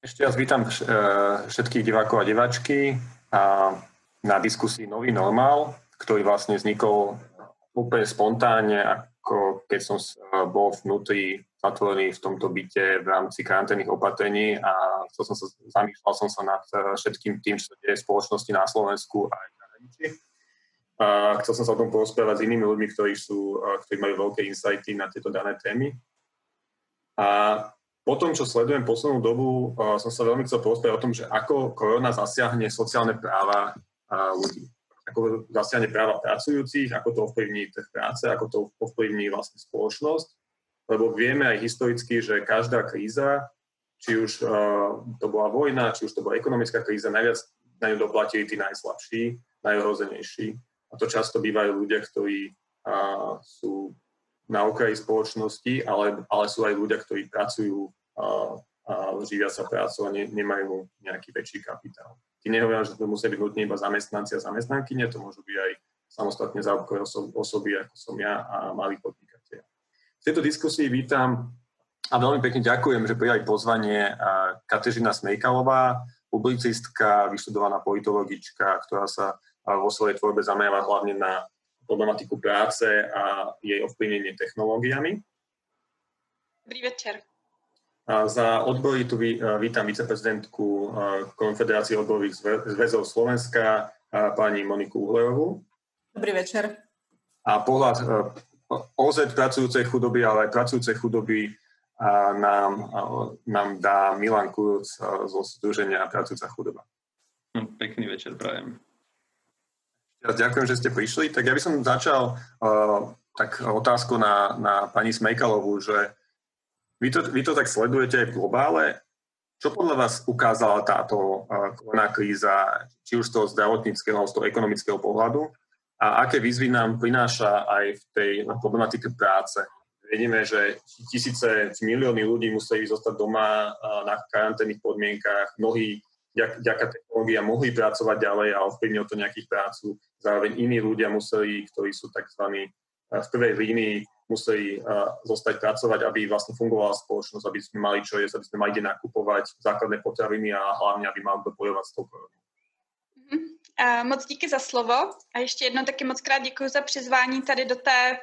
Ešte raz vítam všetkých divákov a diváčky na diskusii Nový normál, ktorý vlastne vznikol úplne spontánne, ako keď som bol vnútri zatvorený v tomto byte v rámci karanténnych opatrení a chcel som sa, zamýšľal som sa nad všetkým tým, čo deje v spoločnosti na Slovensku a aj v zahraničí. Chcel som sa o tom porozprávať s inými ľuďmi, ktorí, sú, ktorí majú veľké insighty na tieto dané témy. A po tom, čo sledujem poslednú dobu, som sa veľmi chcel porozprávať o tom, že ako korona zasiahne sociálne práva ľudí. Ako zasiahne práva pracujúcich, ako to ovplyvní trh práce, ako to ovplyvní vlastne spoločnosť. Lebo vieme aj historicky, že každá kríza, či už to bola vojna, či už to bola ekonomická kríza, najviac na ňu doplatili tí najslabší, najohrozenejší. A to často bývajú ľudia, ktorí sú na okraji spoločnosti, ale, ale sú aj ľudia, ktorí pracujú a, a živia sa prácou a ne, nemajú nejaký väčší kapitál. Ty nehovorím, že to musia byť nutne iba zamestnanci a zamestnankyne, to môžu byť aj samostatne zárobkové osoby, ako som ja a malí podnikatelia. V tejto diskusii vítam a veľmi pekne ďakujem, že prijali pozvanie Kateřina Smejkalová, publicistka, vyštudovaná politologička, ktorá sa vo svojej tvorbe zameriava hlavne na problematiku práce a jej ovplyvnenie technológiami. Dobrý večer. A za odbory tu vítam viceprezidentku Konfederácie odborových zväzov Slovenska, pani Moniku Uhlerovú. Dobrý večer. A pohľad OZ pracujúcej chudoby, ale aj pracujúcej chudoby nám, nám dá Milan Kuruc zo Združenia Pracujúca chudoba. Hm, pekný večer prajem. Ja ďakujem, že ste prišli. Tak ja by som začal uh, tak otázku na, na pani Smejkalovú, že vy to, vy to tak sledujete aj v globále. Čo podľa vás ukázala táto uh, koroná kríza, či už z toho zdravotníckého, z toho ekonomického pohľadu? A aké výzvy nám prináša aj v tej problematike práce? Vidíme, že tisíce, milióny ľudí museli zostať doma uh, na karanténnych podmienkách, mnohí vďaka technológia mohli pracovať ďalej a ovplyvnilo to nejakých prácu. Zároveň iní ľudia museli, ktorí sú tzv. Eh, v prvej línii, museli uh, zostať pracovať, aby vlastne fungovala spoločnosť, aby sme mali čo jesť, aby sme mali kde nakupovať základné potraviny a hlavne, aby mal kto bojovať s tou koronou. Uh, moc díky za slovo a ještě jednou taky moc krát děkuji za přizvání tady do té,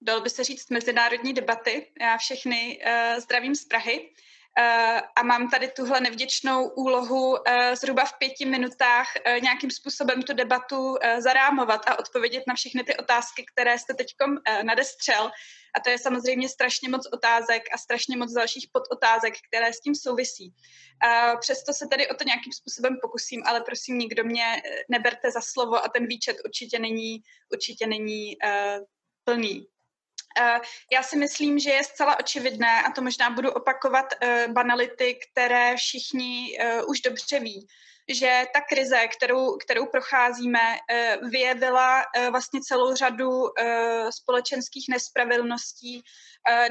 dalo by se říct, mezinárodní debaty. Já všechny uh, zdravím z Prahy. Eh, a mám tady tuhle nevděčnou úlohu eh, zhruba v pěti minutách eh, nějakým způsobem tu debatu zarámovat a odpovědět na všechny ty otázky, které jste teď nadestřel. A to je samozřejmě strašně moc otázek a strašně moc dalších podotázek, které s tím souvisí. Přesto se tedy o to nějakým způsobem pokusím, ale prosím, nikdo mě neberte za slovo a ten výčet určitě není, určitě není plný. Eh, já si myslím, že je zcela očividné, a to možná budu opakovat eh, banality, které všichni eh, už dobře ví, že ta krize, kterou, kterou procházíme, vyjevila vlastně celou řadu společenských nespravedlností,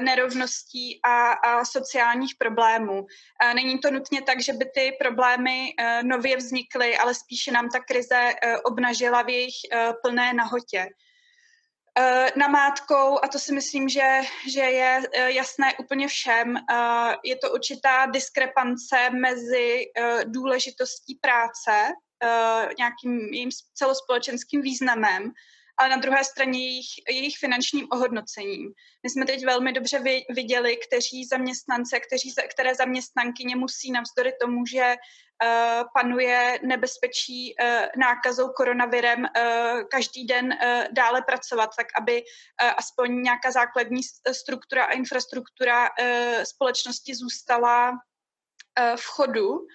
nerovností a, a sociálních problémů. Není to nutně tak, že by ty problémy nově vznikly, ale spíše nám ta krize obnažila v jejich plné nahotě. Eh, namátkou, a to si myslím, že, že je eh, jasné úplně všem, eh, je to určitá diskrepance mezi důležitostí práce, nějakým jejím celospolečenským významem ale na druhé straně jejich, jejich finančním ohodnocením. My jsme teď velmi dobře viděli, kteří zaměstnance, kteří, které zaměstnankyně musí navzdory tomu, že uh, panuje nebezpečí uh, nákazou koronavirem uh, každý den dále pracovat, tak aby aspoň nějaká základní struktura a infrastruktura společnosti zůstala v chodu.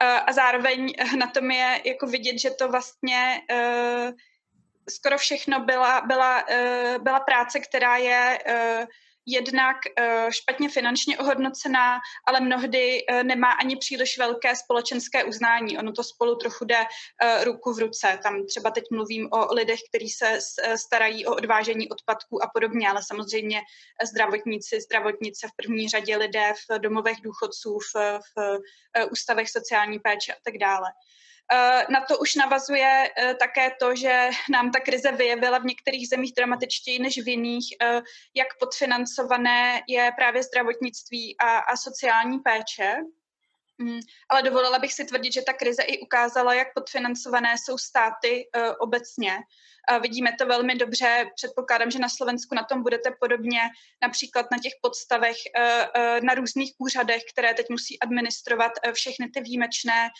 A zároveň na tom je jako vidět, že to vlastně skoro všechno byla, byla, eh, byla práce, která je eh, jednak eh, špatně finančně ohodnocená, ale mnohdy nemá ani příliš velké společenské uznání. Ono to spolu trochu jde ruku v ruce. Tam třeba teď mluvím o lidech, kteří se starají o odvážení odpadků a podobně, ale samozřejmě zdravotníci, zdravotnice v první řadě lidé v domovech důchodců, v, v ústavech sociální péče a tak dále. Eh, na to už navazuje eh, také to, že nám ta krize vyjevila v některých zemích dramatičtěji než v jiných, eh, jak podfinancované je právě zdravotnictví a, a sociální péče. Mm, ale dovolila bych si tvrdit, že ta krize i ukázala, jak podfinancované jsou státy obecně. Vidíme to velmi dobře, předpokládám, že na Slovensku na tom budete podobně, například na těch podstavech uh, uh, na různých úřadech, které teď musí administrovat uh, všechny ty výjimečné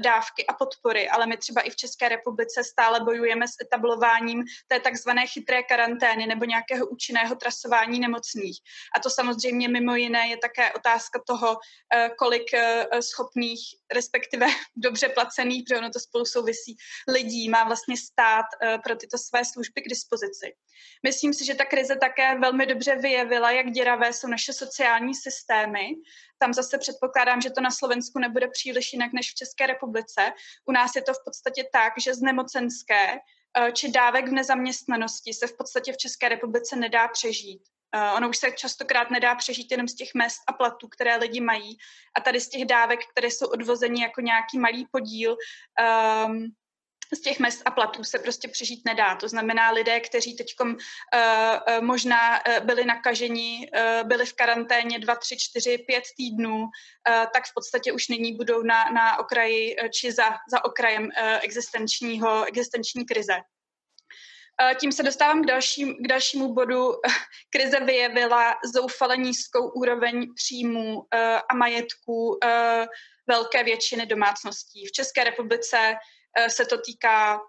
dávky a podpory, ale my třeba i v České republice stále bojujeme s etablováním té takzvané chytré karantény nebo nějakého účinného trasování nemocných. A to samozřejmě mimo jiné je také otázka toho, kolik schopných, respektive dobře placených, protože ono to spolu souvisí, lidí má vlastně stát eh, pro tyto své služby k dispozici. Myslím si, že ta krize také velmi dobře vyjevila, jak děravé jsou naše sociální systémy. Tam zase předpokládám, že to na Slovensku nebude příliš jinak než v České republice. U nás je to v podstatě tak, že z nemocenské eh, či dávek v nezaměstnanosti se v podstatě v České republice nedá přežít. Uh, ono už se častokrát nedá přežít jenom z těch mest a platů, které lidi mají. A tady z těch dávek, které jsou odvozeny jako nějaký malý podíl, um, z těch mest a platů se prostě přežít nedá. To znamená, lidé, kteří teď uh, uh, možná uh, byli nakaženi, uh, byli v karanténě 2, 3, 4, 5 týdnů, uh, tak v podstatě už nyní budou na, na okraji či za, za okrajem uh, existenčního, existenční krize. Tím se dostávám k, dalším, k dalšímu bodu. Krize vyjevila zoufale nízkou úroveň příjmů eh, a majetků eh, velké většiny domácností. V České republice eh, se to týká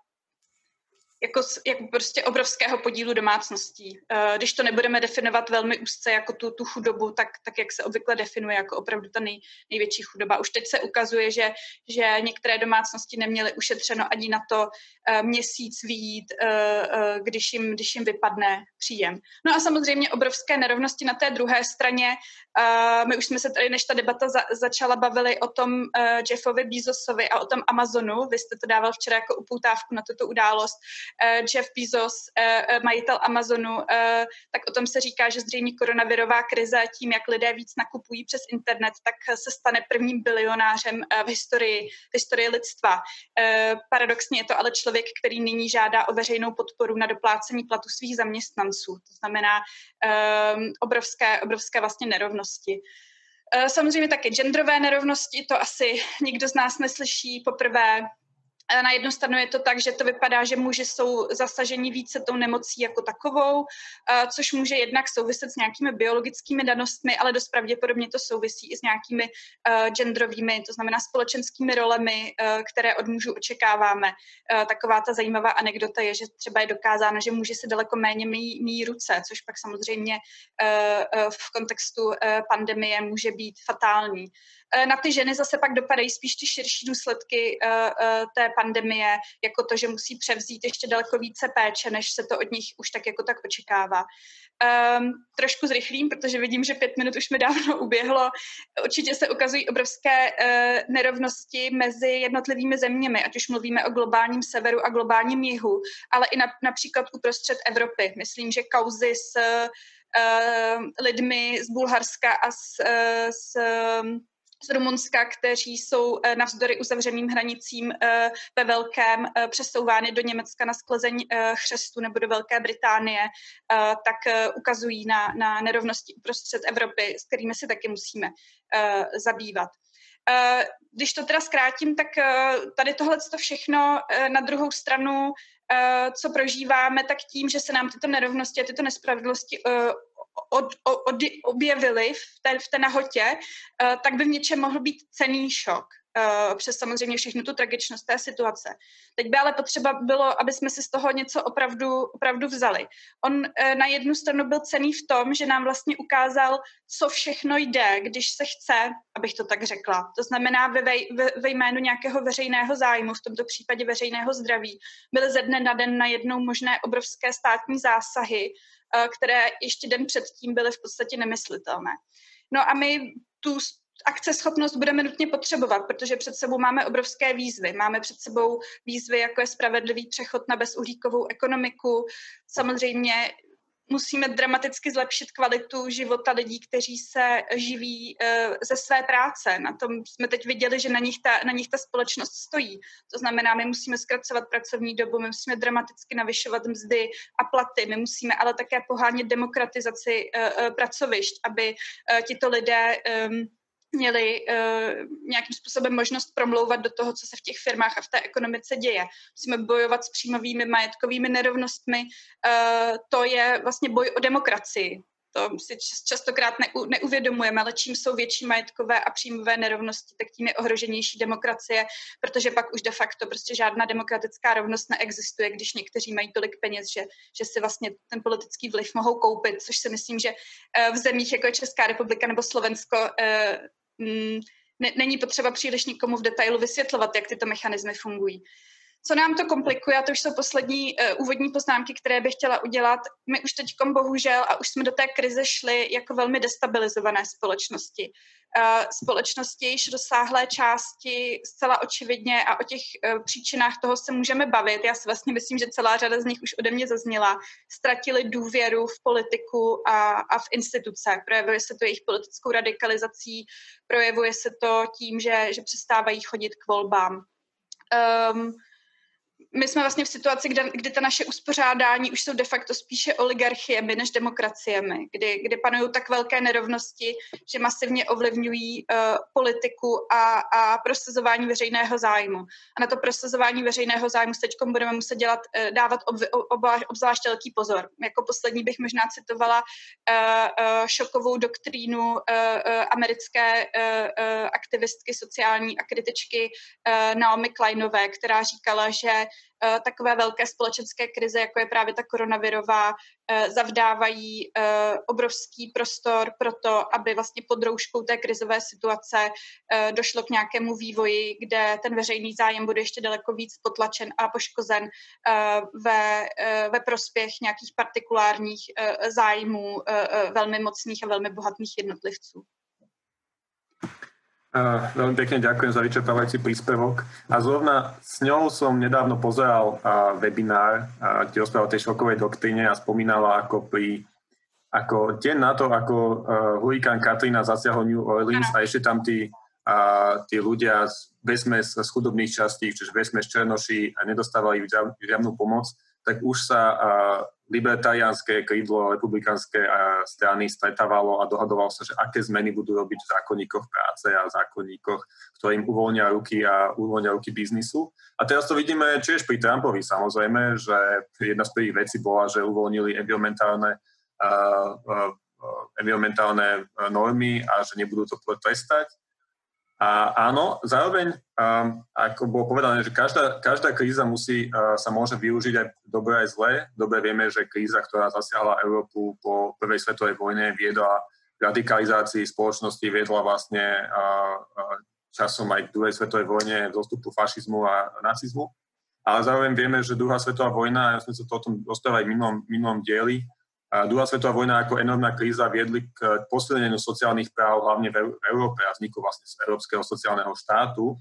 jako, jako prostě obrovského podílu domácností. Eh, když to nebudeme definovat velmi úzce jako tu, tu chudobu, tak, tak jak se obvykle definuje jako opravdu ta nej, největší chudoba. Už teď se ukazuje, že, že některé domácnosti neměly ušetřeno ani na to uh, měsíc výjít, uh, když, jim, když jim vypadne příjem. No a samozřejmě obrovské nerovnosti na té druhé straně. My už jsme se tady, než ta debata za, začala, bavili o tom Jeffovi Bezosovi a o tom Amazonu. Vy jste to dával včera jako upoutávku na tuto událost Jeff Bezos, uh, majitel Amazonu, tak o tom se říká, že zřejmě koronavirová krize tím, jak lidé víc nakupují přes internet, tak se stane prvním bilionářem v historii, historii lidstva. Paradoxně je to ale člověk, který nyní žádá o veřejnou podporu na doplácení platu svých zaměstnanců. To znamená obrovské, obrovské vlastně nerovnosti. Samozřejmě také genderové nerovnosti, to asi nikdo z nás neslyší poprvé na jednu stranu je to tak, že to vypadá, že muži jsou zasaženi více tou nemocí jako takovou, což může jednak souviset s nějakými biologickými danostmi, ale dost pravděpodobně to souvisí i s nějakými genderovými, to znamená společenskými rolemi, které od mužů očekáváme. Taková ta zajímavá anekdota je, že třeba je dokázáno, že muži se daleko méně myjí, myjí ruce, což pak samozřejmě v kontextu pandemie může být fatální. Eh, na ty ženy zase pak dopadají spíš ty širší důsledky eh, eh, té pandemie, jako to, že musí převzít ještě daleko více péče, než se to od nich už tak jako tak očekává. Um, trošku zrychlím, protože vidím, že pět minut už mi dávno uběhlo. Určitě se ukazují obrovské uh, nerovnosti mezi jednotlivými zeměmi, ať už mluvíme o globálním severu a globálním jihu, ale i na, například uprostřed Evropy. Myslím, že kauzy s uh, lidmi z Bulharska a s, uh, s z Rumunska, kteří jsou eh, navzdory uzavřeným hranicím eh, ve velkém eh, přesouvány do Německa na sklezeň chřestu nebo do Velké Británie, tak ukazují na, na nerovnosti uprostřed Evropy, s kterými si taky musíme zabývat. Když to teda zkrátím, tak tady tohle to všechno na druhou stranu, co prožíváme, tak tím, že se nám tyto nerovnosti a tyto nespravedlnosti od, od, objevili v té, v té nahotě, uh, tak by v něčem mohl být cený šok uh, přes samozřejmě všechnu tu tragičnost té situace. Teď by ale potřeba bylo, aby jsme si z toho něco opravdu, opravdu vzali. On uh, na jednu stranu byl cený v tom, že nám vlastně ukázal, co všechno jde, když se chce, abych to tak řekla. To znamená ve, ve, ve jménu nějakého veřejného zájmu, v tomto případě veřejného zdraví, byly ze dne na den najednou možné obrovské státní zásahy, Eh, které ještě den předtím byly v podstatě nemyslitelné. No a my tu akceschopnost budeme nutně potřebovat, protože před sebou máme obrovské výzvy. Máme před sebou výzvy, jako je spravedlivý přechod na bezuhlíkovou ekonomiku, samozřejmě musíme dramaticky zlepšit kvalitu života lidí, kteří se živí uh, ze své práce. Na tom jsme teď viděli, že na nich, ta, na nich ta společnost stojí. To znamená, my musíme zkracovat pracovní dobu, my musíme dramaticky navyšovat mzdy a platy, my musíme ale také pohánět demokratizaci uh, uh, pracovišť, aby tito lidé um, měli uh, nějakým způsobem možnost promlouvat do toho, co se v těch firmách a v té ekonomice děje. Musíme bojovat s příjmovými majetkovými nerovnostmi. Uh, to je vlastně boj o demokracii to si častokrát neuvědomujeme, ale čím jsou větší majetkové a příjmové nerovnosti, tak tím je ohroženější demokracie, protože pak už de facto prostě žádná demokratická rovnost neexistuje, když někteří mají tolik peněz, že, že si vlastně ten politický vliv mohou koupit, což si myslím, že eh, v zemích jako je Česká republika nebo Slovensko eh, není potřeba příliš nikomu v detailu vysvětlovat, jak tyto mechanismy fungují. Co nám to komplikuje, a to už jsou poslední uh, úvodní poznámky, které bych chtěla udělat. My už teď bohužel, a už jsme do té krize šli jako velmi destabilizované společnosti. Uh, společnosti již rozsáhlé části zcela očividně a o těch uh, příčinách toho se můžeme bavit. Já si vlastně myslím, že celá řada z nich už ode mě zazněla. Ztratili důvěru v politiku a, a v instituce. Projevuje se to jejich politickou radikalizací, projevuje se to tím, že, že přestávají chodit k volbám. Um, my jsme vlastně v situaci, kde, kdy ta naše uspořádání už jsou de facto spíše oligarchiemi než demokraciemi, kdy, kdy panují tak velké nerovnosti, že masivně ovlivňují uh, politiku a, a prosazování veřejného zájmu. A na to prosazování veřejného zájmu s teď budeme muset dělat, uh, dávat ob, ob, velký pozor. Jako poslední bych možná citovala uh, uh, šokovou doktrínu uh, uh, americké uh, uh, aktivistky sociální a kritičky uh, Naomi Kleinové, která říkala, že takové velké společenské krize, jako je právě ta koronavirová, eh, zavdávají eh, obrovský prostor pro to, aby vlastně pod rouškou té krizové situace došlo k nějakému vývoji, kde ten veřejný zájem bude ještě daleko víc potlačen a poškozen ve, ve prospěch nějakých partikulárních zájmů velmi mocných a velmi bohatých jednotlivců. Uh, veľmi pekne ďakujem za vyčerpávajúci príspevok. A zrovna s ňou som nedávno pozeral uh, webinár, uh, kde rozprával o tej šokovej doktríne a spomínala ako pri ako deň na to, ako uh, hurikán Katrina zasiahol New Orleans a ešte tam tí, uh, tí ľudia z, z chudobných častí, čiže vesmes Černoši a nedostávali žiadnu pomoc, tak už sa libertariánske krídlo republikánske strany stretávalo a dohadovalo sa, že aké zmeny budú robiť v zákonníkoch práce a zákonníkoch, ktorým uvoľnia ruky a uvoľnia ruky biznisu. A teraz to vidíme tiež pri Trumpovi samozrejme, že jedna z prvých vecí bola, že uvoľnili environmentálne, uh, uh, environmentálne normy a že nebudú to trestať. A áno, zároveň, um, ako bolo povedané, že každá, každá kríza musí, uh, sa môže využiť aj dobre aj zle. Dobre vieme, že kríza, ktorá zasiahla Európu po prvej svetovej vojne, viedla radikalizácii spoločnosti, viedla vlastne uh, uh, časom aj k druhej svetovej vojne dostupu fašizmu a nacizmu. Ale zároveň vieme, že druhá svetová vojna, ja sme sa to o tom rozprávali v minulom, minulom dieli, druhá svetová vojna ako enormná kríza viedli k posilneniu sociálnych práv hlavne v Európe a vzniku vlastne z Európskeho sociálneho štátu,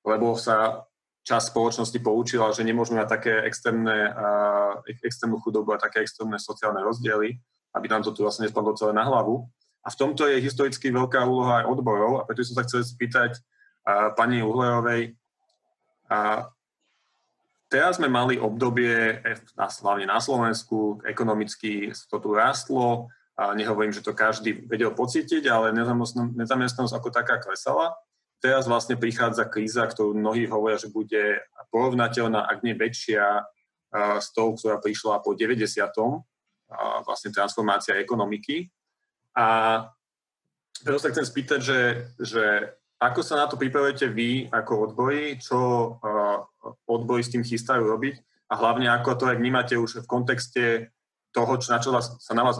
lebo sa časť spoločnosti poučila, že nemôžeme mať také extrémne, uh, extrémnu chudobu a také extrémne sociálne rozdiely, aby nám to tu vlastne nespadlo celé na hlavu. A v tomto je historicky veľká úloha aj odborov a preto som sa chcel spýtať uh, pani Uhlerovej, uh, Teraz sme mali obdobie, eh, hlavne na Slovensku, ekonomicky to tu rastlo, a nehovorím, že to každý vedel pocítiť, ale nezamestnanosť ako taká klesala. Teraz vlastne prichádza kríza, ktorú mnohí hovoria, že bude porovnateľná, ak nie väčšia, s tou, ktorá prišla po 90. vlastne transformácia ekonomiky. A teraz sa chcem spýtať, že, že ako sa na to pripravujete vy ako odboji, čo odboji s tým chystajú robiť a hlavne ako to aj vnímate už v kontexte toho, čo, na čo vás, sa na vás,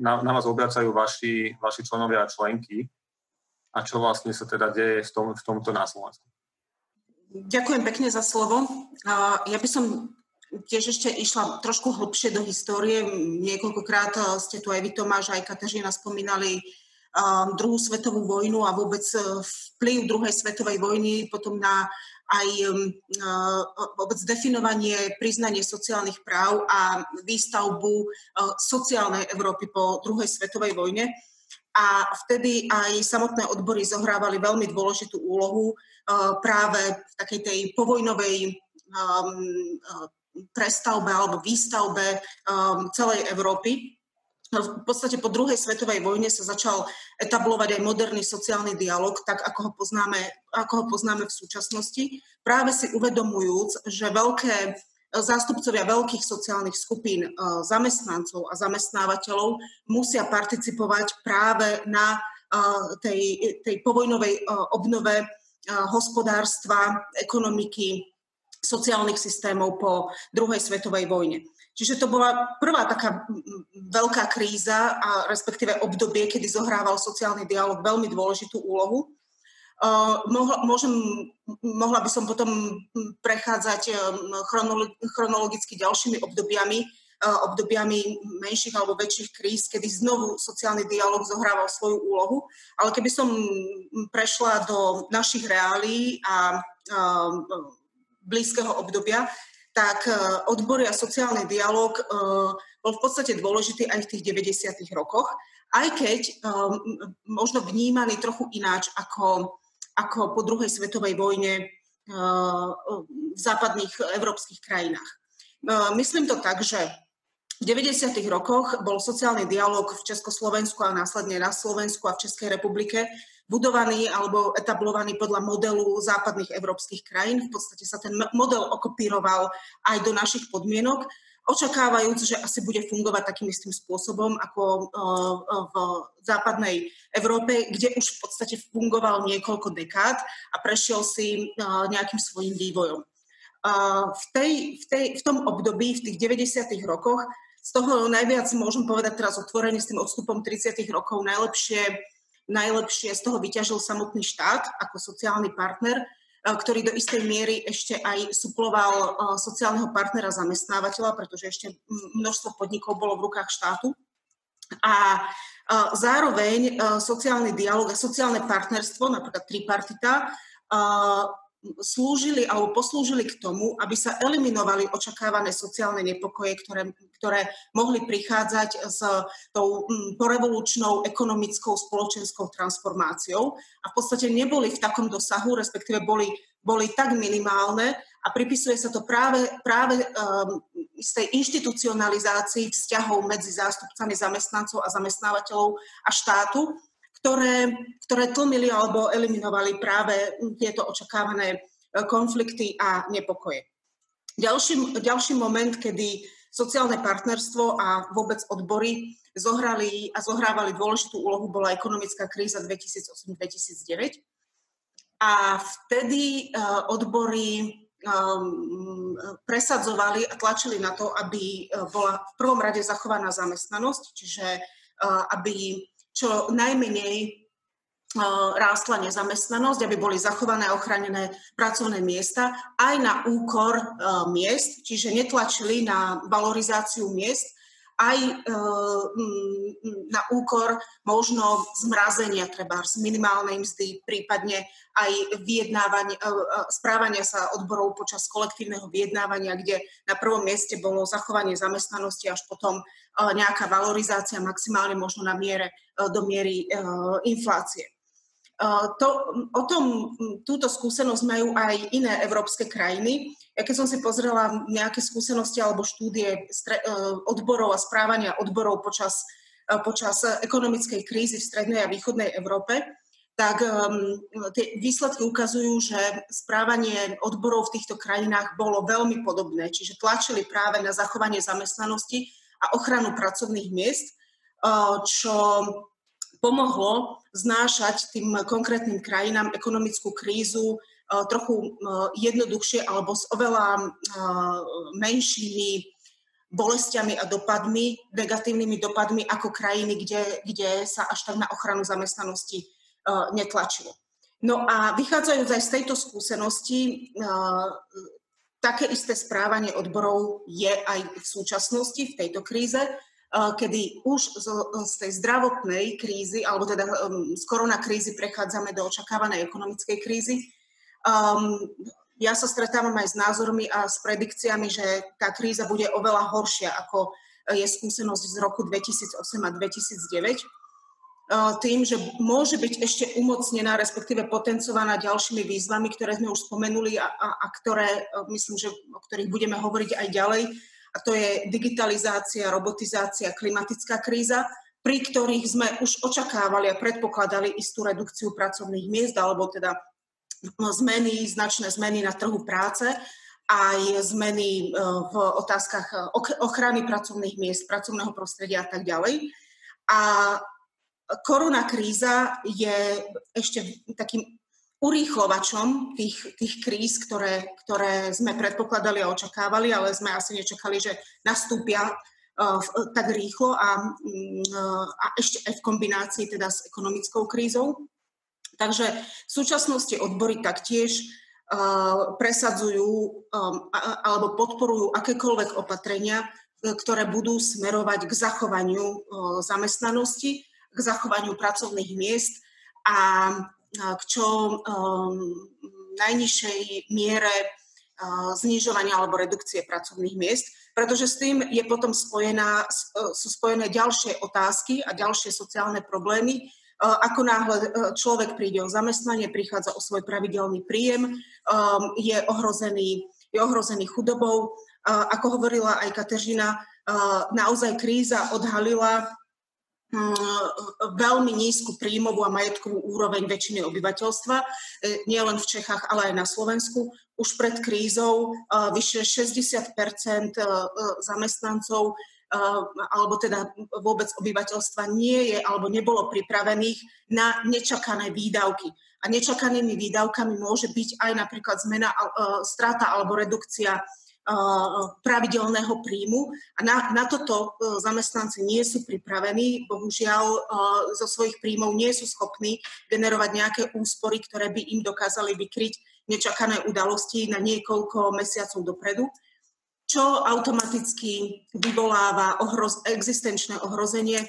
na, na vás obracajú vaši, vaši členovia a členky a čo vlastne sa teda deje v, tom, v tomto na Slovensku. Ďakujem pekne za slovo. Ja by som tiež ešte išla trošku hlbšie do histórie. Niekoľkokrát ste tu aj vy, Tomáš, aj Kateřina spomínali Um, druhú svetovú vojnu a vôbec uh, vplyv druhej svetovej vojny potom na aj um, uh, vôbec definovanie, priznanie sociálnych práv a výstavbu uh, sociálnej Európy po druhej svetovej vojne. A vtedy aj samotné odbory zohrávali veľmi dôležitú úlohu práve v takej tej povojnovej um, prestavbe alebo výstavbe celej Európy v podstate po druhej svetovej vojne sa začal etablovať aj moderný sociálny dialog, tak ako ho poznáme, ako ho poznáme v súčasnosti, práve si uvedomujúc, že veľké zástupcovia veľkých sociálnych skupín e, zamestnancov a zamestnávateľov musia participovať práve na e, tej, tej povojnovej e, obnove hospodárstva, ekonomiky, sociálnych systémov po druhej svetovej vojne. Čiže to bola prvá taká veľká kríza a respektíve obdobie, kedy zohrával sociálny dialog veľmi dôležitú úlohu. Uh, mohla, môžem, mohla by som potom prechádzať chronologicky ďalšími obdobiami, uh, obdobiami menších alebo väčších kríz, kedy znovu sociálny dialog zohrával svoju úlohu. Ale keby som prešla do našich reálí a uh, blízkeho obdobia, tak e, odbory a sociálny dialog e, bol v podstate dôležitý aj v tých 90. rokoch, aj keď e, možno vnímaný trochu ináč ako, ako po druhej svetovej vojne v západných európskych krajinách. Myslím to tak, že v 90. rokoch bol sociálny dialog v Československu a následne na Slovensku a v Českej republike budovaný alebo etablovaný podľa modelu západných európskych krajín. V podstate sa ten model okopíroval aj do našich podmienok, očakávajúc, že asi bude fungovať takým istým spôsobom ako e, e, v západnej Európe, kde už v podstate fungoval niekoľko dekád a prešiel si e, nejakým svojim vývojom. V, tej, v, tej, v tom období, v tých 90. rokoch, z toho najviac môžem povedať teraz otvorene s tým odstupom 30 rokov, najlepšie najlepšie z toho vyťažil samotný štát ako sociálny partner, e, ktorý do istej miery ešte aj suploval e, sociálneho partnera zamestnávateľa, pretože ešte množstvo podnikov bolo v rukách štátu. A e, zároveň sociálny dialog a sociálne partnerstvo, napríklad tripartita, slúžili alebo poslúžili k tomu, aby sa eliminovali očakávané sociálne nepokoje, ktoré, ktoré mohli prichádzať s tou mm, porevolučnou ekonomickou spoločenskou transformáciou. A v podstate neboli v takom dosahu, respektíve boli, boli tak minimálne. A pripisuje sa to práve, práve um, z tej inštitucionalizácii vzťahov medzi zástupcami zamestnancov a zamestnávateľov a štátu, ktoré, ktoré tlmili alebo eliminovali práve tieto očakávané e, konflikty a nepokoje. Ďalší, ďalší moment, kedy sociálne partnerstvo a vôbec odbory zohrali a zohrávali dôležitú úlohu, bola ekonomická kríza 2008-2009. A vtedy uh, odbory um, presadzovali a tlačili na to, aby bola v prvom rade zachovaná zamestnanosť, čiže aby čo najmenej rástla nezamestnanosť, aby boli zachované a ochránené pracovné miesta aj na úkor miest, čiže netlačili na valorizáciu miest, aj e, na úkor možno zmrazenia treba z minimálnej mzdy, prípadne aj vyjednávania, e, e, správania sa odborov počas kolektívneho vyjednávania, kde na prvom mieste bolo zachovanie zamestnanosti, až potom nejaká valorizácia maximálne možno na miere, do miery inflácie. To, o tom, túto skúsenosť majú aj iné európske krajiny. Ja keď som si pozrela nejaké skúsenosti alebo štúdie e, odborov a správania odborov počas, e, počas ekonomickej krízy v strednej a východnej Európe, tak um, tie výsledky ukazujú, že správanie odborov v týchto krajinách bolo veľmi podobné, čiže tlačili práve na zachovanie zamestnanosti a ochranu pracovných miest, čo pomohlo znášať tým konkrétnym krajinám ekonomickú krízu e, trochu e, jednoduchšie alebo s oveľa e, menšími bolestiami a dopadmi, negatívnymi dopadmi ako krajiny, kde, kde sa až tak na ochranu zamestnanosti netlačilo. No a vychádzajúc aj z tejto skúsenosti, také isté správanie odborov je aj v súčasnosti, v tejto kríze, kedy už z, tej zdravotnej krízy, alebo teda z koronakrízy prechádzame do očakávanej ekonomickej krízy. Ja sa stretávam aj s názormi a s predikciami, že tá kríza bude oveľa horšia, ako je skúsenosť z roku 2008 a 2009 tým, že môže byť ešte umocnená, respektíve potencovaná ďalšími výzvami, ktoré sme už spomenuli a, a, a ktoré, myslím, že o ktorých budeme hovoriť aj ďalej, a to je digitalizácia, robotizácia, klimatická kríza, pri ktorých sme už očakávali a predpokladali istú redukciu pracovných miest, alebo teda zmeny, značné zmeny na trhu práce, aj zmeny e, v otázkach e, ochrany pracovných miest, pracovného prostredia a tak ďalej. A korona kríza je ešte takým urýchlovačom tých, tých kríz, ktoré, ktoré sme predpokladali a očakávali, ale sme asi nečakali, že nastúpia uh, tak rýchlo a, uh, a ešte aj v kombinácii teda s ekonomickou krízou. Takže v súčasnosti odbory taktiež uh, presadzujú um, a, alebo podporujú akékoľvek opatrenia, ktoré budú smerovať k zachovaniu zamestnanosti, k zachovaniu pracovných miest a k čo um, najnižšej miere znižovania alebo redukcie pracovných miest, pretože s tým je potom spojená, uh, sú spojené ďalšie otázky a ďalšie sociálne problémy, uh, ako náhle človek príde o zamestnanie, prichádza o svoj pravidelný príjem, um, je ohrozený, je ohrozený chudobou. Ako hovorila aj Kateřina, naozaj kríza odhalila veľmi nízku príjmovú a majetkovú úroveň väčšiny obyvateľstva, e, nielen v Čechách, ale aj na Slovensku. Už pred krízou e, vyše 60 e, zamestnancov alebo teda vôbec obyvateľstva nie je alebo nebolo pripravených na nečakané výdavky. A nečakanými výdavkami môže byť aj napríklad zmena, strata alebo redukcia pravidelného príjmu. A na, na toto e, zamestnanci nie sú pripravení, bohužiaľ e, zo svojich príjmov nie sú schopní generovať nejaké úspory, ktoré by im dokázali vykryť nečakané udalosti na niekoľko mesiacov dopredu, čo automaticky vyvoláva ohroz, existenčné ohrozenie,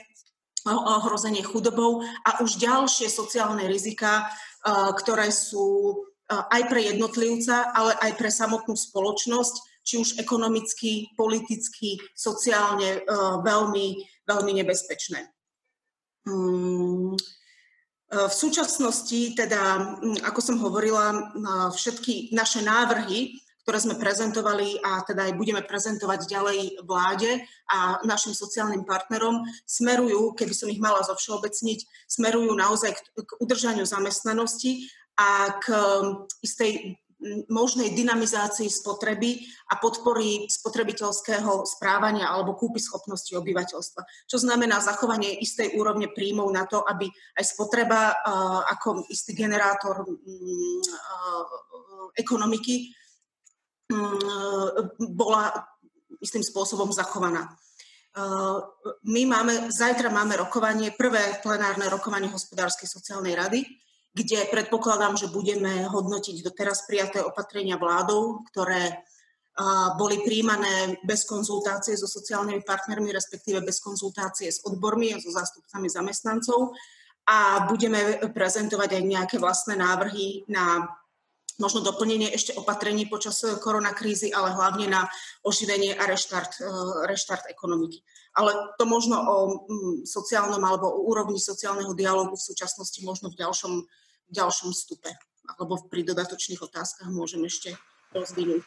ohrozenie chudobou a už ďalšie sociálne rizika, e, ktoré sú aj pre jednotlivca, ale aj pre samotnú spoločnosť, či už ekonomicky, politicky, sociálne uh, veľmi, veľmi nebezpečné. Um, v súčasnosti, teda, mm, ako som hovorila, všetky naše návrhy, ktoré sme prezentovali a teda aj budeme prezentovať ďalej vláde a našim sociálnym partnerom, smerujú, keby som ich mala zovšeobecniť, smerujú naozaj k, k udržaniu zamestnanosti a k istej možnej dynamizácii spotreby a podpory spotrebiteľského správania alebo kúpy schopnosti obyvateľstva. Čo znamená zachovanie istej úrovne príjmov na to, aby aj spotreba ako istý generátor ekonomiky bola istým spôsobom zachovaná. My máme, zajtra máme rokovanie, prvé plenárne rokovanie hospodárskej sociálnej rady, kde predpokladám, že budeme hodnotiť doteraz prijaté opatrenia vládou, ktoré boli príjmané bez konzultácie so sociálnymi partnermi, respektíve bez konzultácie s odbormi a so zástupcami zamestnancov. A budeme prezentovať aj nejaké vlastné návrhy na možno doplnenie ešte opatrení počas koronakrízy, ale hlavne na oživenie a reštart, e, reštart ekonomiky. Ale to možno o sociálnom alebo o úrovni sociálneho dialogu v súčasnosti možno v ďalšom ďalšom stupe alebo pri dodatočných otázkach môžem ešte rozvinúť.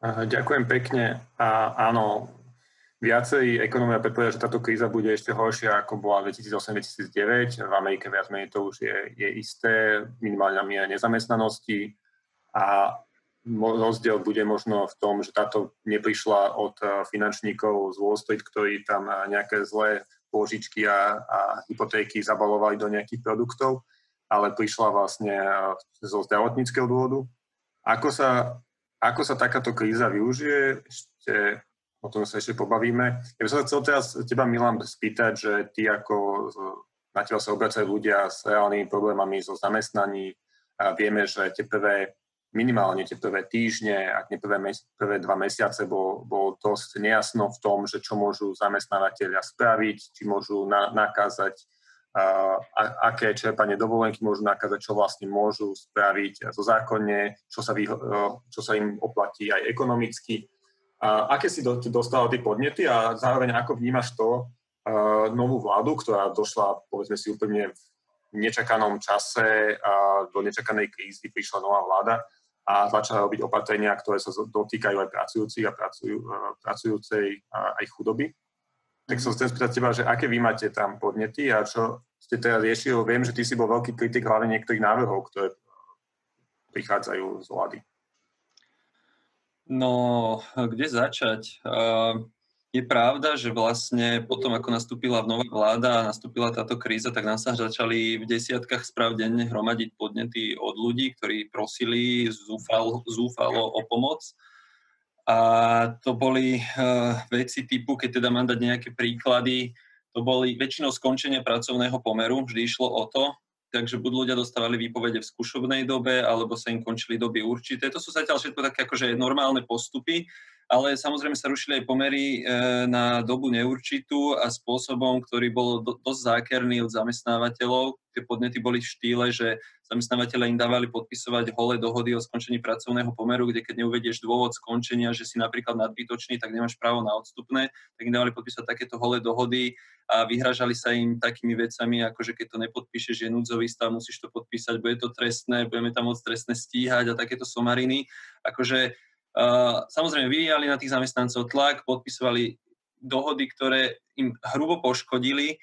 Ďakujem pekne. A áno, viacej ekonomia predpovedá, že táto kríza bude ešte horšia, ako bola 2008-2009. V Amerike viac menej to už je, je isté, minimálna miera nezamestnanosti a rozdiel bude možno v tom, že táto neprišla od eh, finančníkov z Wall Street, ktorí tam eh, nejaké zlé pôžičky a, a hypotéky zabalovali do nejakých produktov, ale prišla vlastne zo zdravotníckého dôvodu. Ako sa, ako sa takáto kríza využije, ešte, o tom sa ešte pobavíme. Ja by som sa chcel teraz teba, Milan, spýtať, že ty ako na teba sa obracajú ľudia s reálnymi problémami so zamestnaní. A vieme, že tie prvé minimálne tie prvé týždne, ak nie prvé, prvé dva mesiace, bol, bol dosť nejasno v tom, že čo môžu zamestnávateľia spraviť, či môžu na, nakázať, a, aké čerpanie dovolenky môžu nakázať, čo vlastne môžu spraviť zo zákonne, čo sa, vy, čo sa im oplatí aj ekonomicky. A aké si do, dostala tie podnety a zároveň ako vnímaš to uh, novú vládu, ktorá došla, povedzme si, úplne v nečakanom čase a do nečakanej krízy prišla nová vláda a začali robiť opatrenia, ktoré sa dotýkajú aj pracujúcich a pracujú, pracujúcej aj chudoby. Tak som chcem spýtať teba, že aké vy máte tam podnety a čo ste teraz riešili? Viem, že ty si bol veľký kritik hlavne niektorých návrhov, ktoré prichádzajú z vlády. No, kde začať? Je pravda, že vlastne potom, ako nastúpila nová vláda a nastúpila táto kríza, tak nám sa začali v desiatkách správ denne hromadiť podnety od ľudí, ktorí prosili zúfalo, zúfalo o pomoc. A to boli uh, veci typu, keď teda mám dať nejaké príklady, to boli väčšinou skončenie pracovného pomeru, vždy išlo o to, takže buď ľudia dostávali výpovede v skúšobnej dobe, alebo sa im končili doby určité. To sú zatiaľ všetko také akože normálne postupy, ale samozrejme sa rušili aj pomery e, na dobu neurčitú a spôsobom, ktorý bol do, dosť zákerný od zamestnávateľov. Tie podnety boli v štýle, že zamestnávateľe im dávali podpisovať holé dohody o skončení pracovného pomeru, kde keď neuvedieš dôvod skončenia, že si napríklad nadbytočný, tak nemáš právo na odstupné, tak im dávali podpísať takéto holé dohody a vyhražali sa im takými vecami, ako že keď to nepodpíšeš, je núdzový stav, musíš to podpísať, bude to trestné, budeme tam môcť trestné stíhať a takéto somariny. Akože samozrejme vyvíjali na tých zamestnancov tlak, podpisovali dohody, ktoré im hrubo poškodili.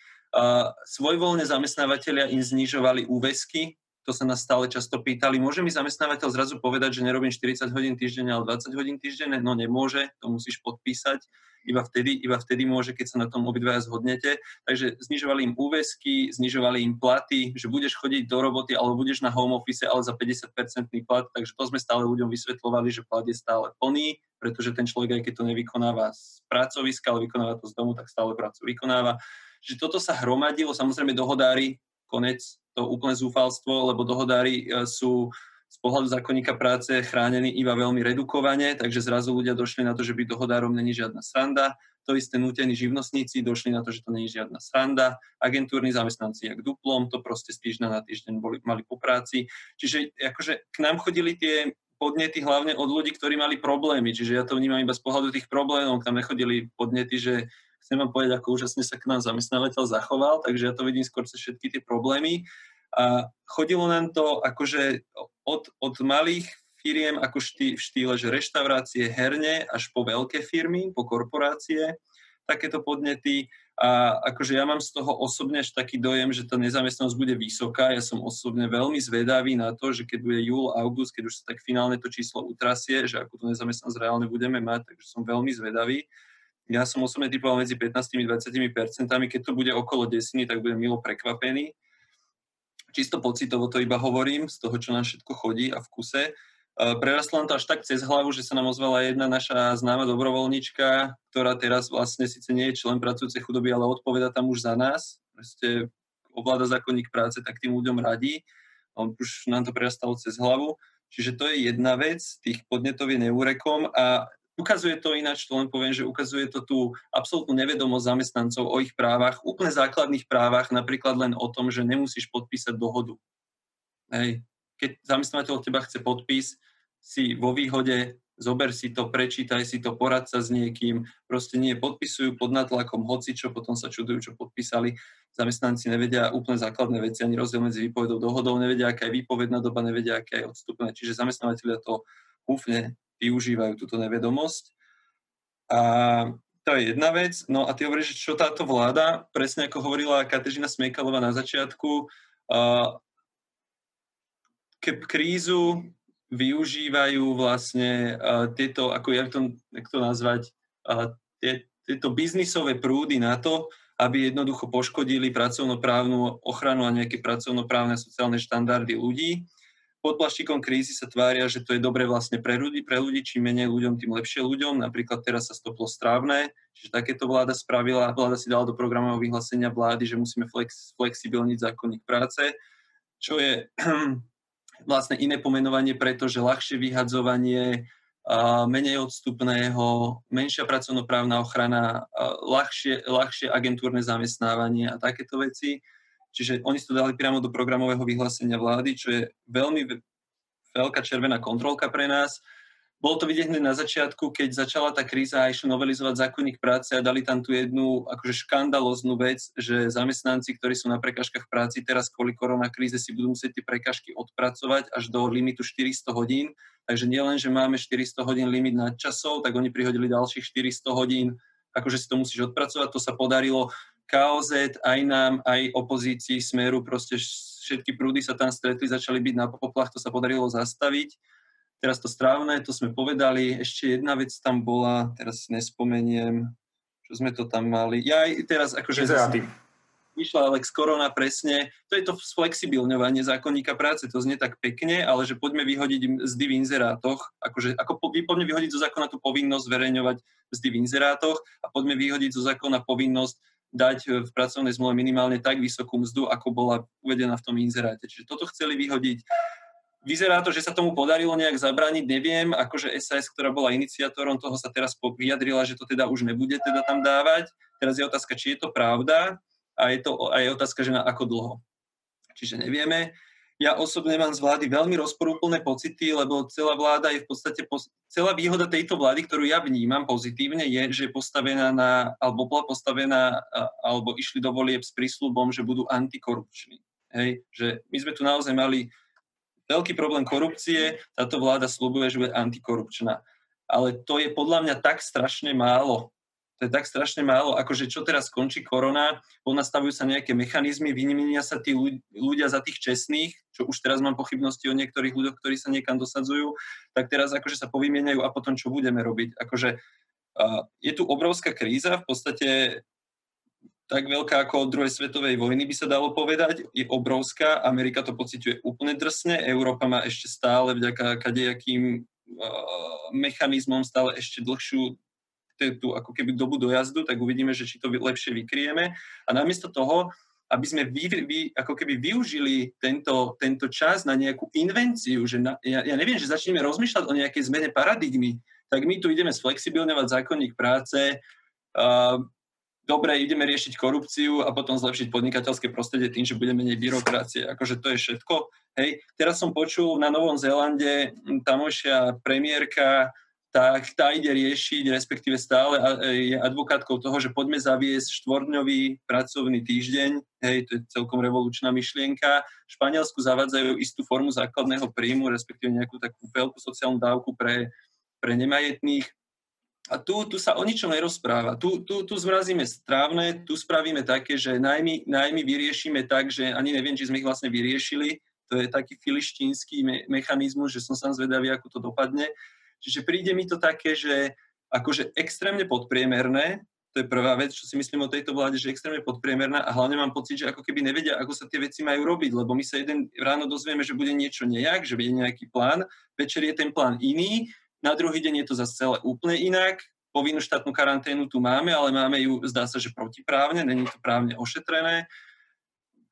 Svojvoľne zamestnávateľia im znižovali úvesky, to sa nás stále často pýtali, môže mi zamestnávateľ zrazu povedať, že nerobím 40 hodín týždenne, ale 20 hodín týždenne? No nemôže, to musíš podpísať iba vtedy, iba vtedy môže, keď sa na tom obidvaja zhodnete. Takže znižovali im úvesky, znižovali im platy, že budeš chodiť do roboty alebo budeš na home office, ale za 50-percentný plat. Takže to sme stále ľuďom vysvetľovali, že plat je stále plný, pretože ten človek, aj keď to nevykonáva z pracoviska, ale vykonáva to z domu, tak stále prácu vykonáva. Že toto sa hromadilo, samozrejme dohodári, konec, to úplne zúfalstvo, lebo dohodári e, sú z pohľadu zákonníka práce chránení iba veľmi redukovane, takže zrazu ľudia došli na to, že byť dohodárom není žiadna sranda. To isté nútení živnostníci došli na to, že to není žiadna sranda. Agentúrni zamestnanci jak duplom, to proste z týždňa na týždeň boli, mali po práci. Čiže akože k nám chodili tie podnety hlavne od ľudí, ktorí mali problémy. Čiže ja to vnímam iba z pohľadu tých problémov. K nám nechodili podnety, že chcem vám povedať, ako úžasne sa k nám zamestnávateľ zachoval, takže ja to vidím skôr cez všetky tie problémy. A chodilo nám to akože od, od malých firiem ako štý, v štýle, že reštaurácie, herne, až po veľké firmy, po korporácie, takéto podnety. A akože ja mám z toho osobne až taký dojem, že tá nezamestnanosť bude vysoká. Ja som osobne veľmi zvedavý na to, že keď bude júl, august, keď už sa tak finálne to číslo utrasie, že ako tú nezamestnanosť reálne budeme mať, takže som veľmi zvedavý. Ja som osobne typoval medzi 15-20 percentami, keď to bude okolo desiny, tak budem milo prekvapený čisto pocitovo to iba hovorím, z toho, čo nám všetko chodí a v kuse. E, prerastlo nám to až tak cez hlavu, že sa nám ozvala jedna naša známa dobrovoľnička, ktorá teraz vlastne síce nie je člen pracujúcej chudoby, ale odpoveda tam už za nás. Proste ovláda zákonník práce, tak tým ľuďom radí. Už nám to prerastalo cez hlavu. Čiže to je jedna vec, tých podnetov je neúrekom a Ukazuje to ináč, to len poviem, že ukazuje to tú absolútnu nevedomosť zamestnancov o ich právach, úplne základných právach, napríklad len o tom, že nemusíš podpísať dohodu. Hej. Keď zamestnávateľ od teba chce podpis, si vo výhode, zober si to, prečítaj si to, porad sa s niekým, proste nie podpisujú pod natlakom hoci čo, potom sa čudujú, čo podpísali. Zamestnanci nevedia úplne základné veci, ani rozdiel medzi výpovedou dohodou, nevedia, aká je výpovedná doba, nevedia, aká je odstupné. Čiže zamestnávateľia to úplne využívajú túto nevedomosť. A to je jedna vec. No a ty hovoríš, čo táto vláda, presne ako hovorila Katežina Smejkalová na začiatku, ke krízu využívajú vlastne tieto, ako jak to, jak to nazvať, tie, tieto biznisové prúdy na to, aby jednoducho poškodili pracovnoprávnu ochranu a nejaké pracovnoprávne sociálne štandardy ľudí pod plaštikom krízy sa tvária, že to je dobre vlastne pre ľudí, pre ľudí, čím menej ľuďom, tým lepšie ľuďom. Napríklad teraz sa stoplo strávne, čiže takéto vláda spravila, vláda si dala do programového vyhlásenia vlády, že musíme flex, flexibilniť zákonník práce, čo je vlastne iné pomenovanie, pretože ľahšie vyhadzovanie, menej odstupného, menšia pracovnoprávna ochrana, ľahšie, ľahšie agentúrne zamestnávanie a takéto veci Čiže oni to dali priamo do programového vyhlásenia vlády, čo je veľmi veľká červená kontrolka pre nás. Bolo to vidieť na začiatku, keď začala tá kríza a išli novelizovať zákonník práce a dali tam tú jednu akože škandaloznú vec, že zamestnanci, ktorí sú na prekažkách práci teraz kvôli koronakríze si budú musieť tie prekažky odpracovať až do limitu 400 hodín. takže nie len, že máme 400 hodín limit na časov, tak oni prihodili ďalších 400 hodín, akože si to musíš odpracovať, to sa podarilo KOZ, aj nám, aj opozícii Smeru, proste všetky prúdy sa tam stretli, začali byť na poplach, to sa podarilo zastaviť. Teraz to strávne, to sme povedali. Ešte jedna vec tam bola, teraz nespomeniem, čo sme to tam mali. Ja aj teraz akože... Inzeráty. Vyšla Alex Korona presne, to je to flexibilňovanie zákonníka práce, to znie tak pekne, ale že poďme vyhodiť mzdy v inzerátoch, akože ako po, poďme vyhodiť zo zákona tú povinnosť zverejňovať mzdy v inzerátoch a poďme vyhodiť zo zákona povinnosť dať e, v pracovnej zmluve minimálne tak vysokú mzdu, ako bola uvedená v tom inzeráte. Čiže toto chceli vyhodiť. Vyzerá to, že sa tomu podarilo nejak zabrániť, neviem, akože SAS, ktorá bola iniciátorom toho, sa teraz vyjadrila, že to teda už nebude teda tam dávať. Teraz je otázka, či je to pravda a je, to, a otázka, že na ako dlho. Čiže nevieme. Ja osobne mám z vlády veľmi rozporúplné pocity, lebo celá vláda je v podstate, celá výhoda tejto vlády, ktorú ja vnímam pozitívne, je, že je postavená na, alebo bola postavená, alebo išli do volieb s prísľubom, že budú antikorupční. Hej, že my sme tu naozaj mali veľký problém korupcie, táto vláda slúbuje, že bude antikorupčná. Ale to je podľa mňa tak strašne málo to je tak strašne málo, akože čo teraz skončí korona, ponastavujú sa nejaké mechanizmy, vymenia sa tí ľudia za tých čestných, čo už teraz mám pochybnosti o niektorých ľuďoch, ktorí sa niekam dosadzujú, tak teraz akože sa povymieniajú a potom čo budeme robiť. Akože uh, je tu obrovská kríza, v podstate tak veľká ako od druhej svetovej vojny by sa dalo povedať, je obrovská, Amerika to pociťuje úplne drsne, Európa má ešte stále vďaka kadejakým uh, mechanizmom stále ešte dlhšiu tú ako keby dobu dojazdu, tak uvidíme, že či to lepšie vykrieme. A namiesto toho, aby sme vy, vy, ako keby využili tento, tento čas na nejakú invenciu, že na, ja, ja neviem, že začneme rozmýšľať o nejakej zmene paradigmy, tak my tu ideme sflexibilňovať zákonník práce, uh, dobre, ideme riešiť korupciu a potom zlepšiť podnikateľské prostredie tým, že budeme menej byrokracie. Akože to je všetko. Hej. Teraz som počul na Novom Zélande tamojšia premiérka tak tá ide riešiť, respektíve stále je advokátkou toho, že poďme zaviesť štvorňový pracovný týždeň, hej, to je celkom revolučná myšlienka. V Španielsku zavádzajú istú formu základného príjmu, respektíve nejakú takú veľkú sociálnu dávku pre, pre nemajetných. A tu, tu sa o ničom nerozpráva. Tu, tu, tu zmrazíme strávne, tu spravíme také, že najmy, najmy vyriešime tak, že ani neviem, či sme ich vlastne vyriešili. To je taký filištínsky me- mechanizmus, že som sám zvedavý, ako to dopadne Čiže príde mi to také, že akože extrémne podpriemerné, to je prvá vec, čo si myslím o tejto vláde, že je extrémne podpriemerná a hlavne mám pocit, že ako keby nevedia, ako sa tie veci majú robiť, lebo my sa jeden ráno dozvieme, že bude niečo nejak, že bude nejaký plán, večer je ten plán iný, na druhý deň je to zase celé úplne inak, povinnú štátnu karanténu tu máme, ale máme ju, zdá sa, že protiprávne, není to právne ošetrené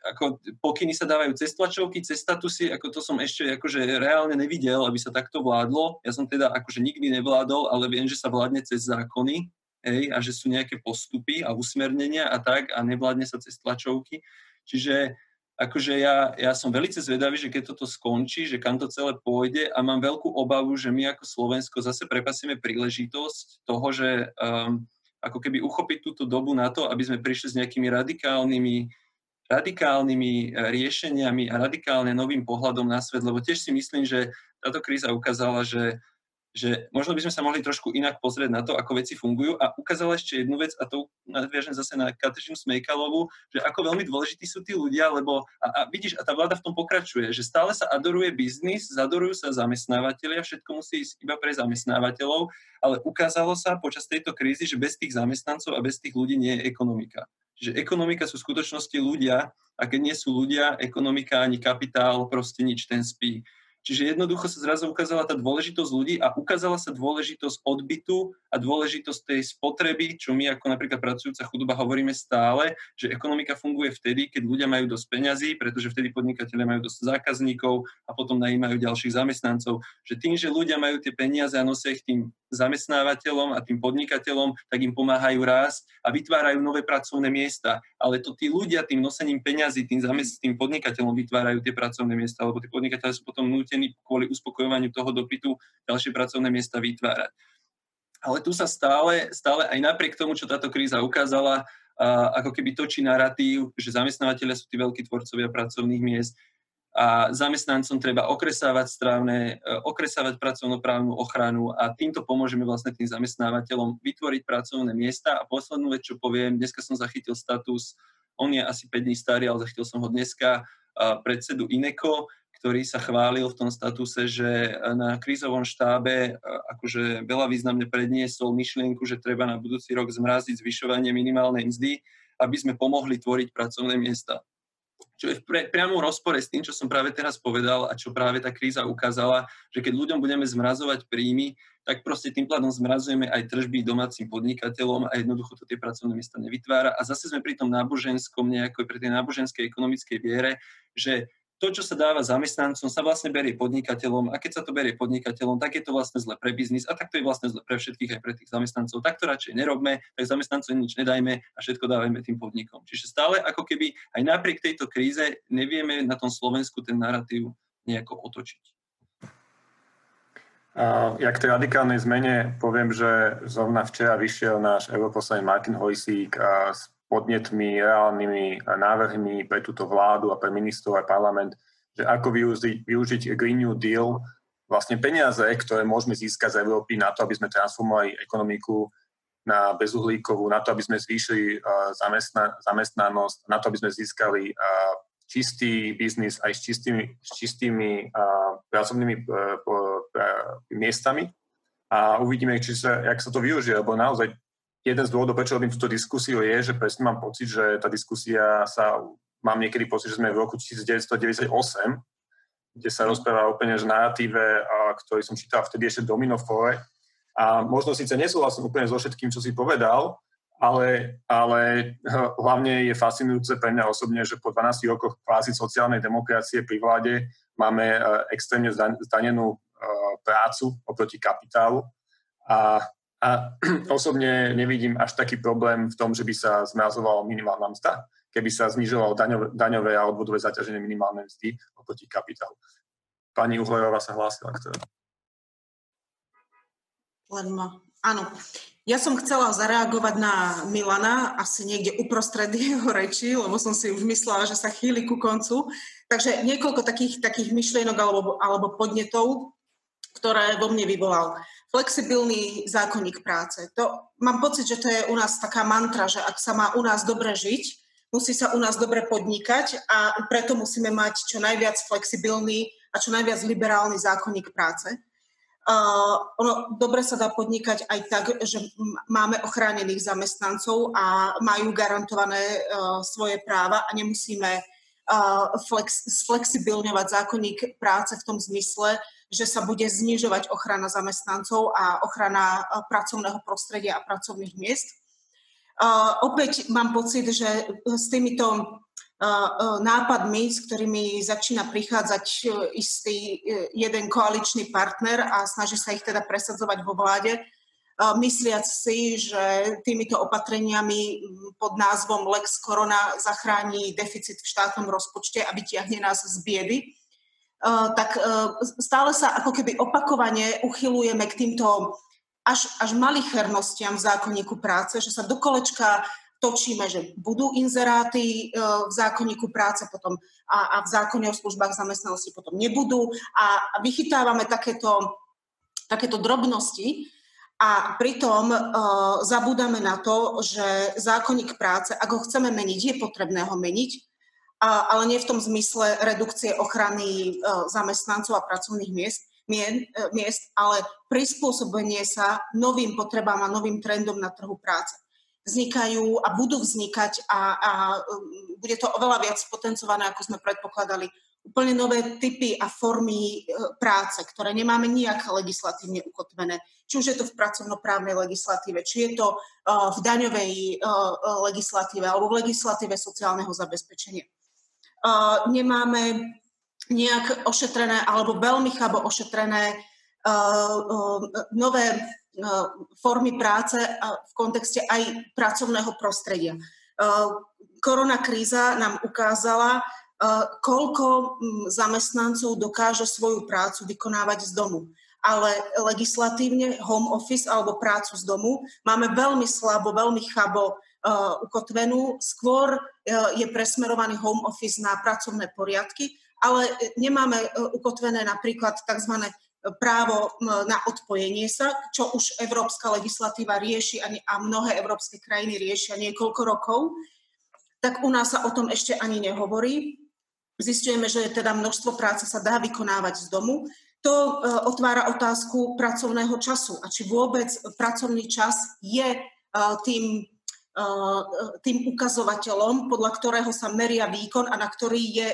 ako pokyny sa dávajú cez tlačovky, cez statusy, ako to som ešte akože reálne nevidel, aby sa takto vládlo. Ja som teda akože nikdy nevládol, ale viem, že sa vládne cez zákony hej, a že sú nejaké postupy a usmernenia a tak a nevládne sa cez tlačovky. Čiže akože ja, ja som veľmi zvedavý, že keď toto skončí, že kam to celé pôjde a mám veľkú obavu, že my ako Slovensko zase prepasíme príležitosť toho, že um, ako keby uchopiť túto dobu na to, aby sme prišli s nejakými radikálnymi radikálnymi e, riešeniami a radikálne novým pohľadom na svet, lebo tiež si myslím, že táto kríza ukázala, že, že možno by sme sa mohli trošku inak pozrieť na to, ako veci fungujú a ukázala ešte jednu vec a to nadviažem zase na Kateřinu Smejkalovú, že ako veľmi dôležití sú tí ľudia, lebo a, a vidíš, a tá vláda v tom pokračuje, že stále sa adoruje biznis, zadorujú sa zamestnávateľia, všetko musí ísť iba pre zamestnávateľov, ale ukázalo sa počas tejto krízy, že bez tých zamestnancov a bez tých ľudí nie je ekonomika že ekonomika sú v skutočnosti ľudia a keď nie sú ľudia, ekonomika ani kapitál, proste nič, ten spí. Čiže jednoducho sa zrazu ukázala tá dôležitosť ľudí a ukázala sa dôležitosť odbytu a dôležitosť tej spotreby, čo my ako napríklad pracujúca chudoba hovoríme stále, že ekonomika funguje vtedy, keď ľudia majú dosť peňazí, pretože vtedy podnikatelia majú dosť zákazníkov a potom najímajú ďalších zamestnancov. Že tým, že ľudia majú tie peniaze a nosia ich tým zamestnávateľom a tým podnikateľom, tak im pomáhajú rásť a vytvárajú nové pracovné miesta. Ale to tí ľudia tým nosením peňazí, tým, zamest- tým podnikateľom vytvárajú tie pracovné miesta, lebo tí podnikateľe sú potom nútení kvôli uspokojovaniu toho dopytu ďalšie pracovné miesta vytvárať. Ale tu sa stále, stále aj napriek tomu, čo táto kríza ukázala, a ako keby točí narratív, že zamestnávateľia sú tí veľkí tvorcovia pracovných miest, a zamestnancom treba okresávať strávne, e, okresávať pracovnoprávnu ochranu a týmto pomôžeme vlastne tým zamestnávateľom vytvoriť pracovné miesta. A poslednú vec, čo poviem, dneska som zachytil status, on je asi 5 dní starý, ale zachytil som ho dneska, predsedu INECO, ktorý sa chválil v tom statuse, že na krízovom štábe akože veľa významne predniesol myšlienku, že treba na budúci rok zmraziť zvyšovanie minimálnej mzdy, aby sme pomohli tvoriť pracovné miesta čo je v pre, priamom rozpore s tým, čo som práve teraz povedal a čo práve tá kríza ukázala, že keď ľuďom budeme zmrazovať príjmy, tak proste tým pádom zmrazujeme aj tržby domácim podnikateľom a jednoducho to tie pracovné miesta nevytvára. A zase sme pri tom náboženskom, nejakoj pri tej náboženskej ekonomickej viere, že to, čo sa dáva zamestnancom, sa vlastne berie podnikateľom a keď sa to berie podnikateľom, tak je to vlastne zle pre biznis a tak to je vlastne zle pre všetkých aj pre tých zamestnancov. Tak to radšej nerobme, tak zamestnancom nič nedajme a všetko dávajme tým podnikom. Čiže stále ako keby aj napriek tejto kríze nevieme na tom Slovensku ten narratív nejako otočiť. Ja k tej radikálnej zmene poviem, že zrovna včera vyšiel náš europoslanec Martin Hojsík s podnetmi, reálnymi návrhmi pre túto vládu a pre ministrov a parlament, že ako využiť, využiť Green New Deal, vlastne peniaze, ktoré môžeme získať z Európy na to, aby sme transformovali ekonomiku na bezuhlíkovú, na to, aby sme zvýšili zamestna, zamestnanosť, na to, aby sme získali čistý biznis aj s čistými, s čistými pracovnými e, e, miestami. A uvidíme, či sa, jak sa to využije, lebo naozaj jeden z dôvodov, prečo robím túto diskusiu, je, že presne mám pocit, že tá diskusia sa, mám niekedy pocit, že sme v roku 1998, kde sa rozpráva úplne že narratíve, ktorý som čítal vtedy ešte Domino Fore. A možno síce nesúhlasím úplne so všetkým, čo si povedal, ale, ale hlavne je fascinujúce pre mňa osobne, že po 12 rokoch kvázi sociálnej demokracie pri vláde máme e, extrémne zdanenú e, prácu oproti kapitálu a a osobne nevidím až taký problém v tom, že by sa zmrazovala minimálna mzda, keby sa znižovalo daňové, daňové a odvodové zaťaženie minimálnej mzdy oproti kapitálu. Pani Uhlerová sa hlásila k tomu. Len ma. Áno. Ja som chcela zareagovať na Milana asi niekde uprostred jeho reči, lebo som si už myslela, že sa chýli ku koncu. Takže niekoľko takých, takých myšlienok alebo, alebo podnetov, ktoré vo mne vyvolal flexibilný zákonník práce. To, mám pocit, že to je u nás taká mantra, že ak sa má u nás dobre žiť, musí sa u nás dobre podnikať a preto musíme mať čo najviac flexibilný a čo najviac liberálny zákonník práce. Uh, ono dobre sa dá podnikať aj tak, že máme ochránených zamestnancov a majú garantované uh, svoje práva a nemusíme uh, flex, sflexibilňovať zákonník práce v tom zmysle, že sa bude znižovať ochrana zamestnancov a ochrana eh, pracovného prostredia a pracovných miest. Uh, opäť mám pocit, že s týmito nápadmi, s ktorými začína prichádzať istý jeden koaličný partner a snaží sa ich teda presadzovať vo vláde, mysliac si, že týmito opatreniami mm, pod názvom Lex Corona zachráni deficit v štátnom rozpočte a vytiahne nás z biedy Eh, tak stále sa ako keby opakovane uchylujeme k týmto až, až malichernostiam v zákonníku práce, že sa do kolečka točíme, že budú inzeráty v zákonníku práce potom a, a v zákone o službách zamestnanosti potom nebudú. A vychytávame takéto, takéto drobnosti a pritom uh, zabúdame na to, že zákonník práce, ak ho chceme meniť, je potrebné ho meniť, ale nie v tom zmysle redukcie ochrany e, zamestnancov a pracovných miest, e, miest, ale prispôsobenie sa novým potrebám a novým trendom na trhu práce. Vznikajú a budú vznikať a, a e, bude to oveľa viac potencované, ako sme predpokladali, úplne nové typy a formy práce, ktoré nemáme nijak legislatívne ukotvené. Či už je to v pracovnoprávnej legislatíve, či je to v daňovej legislatíve alebo v legislatíve sociálneho zabezpečenia nemáme nejak ošetrené alebo veľmi chabo ošetrené nové formy práce v kontexte aj pracovného prostredia. Korona kríza nám ukázala, koľko zamestnancov dokáže svoju prácu vykonávať z domu. Ale legislatívne home office alebo prácu z domu máme veľmi slabo, veľmi chabo ukotvenú. Skôr je presmerovaný home office na pracovné poriadky ale nemáme ukotvené napríklad tzv. právo na odpojenie sa, čo už európska legislatíva rieši a mnohé európske krajiny riešia niekoľko rokov, tak u nás sa o tom ešte ani nehovorí. Zistujeme, že teda množstvo práce sa dá vykonávať z domu. To e, otvára otázku pracovného času a či vôbec pracovný čas je e, tým, e, tým ukazovateľom, podľa ktorého sa meria výkon a na ktorý je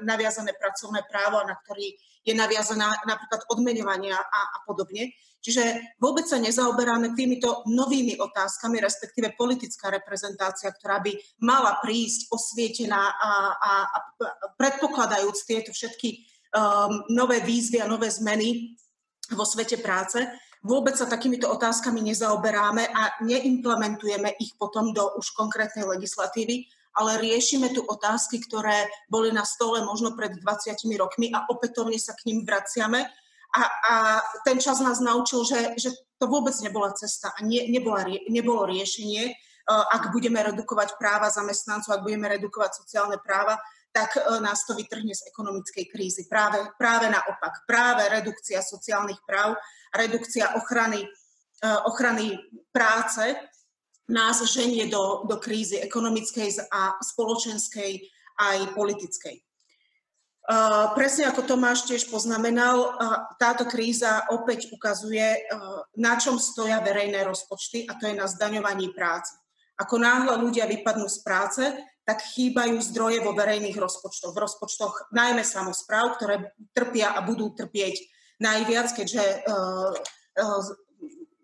naviazané pracovné právo a na ktorý je naviazaná napríklad odmenovania a, a podobne. Čiže vôbec sa nezaoberáme týmito novými otázkami, respektíve politická reprezentácia, ktorá by mala prísť osvietená a, a, a predpokladajúc tieto všetky um, nové výzvy a nové zmeny vo svete práce, vôbec sa takýmito otázkami nezaoberáme a neimplementujeme ich potom do už konkrétnej legislatívy, ale riešime tu otázky, ktoré boli na stole možno pred 20 rokmi a opätovne sa k ním vraciame a, a ten čas nás naučil, že, že to vôbec nebola cesta a nie, nebola, nebolo riešenie. Ak budeme redukovať práva zamestnancov, ak budeme redukovať sociálne práva, tak e, nás to vytrhne z ekonomickej krízy. Práve, práve naopak. Práve redukcia sociálnych práv, redukcia ochrany, e, ochrany práce nás ženie do, do krízy ekonomickej a spoločenskej aj politickej. Uh, presne ako Tomáš tiež poznamenal, táto kríza opäť ukazuje, na čom stoja verejné rozpočty a to je na zdaňovaní práce. Ako náhle ľudia vypadnú z práce, tak chýbajú zdroje vo verejných rozpočtoch. V rozpočtoch najmä samozpráv, ktoré trpia a budú trpieť najviac, keďže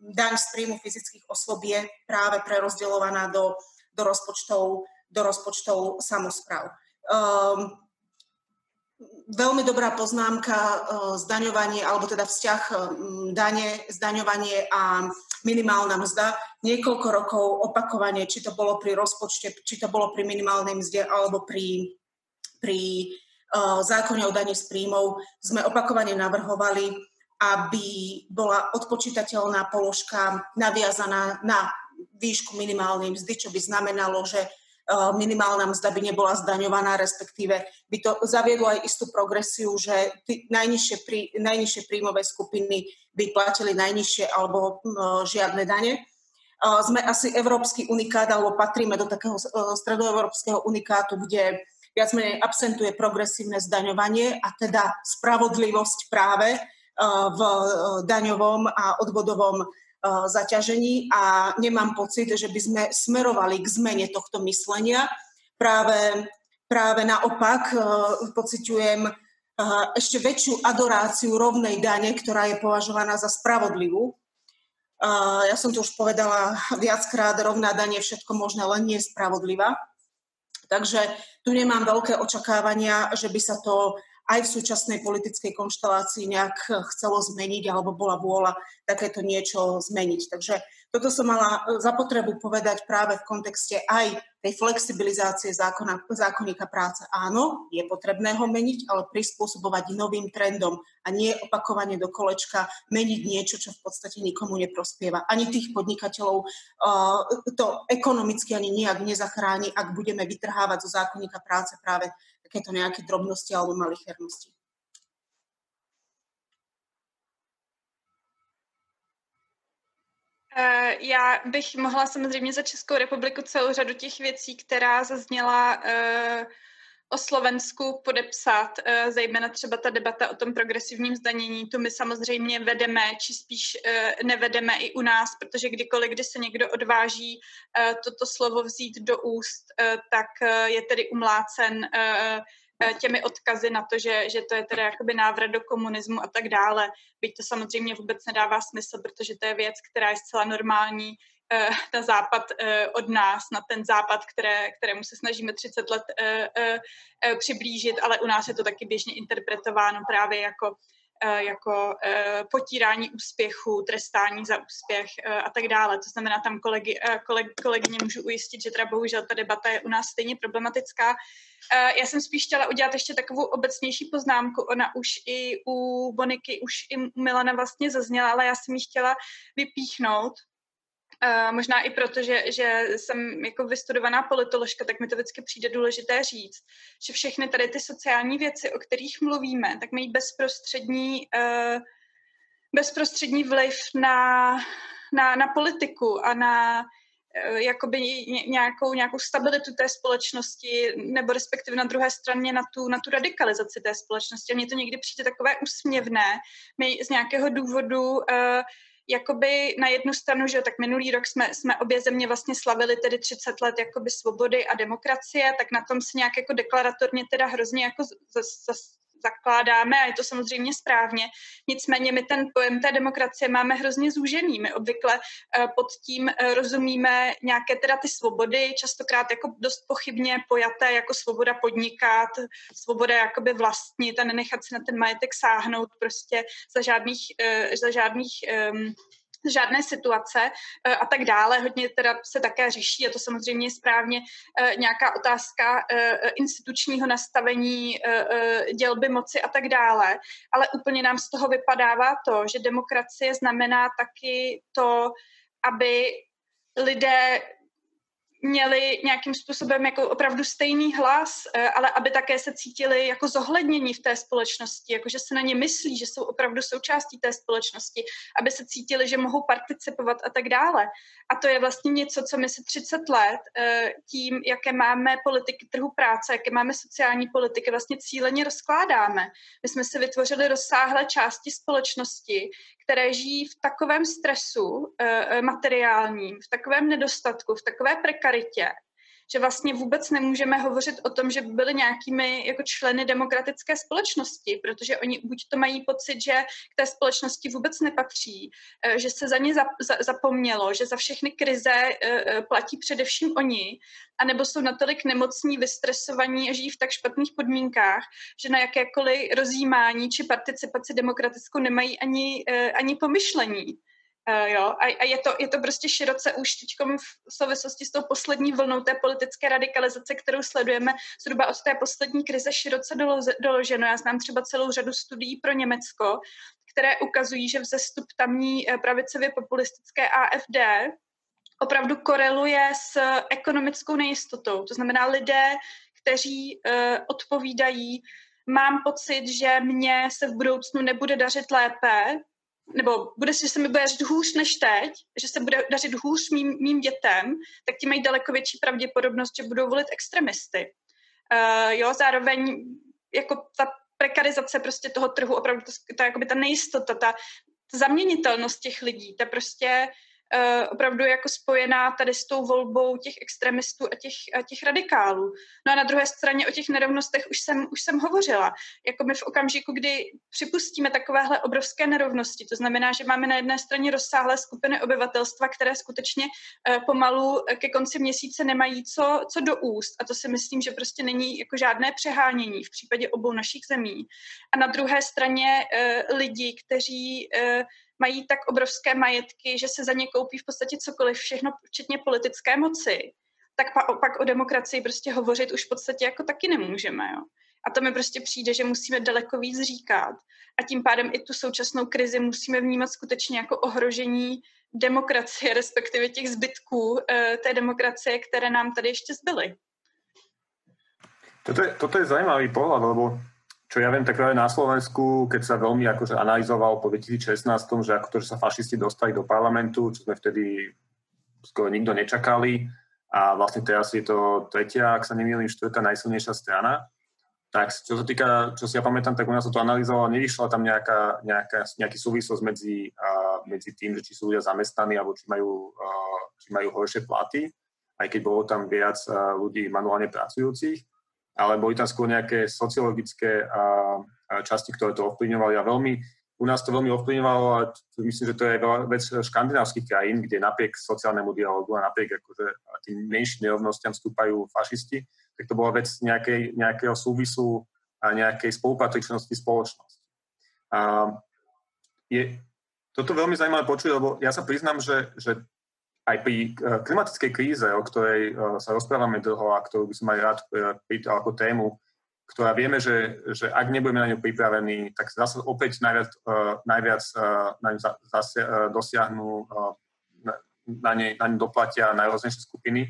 daň z príjmu fyzických osôb je práve prerozdeľovaná do, do, rozpočtov, do rozpočtov samozpráv. Um, veľmi dobrá poznámka e, zdaňovanie, alebo teda vzťah e, dane, zdaňovanie a minimálna mzda. Niekoľko rokov opakovane, či to bolo pri rozpočte, či to bolo pri minimálnej mzde, alebo pri, pri uh, zákone o daní z príjmov, sme opakovane navrhovali, aby bola odpočítateľná položka naviazaná na výšku minimálnej mzdy, čo by znamenalo, že minimálna mzda by nebola zdaňovaná, respektíve by to zaviedlo aj istú progresiu, že najnižšie, prí, najnižšie príjmové skupiny by platili najnižšie alebo uh, žiadne dane. Uh, sme asi európsky unikát, alebo patríme do takého stredoeurópskeho unikátu, kde viac menej absentuje progresívne zdaňovanie a teda spravodlivosť práve v daňovom a odvodovom zaťažení a nemám pocit, že by sme smerovali k zmene tohto myslenia. Práve, práve naopak eh, pociťujem eh, ešte väčšiu adoráciu rovnej dane, ktorá je považovaná za spravodlivú. Ja som to už povedala viackrát, rovná daň je všetko možné, len nie spravodlivá. Takže tu nemám veľké očakávania, že by sa to aj v súčasnej politickej konštelácii nejak chcelo zmeniť alebo bola vôľa takéto niečo zmeniť. Takže toto som mala e, za potrebu povedať práve v kontexte aj tej flexibilizácie zákona, zákonníka práce. Áno, je potrebné ho meniť, ale prispôsobovať novým trendom a nie opakovane do kolečka meniť niečo, čo v podstate nikomu neprospieva. Ani tých podnikateľov uh, to ekonomicky ani nejak nezachráni, ak budeme vytrhávať zo zákonníka práce práve takéto nejaké drobnosti alebo malichernosti. Eh, já bych mohla samozřejmě za Českou republiku celou řadu těch věcí, která zazněla uh, o Slovensku podepsat, uh, zejména třeba ta debata o tom progresivním zdanění, to my samozřejmě vedeme, či spíš uh, nevedeme i u nás, protože kdykoliv, kdy se někdo odváží toto slovo vzít do úst, tak je tedy umlácen Eh, těmi odkazy na to, že, že to je teda jakoby návrat do komunismu a tak dále. Byť to samozřejmě vůbec nedává smysl, protože to je věc, která je zcela normální eh, na západ eh, od nás, na ten západ, které, kterému se snažíme 30 let přiblížit, ale u nás je to taky běžně interpretováno právě jako jako potírání úspěchu, trestání za úspěch a tak dále. To znamená, tam kolegy, koleg, kolegyně můžu ujistit, že teda bohužel ta debata je u nás stejně problematická. Já jsem spíš chtěla udělat ještě takovou obecnější poznámku. Ona už i u Boniky, už i Milana vlastně zazněla, ale já jsem ji chtěla vypíchnout, Uh, možná i proto, že, že jsem jako vystudovaná politoložka, tak mi to vždycky přijde důležité říct, že všechny tady ty sociální věci, o kterých mluvíme, tak mají bezprostřední, uh, bezprostřední vliv na, na, na politiku a na uh, jakoby nějakou, nějakou stabilitu té společnosti, nebo respektive na druhé straně na tu, na tu radikalizaci té společnosti. A mně to někdy přijde takové úsměvné. My z nějakého důvodu uh, jakoby na jednu stranu, že tak minulý rok jsme, jsme obě země vlastně slavili tedy 30 let jakoby svobody a demokracie, tak na tom se nějak jako deklaratorně teda hrozně jako zakládáme a je to samozřejmě správně. Nicméně my ten pojem té demokracie máme hrozně zúžený. My obvykle uh, pod tím uh, rozumíme nějaké teda ty svobody, častokrát jako dost pochybně pojaté jako svoboda podnikat, svoboda jakoby vlastnit a nenechat si na ten majetek sáhnout prostě za žádných, uh, za žádných žádné situace eh, a tak dále. Hodně teda se také řeší, a to samozřejmě správně, eh, nějaká otázka eh, institučního nastavení dělby moci a tak dále. Ale úplně nám z toho vypadává to, že demokracie znamená taky to, aby lidé měli nějakým způsobem jako opravdu stejný hlas, eh, ale aby také se cítili jako zohlednění v té společnosti, jako že se na ně myslí, že jsou opravdu součástí té společnosti, aby se cítili, že mohou participovat a tak dále. A to je vlastně něco, co my se 30 let eh, tím, jaké máme politiky trhu práce, jaké máme sociální politiky, vlastně cíleně rozkládáme. My jsme si vytvořili rozsáhlé části společnosti, které žijí v takovém stresu e, materiálním, v takovém nedostatku, v takové prekaritě, že vlastně vůbec nemůžeme hovořit o tom, že by byli nějakými jako členy demokratické společnosti, protože oni buď to mají pocit, že k té společnosti vůbec nepatří, eh, že se za ně zapomnělo, že za všechny krize eh, platí především oni, anebo jsou natolik nemocní, vystresovaní a žijí v tak špatných podmínkách, že na jakékoliv rozjímání či participaci demokratickou nemají ani, ani pomyšlení. Uh, jo, a, a je, to, je to prostě široce už teď v souvislosti s tou poslední vlnou té politické radikalizace, kterou sledujeme zhruba od té poslední krize široce doloženo. Já znám třeba celou řadu studií pro Německo, které ukazují, že vzestup tamní eh, pravicově populistické AFD opravdu koreluje s ekonomickou nejistotou. To znamená lidé, kteří uh, odpovídají, mám pocit, že mě se v budoucnu nebude dařit lépe, nebo bude, že se mi bude dařit hůř než teď, že se bude dařit hůř mým, mým dětem, tak ti mají daleko větší pravděpodobnost, že budou volit extremisty. Uh, jo, zároveň jako ta prekarizace prostě toho trhu, opravdu ta, jakoby ta nejistota, ta, ta zaměnitelnost těch lidí, ta prostě uh, opravdu jako spojená tady s tou volbou těch extremistů a těch, a těch radikálů. No a na druhé straně o těch nerovnostech už jsem, už jsem hovořila. Jako my v okamžiku, kdy připustíme takovéhle obrovské nerovnosti, to znamená, že máme na jedné straně rozsáhlé skupiny obyvatelstva, které skutečně uh, pomalu ke konci měsíce nemají co, co do úst. A to si myslím, že prostě není jako žádné přehánění v případě obou našich zemí. A na druhé straně uh, lidi, kteří mají tak obrovské majetky, že se za ně koupí v podstatě cokoliv, všechno, včetně politické moci, tak pa, pak o demokracii prostě hovořit už v podstatě jako taky nemůžeme. Jo? A to mi prostě přijde, že musíme daleko víc říkat. A tím pádem i tu současnou krizi musíme vnímat skutečně jako ohrožení demokracie, respektive těch zbytků e, té demokracie, které nám tady ještě zbyly. Toto je, toto je zajímavý pohľad, lebo čo ja viem, tak práve na Slovensku, keď sa veľmi akože analyzoval po 2016, že ako to, že sa fašisti dostali do parlamentu, čo sme vtedy skoro nikto nečakali a vlastne teraz je to tretia, ak sa nemýlim, štvrtá najsilnejšia strana, tak čo sa týka, čo si ja pamätám, tak u nás sa to analyzovalo, nevyšla tam nejaká, nejaká, nejaký súvislosť medzi, uh, medzi tým, že či sú ľudia zamestnaní alebo či majú, uh, či majú horšie platy, aj keď bolo tam viac uh, ľudí manuálne pracujúcich ale boli tam skôr nejaké sociologické časti, ktoré to ovplyvňovali a veľmi, u nás to veľmi ovplyvňovalo a myslím, že to je vec škandinávskych krajín, kde napriek sociálnemu dialogu a napriek akože, tým menším nerovnostiam vstúpajú fašisti, tak to bola vec nejakej, nejakého súvisu a nejakej spolupatričnosti spoločnosti. A je, toto veľmi zaujímavé počuť, lebo ja sa priznám, že, že aj pri eh, klimatickej kríze, o ktorej eh, sa rozprávame dlho a ktorú by som aj rád eh, pýtal ako tému, ktorá vieme, že, že ak nebudeme na ňu pripravení, tak zase opäť najviac, najviac najviac zase, dosiahnu na ne, na ne doplatia najrôznejšie skupiny.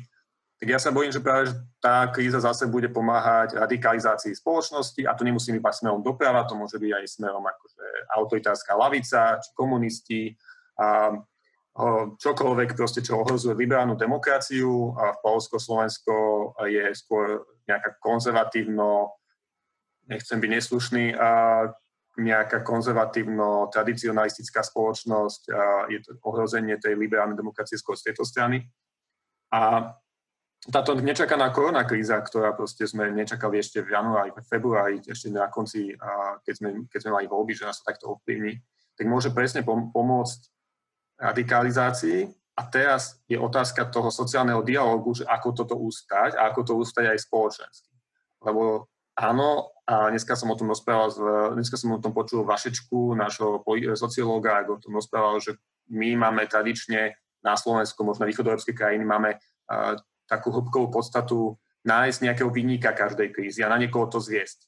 Tak ja sa bojím, že práve že tá kríza zase bude pomáhať radikalizácii spoločnosti a to nemusí byť smerom doprava, to môže byť aj smerom akože autoritárska lavica, či komunisti, a čokoľvek proste, čo ohrozuje liberálnu demokraciu a v Polsko, Slovensko je skôr nejaká konzervatívno, nechcem byť neslušný, a nejaká konzervatívno-tradicionalistická spoločnosť, a je to ohrozenie tej liberálnej demokracie skôr z tejto strany. A táto nečakaná korona kríza, ktorá proste sme nečakali ešte v januári, v februári, ešte na konci, keď sme, keď sme mali voľby, že nás to takto ovplyvní, tak môže presne pomôcť radikalizácii. A teraz je otázka toho sociálneho dialogu, že ako toto ústať a ako to ústať aj spoločensky. Lebo áno, a dneska som o tom rozprával, dneska som o tom počul Vašečku, nášho sociológa, ako o tom rozprával, že my máme tradične na Slovensku, možno východoeurópske krajiny, máme takú hĺbkovú podstatu nájsť nejakého vyníka každej krízy a na niekoho to zviesť.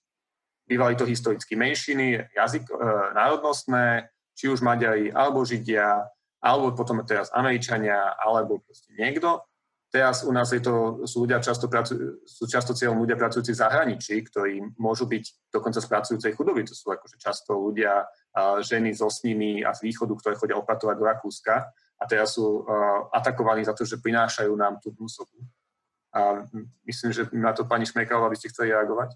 Bývali to historicky menšiny, jazyk, e, národnostné, či už Maďari, alebo Židia, alebo potom teraz Američania, alebo proste niekto. Teraz u nás je to, sú, ľudia často pracujú, sú často cieľom ľudia pracujúci v zahraničí, ktorí môžu byť dokonca z pracujúcej chudoby. To sú akože často ľudia, ženy zo snimi a z východu, ktoré chodia opatovať do Rakúska a teraz sú atakovaní za to, že prinášajú nám tú hnusobu. A myslím, že na to pani Šmekalová by ste chceli reagovať.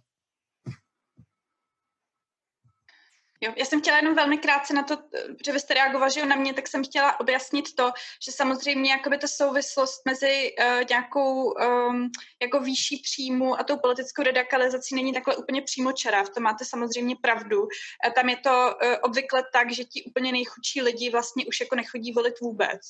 Jo, já jsem chtěla jenom velmi krátce na to, že vy jste reagoval, že na mě, tak jsem chtěla objasnit to, že samozřejmě jakoby ta souvislost mezi uh, nějakou um, jako výšší příjmu a tou politickou radikalizací není takhle úplně přímo čará. V tom máte samozřejmě pravdu. Uh, tam je to uh, obvykle tak, že ti úplně nejchudší lidi vlastně už jako nechodí volit vůbec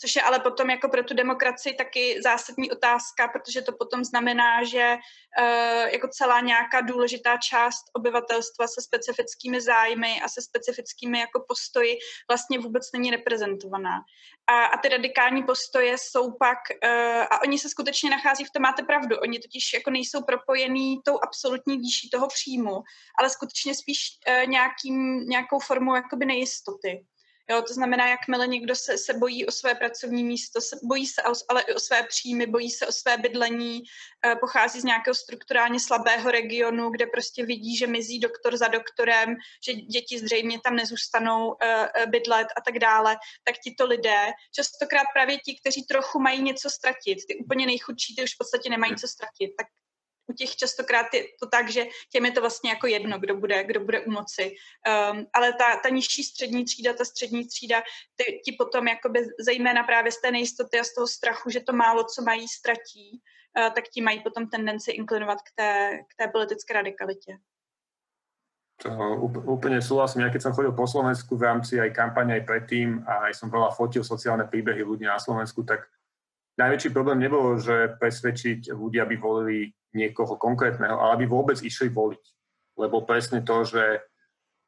což je ale potom jako pro tu demokracii taky zásadní otázka, protože to potom znamená, že uh, jako celá nějaká důležitá část obyvatelstva se specifickými zájmy a se specifickými jako postoji vlastně vůbec není reprezentovaná. A, a ty radikální postoje jsou pak, uh, a oni se skutečně nachází v tom, máte pravdu, oni totiž jako nejsou propojený tou absolutní výší toho příjmu, ale skutečně spíš uh, nějakým, nějakou formou jakoby nejistoty. Jo, to znamená, jakmile někdo se, se bojí o své pracovní místo, se, bojí se ale i o své příjmy, bojí se o své bydlení, eh, pochází z nějakého strukturálně slabého regionu, kde prostě vidí, že mizí doktor za doktorem, že děti zřejmě tam nezůstanou eh, bydlet a tak dále, tak tito lidé, častokrát právě ti, kteří trochu mají něco ztratit, ty úplně nejchudší, ty už v podstatě nemají co ztratit, tak u těch častokrát je to tak, že těm je to vlastně jako jedno, kdo bude, kdo bude u moci. Um, ale ta, ta nižší střední třída, ta střední třída, ty, ti potom jakoby zejména právě z té nejistoty a z toho strachu, že to málo, co mají, ztratí, uh, tak ti mají potom tendenci inklinovat k té, k té politické radikalitě. To úplne súhlasím. Ja keď som chodil po Slovensku v rámci aj kampane, aj predtým a aj som veľa fotil sociálne príbehy ľudí na Slovensku, tak najväčší problém nebolo, že presvedčiť ľudia, aby volili niekoho konkrétneho, ale aby vôbec išli voliť. Lebo presne to, že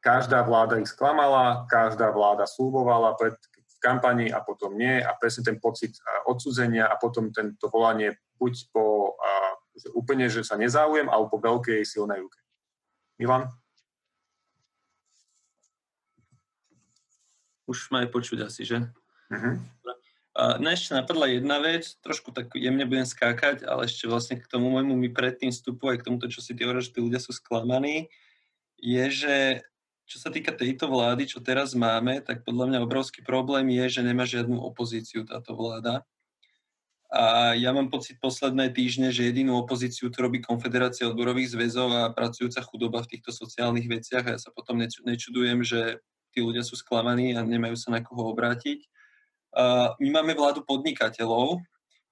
každá vláda ich sklamala, každá vláda slúbovala pred, v kampani a potom nie a presne ten pocit odsudzenia a potom tento volanie buď po že úplne, že sa nezáujem, alebo po veľkej silnej ruke. Milan? Už ma aj počuť asi, že? Uh-huh. Mňa ešte napadla jedna vec, trošku tak jemne budem skákať, ale ešte vlastne k tomu môjmu mi predtým vstupu aj k tomuto, čo si ty hovoríš, tí ľudia sú sklamaní, je, že čo sa týka tejto vlády, čo teraz máme, tak podľa mňa obrovský problém je, že nemá žiadnu opozíciu táto vláda. A ja mám pocit posledné týždne, že jedinú opozíciu tu robí Konfederácia odborových zväzov a pracujúca chudoba v týchto sociálnych veciach a ja sa potom nečudujem, že tí ľudia sú sklamaní a nemajú sa na koho obrátiť my máme vládu podnikateľov,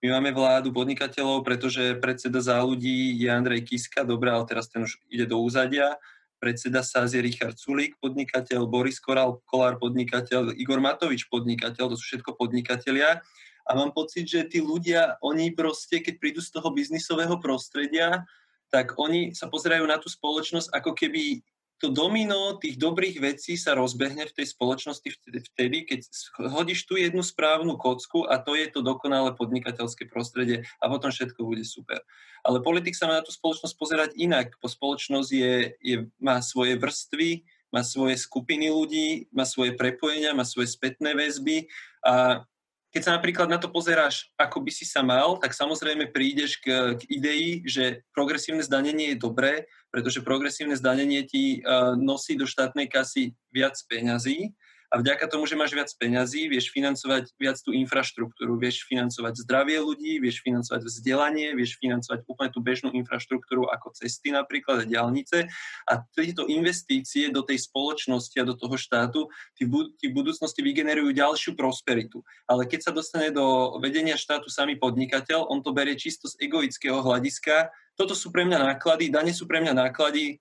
my máme vládu podnikateľov, pretože predseda za ľudí je Andrej Kiska, dobrá, ale teraz ten už ide do úzadia. Predseda SAS je Richard Sulík, podnikateľ, Boris Koral, Kolár, podnikateľ, Igor Matovič, podnikateľ, to sú všetko podnikatelia. A mám pocit, že tí ľudia, oni proste, keď prídu z toho biznisového prostredia, tak oni sa pozerajú na tú spoločnosť, ako keby to domino tých dobrých vecí sa rozbehne v tej spoločnosti vtedy, keď hodíš tú jednu správnu kocku a to je to dokonalé podnikateľské prostredie a potom všetko bude super. Ale politik sa má na tú spoločnosť pozerať inak. Po spoločnosť je, je, má svoje vrstvy, má svoje skupiny ľudí, má svoje prepojenia, má svoje spätné väzby a keď sa napríklad na to pozeráš, ako by si sa mal, tak samozrejme prídeš k, k idei, že progresívne zdanenie je dobré, pretože progresívne zdanenie ti uh, nosí do štátnej kasy viac peňazí a vďaka tomu, že máš viac peňazí, vieš financovať viac tú infraštruktúru, vieš financovať zdravie ľudí, vieš financovať vzdelanie, vieš financovať úplne tú bežnú infraštruktúru ako cesty napríklad a diálnice a tieto investície do tej spoločnosti a do toho štátu tí v budúcnosti vygenerujú ďalšiu prosperitu. Ale keď sa dostane do vedenia štátu samý podnikateľ, on to berie čisto z egoického hľadiska, toto sú pre mňa náklady, dane sú pre mňa náklady,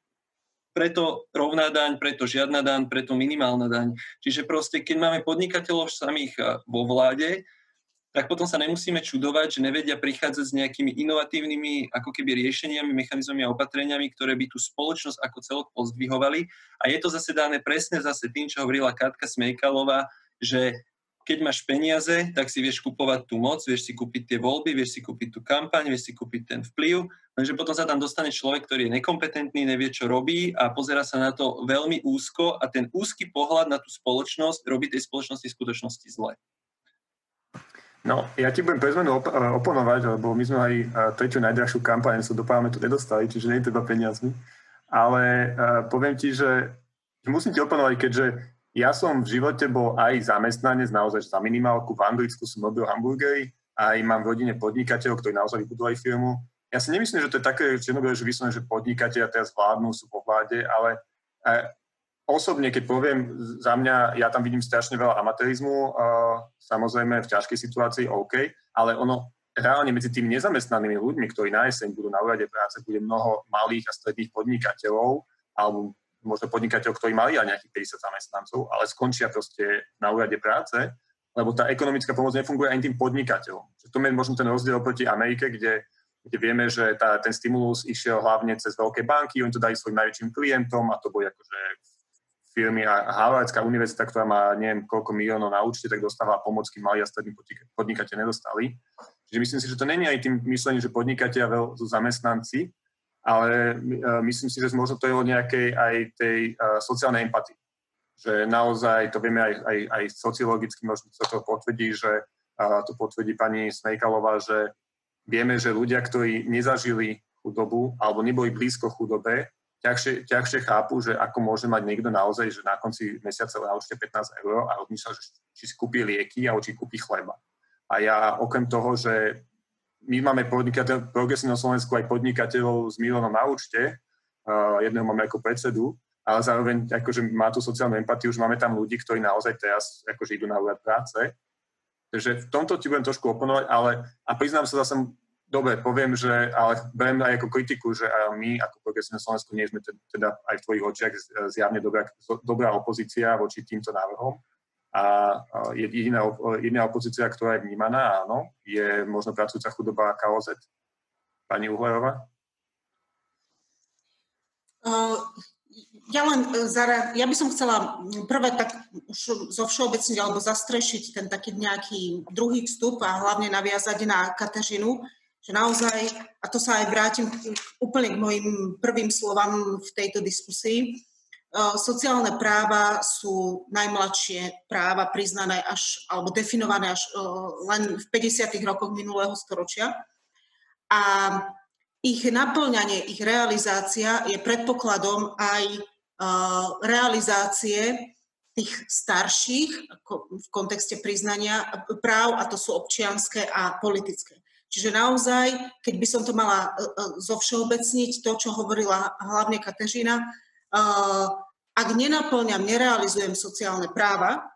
preto rovná daň, preto žiadna daň, preto minimálna daň. Čiže proste, keď máme podnikateľov samých vo vláde, tak potom sa nemusíme čudovať, že nevedia prichádzať s nejakými inovatívnymi ako keby riešeniami, mechanizmami a opatreniami, ktoré by tú spoločnosť ako celok pozdvihovali. A je to zase dané presne zase tým, čo hovorila Katka Smejkalová, že keď máš peniaze, tak si vieš kupovať tú moc, vieš si kúpiť tie voľby, vieš si kúpiť tú kampaň, vieš si kúpiť ten vplyv, lenže potom sa tam dostane človek, ktorý je nekompetentný, nevie, čo robí a pozera sa na to veľmi úzko a ten úzky pohľad na tú spoločnosť robí tej spoločnosti v skutočnosti zle. No, ja ti budem pre op- eh, oponovať, lebo my sme aj eh, tretiu najdrahšiu kampaň sa do parlamentu nedostali, čiže nie je to peniazmi. Ale uh, poviem ti, že musím ti oponovať, keďže ja som v živote bol aj zamestnanec, naozaj za minimálku. V Anglicku som robil hamburgery, aj mám v rodine podnikateľov, ktorí naozaj vybudovali firmu. Ja si nemyslím, že to je také černobile, že vyslovene, že podnikatelia teraz vládnu, sú po vláde, ale e, osobne, keď poviem za mňa, ja tam vidím strašne veľa amatérizmu, e, samozrejme v ťažkej situácii OK, ale ono reálne medzi tými nezamestnanými ľuďmi, ktorí na jeseň budú na úrade práce, bude mnoho malých a stredných podnikateľov alebo možno podnikateľ, ktorí mali aj nejakých 50 zamestnancov, ale skončia proste na úrade práce, lebo tá ekonomická pomoc nefunguje ani tým podnikateľom. Čiže to je možno ten rozdiel proti Amerike, kde, kde vieme, že tá, ten stimulus išiel hlavne cez veľké banky, oni to dali svojim najväčším klientom a to boli akože firmy a Harvardská univerzita, ktorá má neviem koľko miliónov na účte, tak dostáva pomoc, kým mali a strední podnikateľ nedostali. Čiže myslím si, že to není aj tým myslením, že podnikateľ sú zamestnanci, ale e, myslím si, že možno to je o nejakej aj tej uh, sociálnej empatii. Že naozaj, to vieme aj, aj, aj sociologicky, možno sa to potvrdí, že to potvrdí pani Smejkalová, že vieme, že ľudia, ktorí nezažili chudobu alebo neboli blízko chudobe, ťažšie, ťažšie chápu, že ako môže mať niekto naozaj, že na konci mesiaca určite 15 eur a rozmýšľa, že či si kúpi lieky alebo či kúpi chleba. A ja okrem toho, že my máme podnikateľ, progresívnom Slovensku aj podnikateľov s miliónom na účte, uh, jedného máme ako predsedu, ale zároveň akože má tú sociálnu empatiu, už máme tam ľudí, ktorí naozaj teraz akože idú na úrad práce. Takže v tomto ti budem trošku oponovať, ale a priznám sa zase, dobre, poviem, že ale beriem aj ako kritiku, že my ako progresívne Slovensku nie sme teda aj v tvojich očiach zjavne dobrá, dobrá opozícia voči týmto návrhom a jediná, jediná opozícia, ktorá je vnímaná, áno, je možno pracujúca chudoba KOZ. Pani Uhlerová? Ja len e, zara, ja by som chcela prvé tak už zo všeobecniť alebo zastrešiť ten taký nejaký druhý vstup a hlavne naviazať na Kateřinu, že naozaj, a to sa aj vrátim úplne k mojim prvým slovám v tejto diskusii, sociálne práva sú najmladšie práva priznané až, alebo definované až len v 50. rokoch minulého storočia. A ich naplňanie, ich realizácia je predpokladom aj realizácie tých starších v kontexte priznania práv, a to sú občianské a politické. Čiže naozaj, keď by som to mala zovšeobecniť, to, čo hovorila hlavne Kateřina, ak nenaplňam, nerealizujem sociálne práva,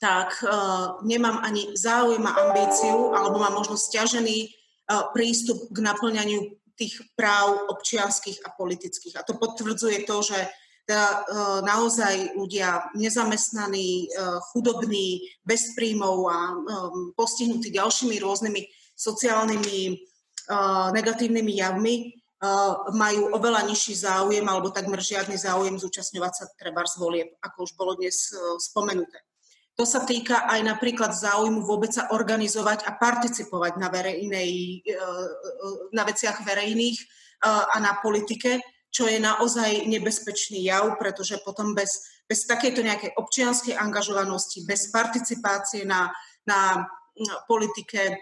tak uh, nemám ani záujem a ambíciu, alebo mám možno stiažený uh, prístup k naplňaniu tých práv občianských a politických. A to potvrdzuje to, že teda, uh, naozaj ľudia nezamestnaní, uh, chudobní, bez príjmov a um, postihnutí ďalšími rôznymi sociálnymi uh, negatívnymi javmi, majú oveľa nižší záujem alebo takmer žiadny záujem zúčastňovať sa treba z volieb, ako už bolo dnes e, spomenuté. To sa týka aj napríklad záujmu vôbec sa organizovať a participovať na, verejnej, e, e, na veciach verejných a na politike, čo je naozaj nebezpečný jav, pretože potom bez, bez takejto nejakej občianskej angažovanosti, bez participácie na na politike,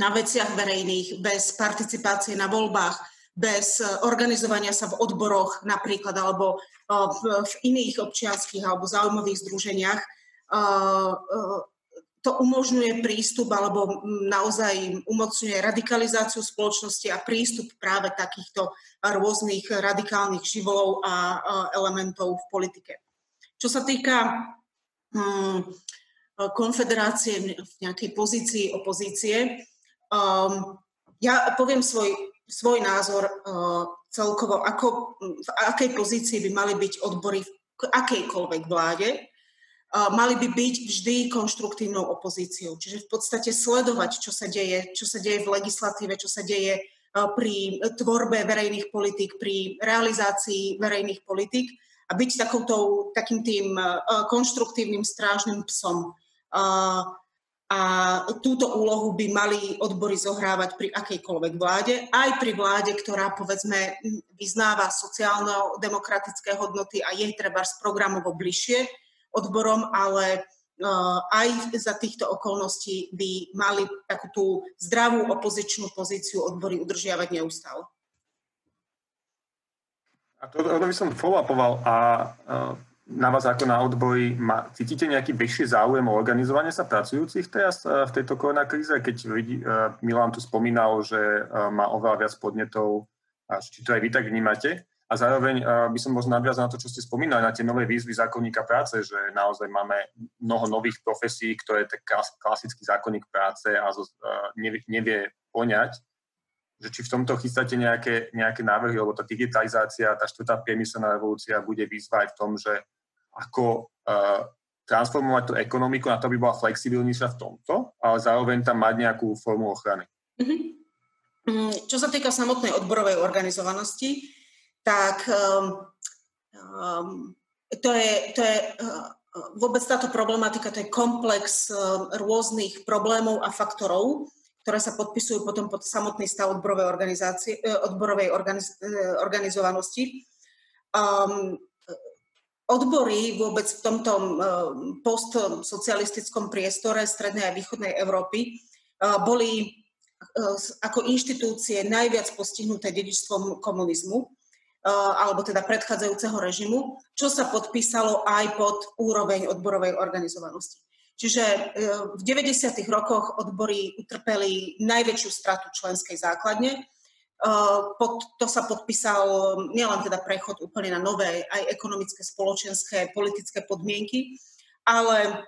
na veciach verejných, bez participácie na voľbách, bez organizovania sa v odboroch napríklad alebo v, iných občianských alebo zaujímavých združeniach to umožňuje prístup alebo naozaj umocňuje radikalizáciu spoločnosti a prístup práve takýchto rôznych radikálnych živolov a elementov v politike. Čo sa týka um, konfederácie v nejakej pozícii opozície, ja poviem svoj, svoj názor uh, celkovo, ako, v akej pozícii by mali byť odbory v akejkoľvek vláde mali by byť vždy konštruktívnou opozíciou. Čiže v podstate sledovať, čo sa deje, čo sa deje v legislatíve, čo sa deje pri tvorbe verejných politik, pri realizácii verejných politik a byť takoutou, takým tým konštruktívnym strážnym psom. A túto úlohu by mali odbory zohrávať pri akejkoľvek vláde, aj pri vláde, ktorá povedzme vyznáva sociálno-demokratické hodnoty a je treba z programovo bližšie odborom, ale uh, aj za týchto okolností by mali takú tú zdravú opozičnú pozíciu odbory udržiavať neustále. A to, to by som follow-upoval a uh, na vás ako na odboji, ma, cítite nejaký vyšší záujem o organizovanie sa pracujúcich teraz uh, v tejto koronakríze, keď uh, Milan tu spomínal, že uh, má oveľa viac podnetov, či to aj vy tak vnímate, a zároveň by som možno nadviazal na to, čo ste spomínali, na tie nové výzvy zákonníka práce, že naozaj máme mnoho nových profesí, ktoré je klasický zákonník práce a nevie poňať, že či v tomto chystáte nejaké, nejaké návrhy, lebo tá digitalizácia, tá štvrtá priemyselná revolúcia bude výzva aj v tom, že ako uh, transformovať tú ekonomiku na to, aby bola flexibilnejšia v tomto, ale zároveň tam mať nejakú formu ochrany. Mm-hmm. Čo sa týka samotnej odborovej organizovanosti, tak um, um, to je, to je uh, vôbec táto problematika, to je komplex uh, rôznych problémov a faktorov, ktoré sa podpisujú potom pod samotný stav odborovej, organizácie, uh, odborovej organiz, uh, organizovanosti. Um, odbory vôbec v tomto um, postsocialistickom priestore strednej a východnej Európy boli ako inštitúcie najviac postihnuté dedičstvom komunizmu alebo teda predchádzajúceho režimu, čo sa podpísalo aj pod úroveň odborovej organizovanosti. Čiže eh, v 90. rokoch odbory utrpeli najväčšiu stratu členskej základne. Eh, pod, to sa podpísal nielen teda prechod úplne na nové aj ekonomické, spoločenské, politické podmienky, ale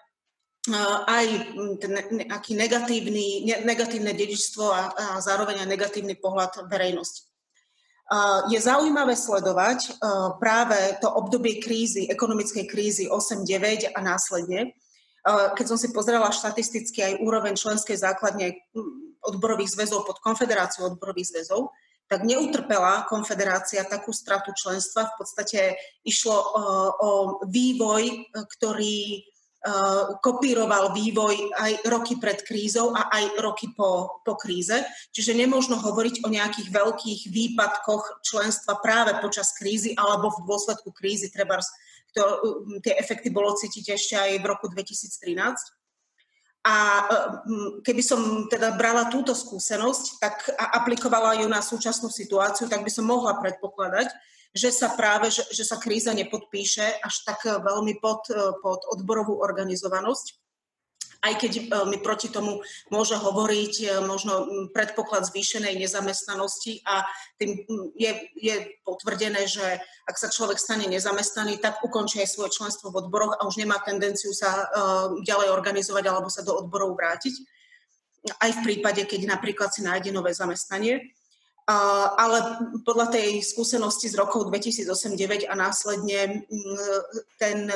aj hm, ten nejaký negatívny, negatívne dedičstvo a, a zároveň aj negatívny pohľad verejnosti. Je zaujímavé sledovať práve to obdobie krízy, ekonomickej krízy 8-9 a následne. Keď som si pozrela štatisticky aj úroveň členskej základne odborových zväzov pod konfederáciou odborových zväzov, tak neutrpela konfederácia takú stratu členstva. V podstate išlo o vývoj, ktorý Eh, kopíroval vývoj aj roky pred krízou a aj roky po, po kríze. Čiže nemôžno hovoriť o nejakých veľkých výpadkoch členstva práve počas krízy alebo v dôsledku krízy. Treba to, hm, tie efekty bolo cítiť ešte aj v roku 2013. A hm, keby som teda brala túto skúsenosť tak a aplikovala ju na súčasnú situáciu, tak by som mohla predpokladať, že sa práve, že, že sa kríza nepodpíše až tak veľmi pod, pod odborovú organizovanosť aj keď eh, mi proti tomu môže hovoriť možno hm, predpoklad zvýšenej nezamestnanosti a tým je, je potvrdené, že ak sa človek stane nezamestnaný, tak ukončí aj svoje členstvo v odboroch a už nemá tendenciu sa ďalej organizovať alebo sa do odborov vrátiť. Aj v prípade, keď napríklad si nájde nové zamestnanie ale podľa tej skúsenosti z rokov 2008-2009 a následne ten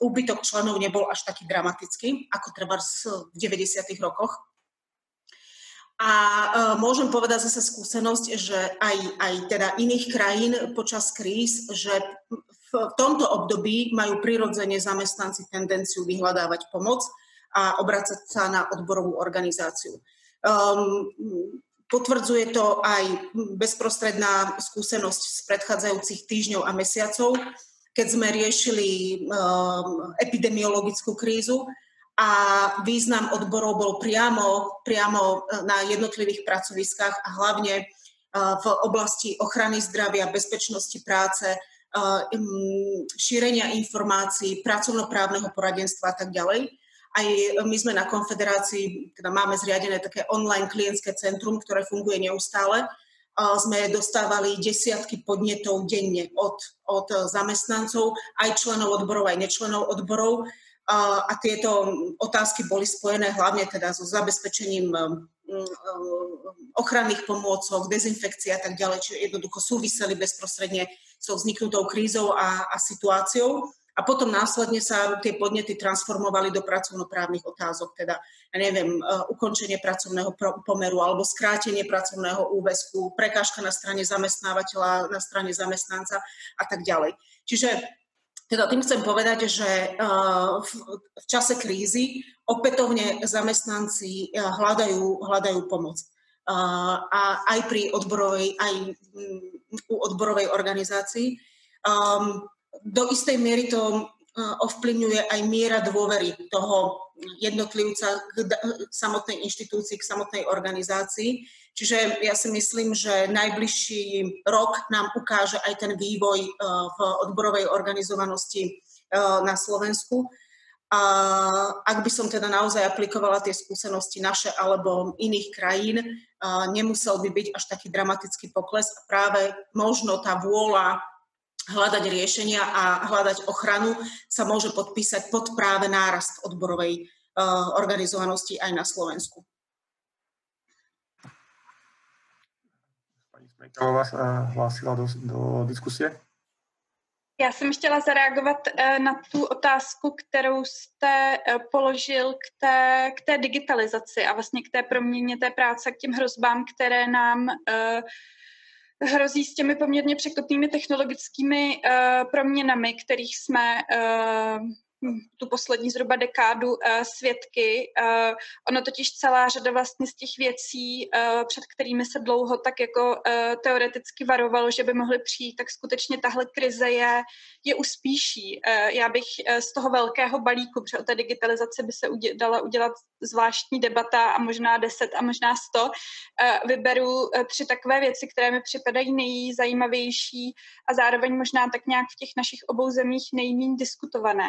úbytok členov nebol až taký dramatický, ako treba v 90. rokoch. A môžem povedať zase skúsenosť, že aj, aj teda iných krajín počas kríz, že v tomto období majú prirodzene zamestnanci tendenciu vyhľadávať pomoc a obracať sa na odborovú organizáciu. Um, Potvrdzuje to aj bezprostredná skúsenosť z predchádzajúcich týždňov a mesiacov, keď sme riešili um, epidemiologickú krízu a význam odborov bol priamo, priamo na jednotlivých pracoviskách a hlavne v oblasti ochrany zdravia, bezpečnosti práce, šírenia informácií, pracovnoprávneho poradenstva a tak ďalej. Aj my sme na konfederácii, teda máme zriadené také online klientské centrum, ktoré funguje neustále. Sme dostávali desiatky podnetov denne od, od zamestnancov, aj členov odborov, aj nečlenov odborov. A tieto otázky boli spojené hlavne teda so zabezpečením ochranných pomôcok, dezinfekcie a tak ďalej, čiže jednoducho súviseli bezprostredne so vzniknutou krízou a, a situáciou. A potom následne sa tie podnety transformovali do pracovnoprávnych otázok, teda, ja neviem, e, ukončenie pracovného pomeru alebo skrátenie pracovného úväzku, prekážka na strane zamestnávateľa, na strane zamestnanca a tak ďalej. Čiže teda tým chcem povedať, že e, v čase krízy opätovne zamestnanci e, hľadajú, hľadajú pomoc. A aj pri odborovej, aj u odborovej organizácii. Um, do istej miery to uh, ovplyvňuje aj miera dôvery toho jednotlivca k samotnej inštitúcii, k samotnej organizácii. Čiže ja si myslím, že najbližší rok nám ukáže aj ten vývoj uh, v odborovej organizovanosti uh, na Slovensku. A ak by som teda naozaj aplikovala tie skúsenosti naše alebo iných krajín, nemusel by byť až taký dramatický pokles a práve možno tá vôľa hľadať riešenia a hľadať ochranu sa môže podpísať pod práve nárast odborovej organizovanosti aj na Slovensku. Pani Smejková sa hlásila do, do diskusie. Já jsem chtěla zareagovat eh, na tu otázku, kterou jste eh, položil k té, k té digitalizaci a vlastně k té proměně té práce, k těm hrozbám, které nám eh, hrozí s těmi poměrně překotnými technologickými proměnami, kterých jsme Hm, tu poslední zhruba dekádu uh, svědky. Uh, ono totiž celá řada vlastně z těch věcí, uh, před kterými se dlouho tak jako uh, teoreticky varovalo, že by mohly přijít, tak skutečně tahle krize je, je uspíší. Uh, já bych uh, z toho velkého balíku, protože o té digitalizaci by se udě, dala udělat zvláštní debata a možná deset a možná sto, uh, vyberu uh, tři takové věci, které mi připadají nejzajímavější a zároveň možná tak nějak v těch našich obou zemích nejméně diskutované.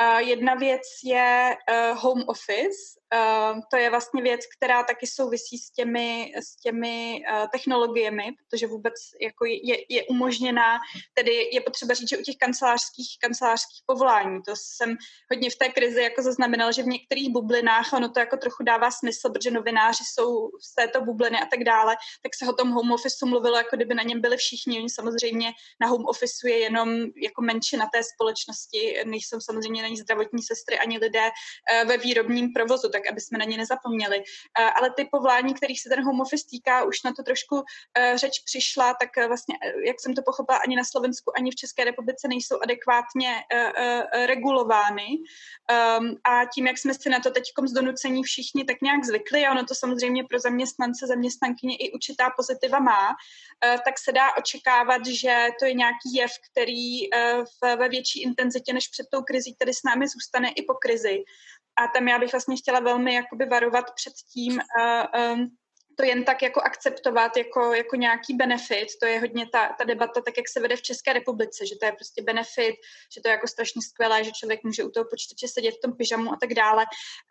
Uh, jedna věc je uh, home office, Uh, to je vlastně věc, která taky souvisí s těmi, s těmi uh, technologiemi, protože vůbec jako je, je umožněná, tedy je potřeba říct, že u těch kancelářských, kancelářských povolání, to jsem hodně v té krizi jako zaznamenala, že v některých bublinách ono to jako trochu dává smysl, protože novináři jsou z této bubliny a tak dále, tak se o tom home office mluvilo, jako kdyby na něm byli všichni. Oni samozřejmě na home office je jenom jako menšina té společnosti, nejsou samozřejmě ani zdravotní sestry, ani lidé uh, ve výrobním provozu, tak aby jsme na ně nezapomněli. Eh, ale ty povolání, kterých se ten home office týká, už na to trošku eh, řeč přišla, tak eh, vlastně, jak jsem to pochopila, ani na Slovensku, ani v České republice nejsou adekvátně regulovány. Ehm, a tím, jak jsme si na to teď z donucení všichni tak nějak zvykli, a ono to samozřejmě pro zaměstnance, zaměstnankyně i určitá pozitiva má, tak se dá očekávat, že to je nějaký jev, který ve větší intenzitě než před tou krizí tady s námi zůstane i po krizi. A tam já bych vlastně chtěla velmi jakoby varovat před tím, uh, um, to jen tak jako akceptovat jako, jako nějaký benefit. To je hodně ta, ta debata, tak jak se vede v České republice, že to je prostě benefit, že to je jako strašně skvělé, že člověk může u toho počítače sedět v tom pyžamu a tak dále.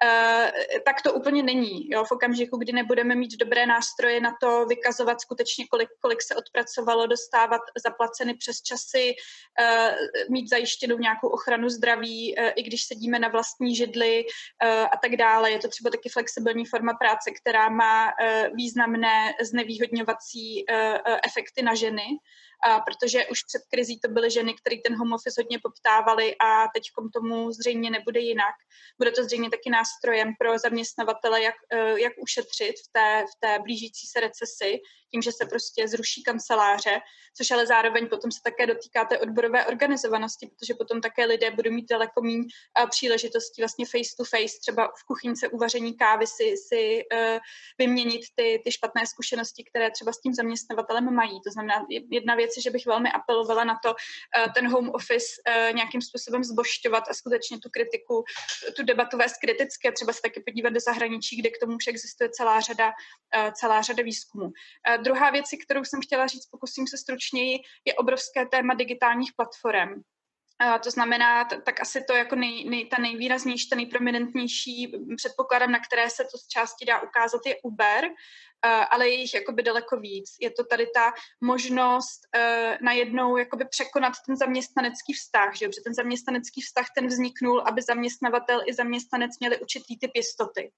Uh, tak to úplně není. Jo? V okamžiku, kdy nebudeme mít dobré nástroje na to vykazovat skutečně, kolik, kolik se odpracovalo, dostávat zaplaceny přes časy, uh, mít zajištěnou nějakou ochranu zdraví, uh, i když sedíme na vlastní židli uh, a tak dále. Je to třeba taky flexibilní forma práce, která má uh, významné znevýhodňovací eh, eh, efekty na ženy, protože už před krizí to byly ženy, které ten home office hodně poptávaly a teď tomu zřejmě nebude jinak. Bude to zřejmě taky nástrojem pro zaměstnavatele, jak, eh, jak ušetřit v té, v té blížící se recesi, tím, že se prostě zruší kanceláře, což ale zároveň potom se také dotýká té odborové organizovanosti, protože potom také lidé budou mít daleko méně příležitostí vlastně face to face, třeba v kuchyňce uvaření kávy si, si uh, vyměnit ty, ty špatné zkušenosti, které třeba s tím zaměstnavatelem mají. To znamená, jedna věc věci, že bych velmi apelovala na to ten home office nějakým způsobem zbošťovat a skutečně tu kritiku, tu debatu vést kriticky a třeba se taky podívat do zahraničí, kde k tomu už existuje celá řada, celá řada výzkumů. Druhá věc, kterou jsem chtěla říct, pokusím se stručněji, je obrovské téma digitálních platform. To znamená, tak asi to jako nej, nej, ta nejvýraznější, ta nejprominentnější předpokladem, na které se to z části dá ukázat, je Uber, ale je jich jakoby daleko víc. Je to tady ta možnost uh, najednou jakoby překonat ten zaměstnanecký vztah, že? protože ten zaměstnanecký vztah ten vzniknul, aby zaměstnavatel i zaměstnanec měli určitý typ jistoty.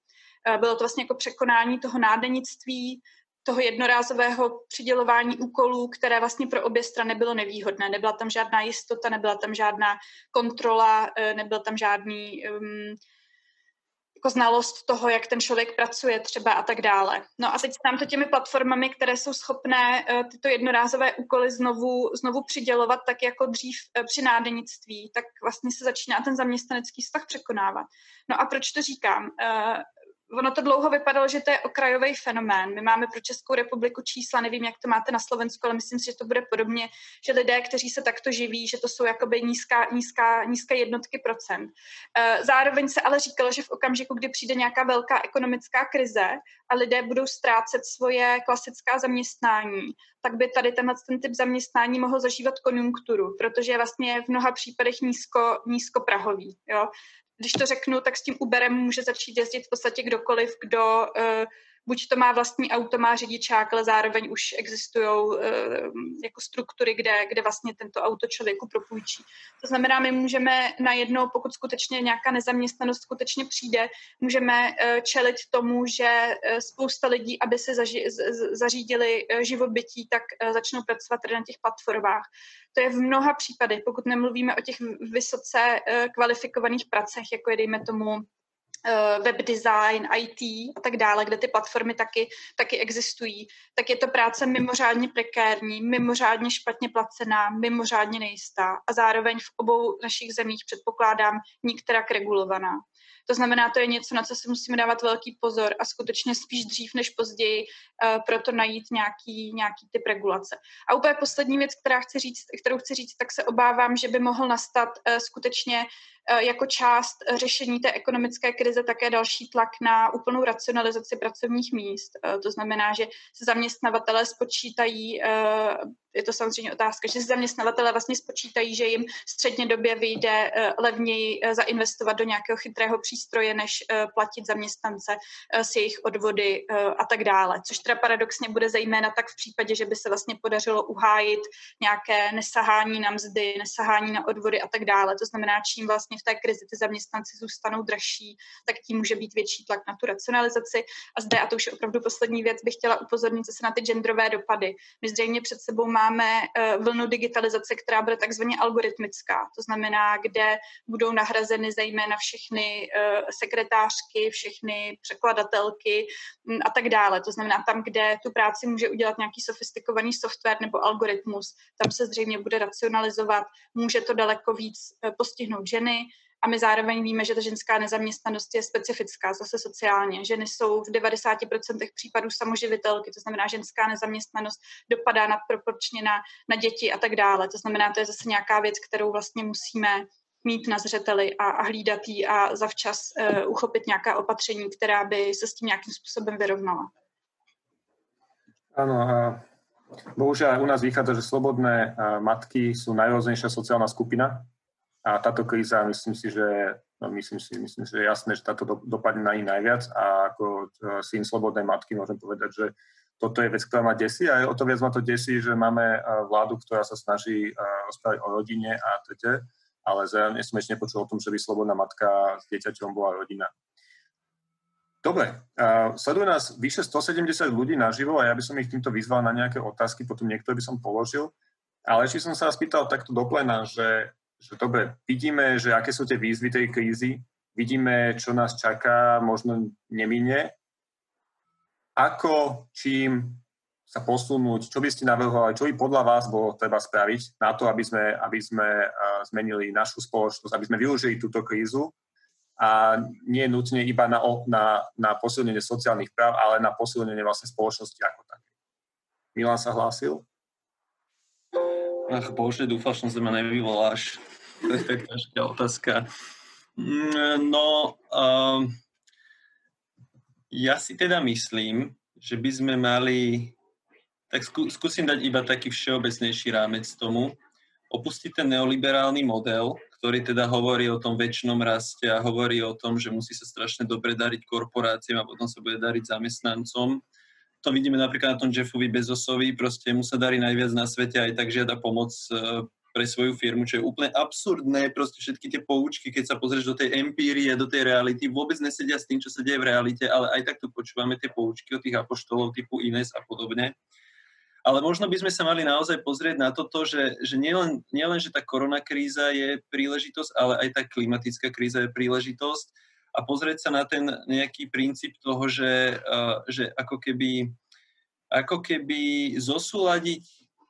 Uh, bylo to vlastně jako překonání toho nádenictví, toho jednorázového přidělování úkolů, které vlastně pro obě strany bylo nevýhodné. Nebyla tam žádná jistota, nebyla tam žádná kontrola, eh, nebyl tam žádný um, jako znalost toho, jak ten člověk pracuje třeba a tak dále. No a teď nám to těmi platformami, které jsou schopné uh, tyto jednorázové úkoly znovu, znovu přidělovat, tak jako dřív uh, při nádenictví, tak vlastně se začíná ten zaměstnanecký vztah překonávat. No a proč to říkám? Uh, ono to dlouho vypadalo, že to je okrajový fenomén. My máme pro Českou republiku čísla, nevím, jak to máte na Slovensku, ale myslím si, že to bude podobně, že lidé, kteří se takto živí, že to jsou jakoby nízká, nízká, nízké jednotky procent. Eh, zároveň se ale říkalo, že v okamžiku, kdy přijde nějaká velká ekonomická krize a lidé budou ztrácet svoje klasická zaměstnání, tak by tady tenhle ten typ zaměstnání mohl zažívat konjunkturu, protože je vlastně v mnoha případech nízko, nízkoprahový. Jo? Když to řeknu, tak s tím Uberem může začít jezdit v podstatě kdokoliv, kdo uh, buď to má vlastní auto, má řidičák, ale zároveň už existují uh, jako struktury, kde, kde vlastně tento auto člověku propůjčí. To znamená, my můžeme najednou, pokud skutečně nějaká nezaměstnanost skutečně přijde, můžeme uh, čelit tomu, že uh, spousta lidí, aby se zaži- z- zařídili uh, živobytí, tak uh, začnou pracovat tady na těch platformách. To je v mnoha případech, pokud nemluvíme o těch vysoce uh, kvalifikovaných pracech, jako je dejme tomu Eh, web design, IT a tak dále, kde ty platformy taky, taky existují, tak je to práce mimořádně prekérní, mimořádně špatně placená, mimořádně nejistá a zároveň v obou našich zemích předpokládám nikterak regulovaná. To znamená, to je něco, na co si musíme dávat velký pozor a skutečně spíš dřív než později uh, proto najít nějaký, nějaký typ regulace. A úplně poslední věc, která chci říct, kterou chci říct, tak se obávám, že by mohl nastat uh, skutečně Eh, jako část řešení té ekonomické krize také další tlak na úplnou racionalizaci pracovních míst. To znamená, že se zaměstnavatelé spočítají, je to samozřejmě otázka, že se zaměstnavatelé vlastně spočítají, že jim středně době vyjde levněji zainvestovat do nějakého chytrého přístroje, než platit zaměstnance s jejich odvody a tak dále. Což teda paradoxně bude zejména tak v případě, že by se vlastně podařilo uhájit nějaké nesahání na mzdy, nesahání na odvody a tak dále. To znamená, čím vlastně v té krizi ty zaměstnanci zůstanou dražší, tak tím může být větší tlak na tu racionalizaci. A zde, a to už je opravdu poslední věc, bych chtěla upozornit zase na ty genderové dopady. My zřejmě před sebou máme uh, vlnu digitalizace, která bude takzvaně algoritmická. To znamená, kde budou nahrazeny zejména všechny uh, sekretářky, všechny překladatelky a tak dále. To znamená, tam, kde tu práci může udělat nějaký sofistikovaný software nebo algoritmus, tam se zřejmě bude racionalizovat, může to daleko víc uh, postihnout ženy, a my zároveň víme, že ta ženská nezaměstnanost je specifická zase sociálně. Ženy jsou v 90% případů samoživitelky, to znamená, ženská nezaměstnanost dopadá nadproporčně na, na děti a tak dále. To znamená, to je zase nějaká věc, kterou vlastně musíme mít na zřeteli a, a hlídat ji a zavčas uh, uchopit nějaká opatření, která by se s tím nějakým způsobem vyrovnala. Ano, a bohužiaľ u nás vychádza, že slobodné matky sú najrôznejšia sociálna skupina a táto kríza, myslím si, že no myslím si, myslím že je jasné, že táto do, dopadne na nich najviac a ako e, syn slobodnej matky môžem povedať, že toto je vec, ktorá ma desí a o to viac ma to desí, že máme e, vládu, ktorá sa snaží e, rozprávať o rodine a tete, ale zároveň som ešte nepočul o tom, že by slobodná matka s dieťaťom bola rodina. Dobre, uh, sleduje nás vyše 170 ľudí naživo a ja by som ich týmto vyzval na nejaké otázky, potom niektoré by som položil. Ale ešte som sa vás pýtal takto do plena, že že dobre, vidíme, že aké sú tie výzvy tej krízy, vidíme, čo nás čaká, možno nemine. Ako, čím sa posunúť, čo by ste navrhovali, čo by podľa vás bolo treba spraviť na to, aby sme, aby sme zmenili našu spoločnosť, aby sme využili túto krízu a nie nutne iba na, na, na posilnenie sociálnych práv, ale na posilnenie vlastne spoločnosti ako také. Milan sa hlásil? Ach bože, dúfal som, že ma nevyvoláš. To je tak ťažká otázka. Mm, no, um, ja si teda myslím, že by sme mali, tak skú, skúsim dať iba taký všeobecnejší rámec tomu, opustiť ten neoliberálny model, ktorý teda hovorí o tom väčšnom raste a hovorí o tom, že musí sa strašne dobre dariť korporáciám a potom sa bude dariť zamestnancom. To vidíme napríklad na tom Jeffovi Bezosovi, proste mu sa darí najviac na svete, aj tak žiada pomoc e, pre svoju firmu, čo je úplne absurdné, proste všetky tie poučky, keď sa pozrieš do tej empírie, do tej reality, vôbec nesedia s tým, čo sa deje v realite, ale aj tak tu počúvame tie poučky od tých apoštolov typu Ines a podobne. Ale možno by sme sa mali naozaj pozrieť na toto, že, že nielen, nielen, že tá koronakríza je príležitosť, ale aj tá klimatická kríza je príležitosť a pozrieť sa na ten nejaký princíp toho, že, že ako keby ako keby zosúľadiť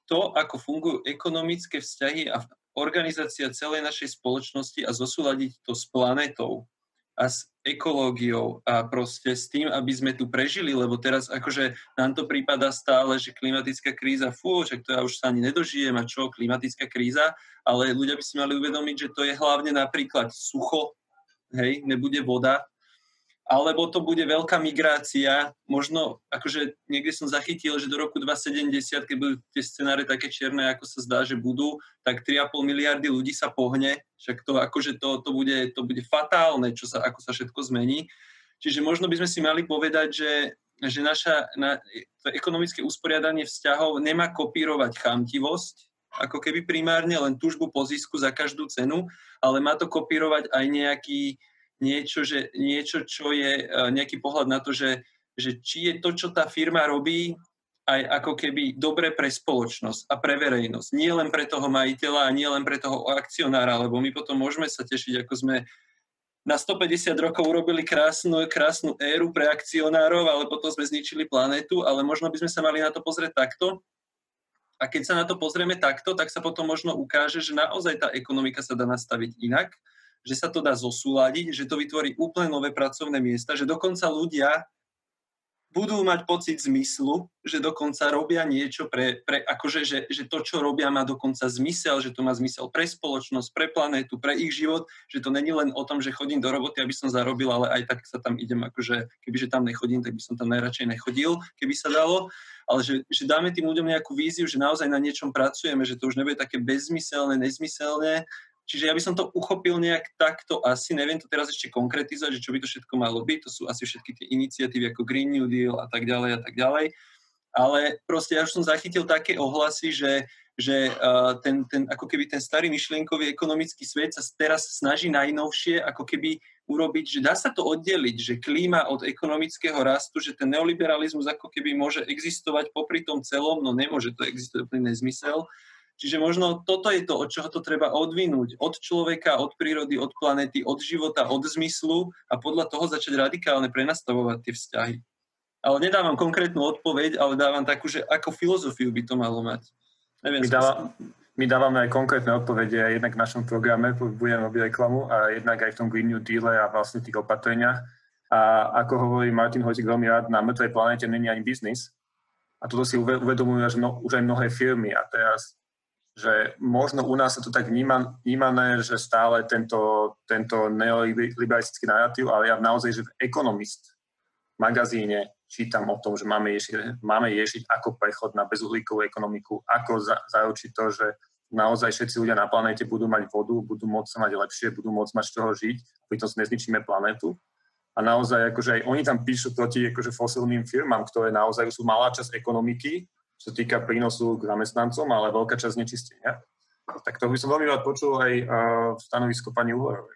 to, ako fungujú ekonomické vzťahy a organizácia celej našej spoločnosti a zosúľadiť to s planetou a s ekológiou a proste s tým, aby sme tu prežili, lebo teraz akože nám to prípada stále, že klimatická kríza, fú, že to ja už sa ani nedožijem a čo, klimatická kríza, ale ľudia by si mali uvedomiť, že to je hlavne napríklad sucho, hej, nebude voda, alebo to bude veľká migrácia. Možno, akože niekde som zachytil, že do roku 2070, keď budú tie scenáre také čierne, ako sa zdá, že budú, tak 3,5 miliardy ľudí sa pohne. Však to, akože to, to, bude, to bude fatálne, čo sa, ako sa všetko zmení. Čiže možno by sme si mali povedať, že, že naša, na, to ekonomické usporiadanie vzťahov nemá kopírovať chamtivosť, ako keby primárne len túžbu po zisku za každú cenu, ale má to kopírovať aj nejaký, niečo, že, niečo čo je e, nejaký pohľad na to, že, že či je to, čo tá firma robí, aj ako keby dobre pre spoločnosť a pre verejnosť. Nie len pre toho majiteľa a nie len pre toho akcionára, lebo my potom môžeme sa tešiť, ako sme na 150 rokov urobili krásnu, krásnu éru pre akcionárov, ale potom sme zničili planetu, ale možno by sme sa mali na to pozrieť takto. A keď sa na to pozrieme takto, tak sa potom možno ukáže, že naozaj tá ekonomika sa dá nastaviť inak že sa to dá zosúľadiť, že to vytvorí úplne nové pracovné miesta, že dokonca ľudia budú mať pocit zmyslu, že dokonca robia niečo pre, pre akože, že, že to, čo robia, má dokonca zmysel, že to má zmysel pre spoločnosť, pre planétu, pre ich život, že to není len o tom, že chodím do roboty, aby som zarobil, ale aj tak sa tam idem, akože kebyže tam nechodím, tak by som tam najradšej nechodil, keby sa dalo, ale že, že dáme tým ľuďom nejakú víziu, že naozaj na niečom pracujeme, že to už nebude také bezmyselné, nezmyselné, Čiže ja by som to uchopil nejak takto asi, neviem to teraz ešte konkretizovať, že čo by to všetko malo byť, to sú asi všetky tie iniciatívy ako Green New Deal a tak ďalej a tak ďalej. Ale proste ja už som zachytil také ohlasy, že, že uh, ten, ten, ako keby ten starý myšlienkový ekonomický svet sa teraz snaží najnovšie ako keby urobiť, že dá sa to oddeliť, že klíma od ekonomického rastu, že ten neoliberalizmus ako keby môže existovať popri tom celom, no nemôže to existovať úplný nezmysel Čiže možno toto je to, od čoho to treba odvinúť. Od človeka, od prírody, od planety, od života, od zmyslu a podľa toho začať radikálne prenastavovať tie vzťahy. Ale nedávam konkrétnu odpoveď, ale dávam takú, že ako filozofiu by to malo mať. Neviem, my, dáva, my dávame aj konkrétne odpovede jednak v našom programe, budeme robiť reklamu, a jednak aj v tom Green New Deal a vlastne tých opatreniach. A ako hovorí Martin Hojsik veľmi rád, na mŕtvej planete není ani biznis. A toto si uvedomujú až no, už aj mnohé firmy. A teraz že možno u nás sa to tak vníma, vnímané, že stále tento, tento neoliberalistický narratív, ale ja naozaj, že v Economist magazíne čítam o tom, že máme riešiť, máme riešiť ako prechod na bezuhlíkovú ekonomiku, ako za, zaručiť to, že naozaj všetci ľudia na planéte budú mať vodu, budú môcť sa mať lepšie, budú môcť mať z čoho žiť, pritom si nezničíme planetu. A naozaj, akože aj oni tam píšu proti akože fosilným firmám, ktoré naozaj sú malá časť ekonomiky, čo sa týka prínosu k zamestnancom, ale veľká časť nečistenia. Tak to by som veľmi rád počul aj v stanovisko pani Uhorovej.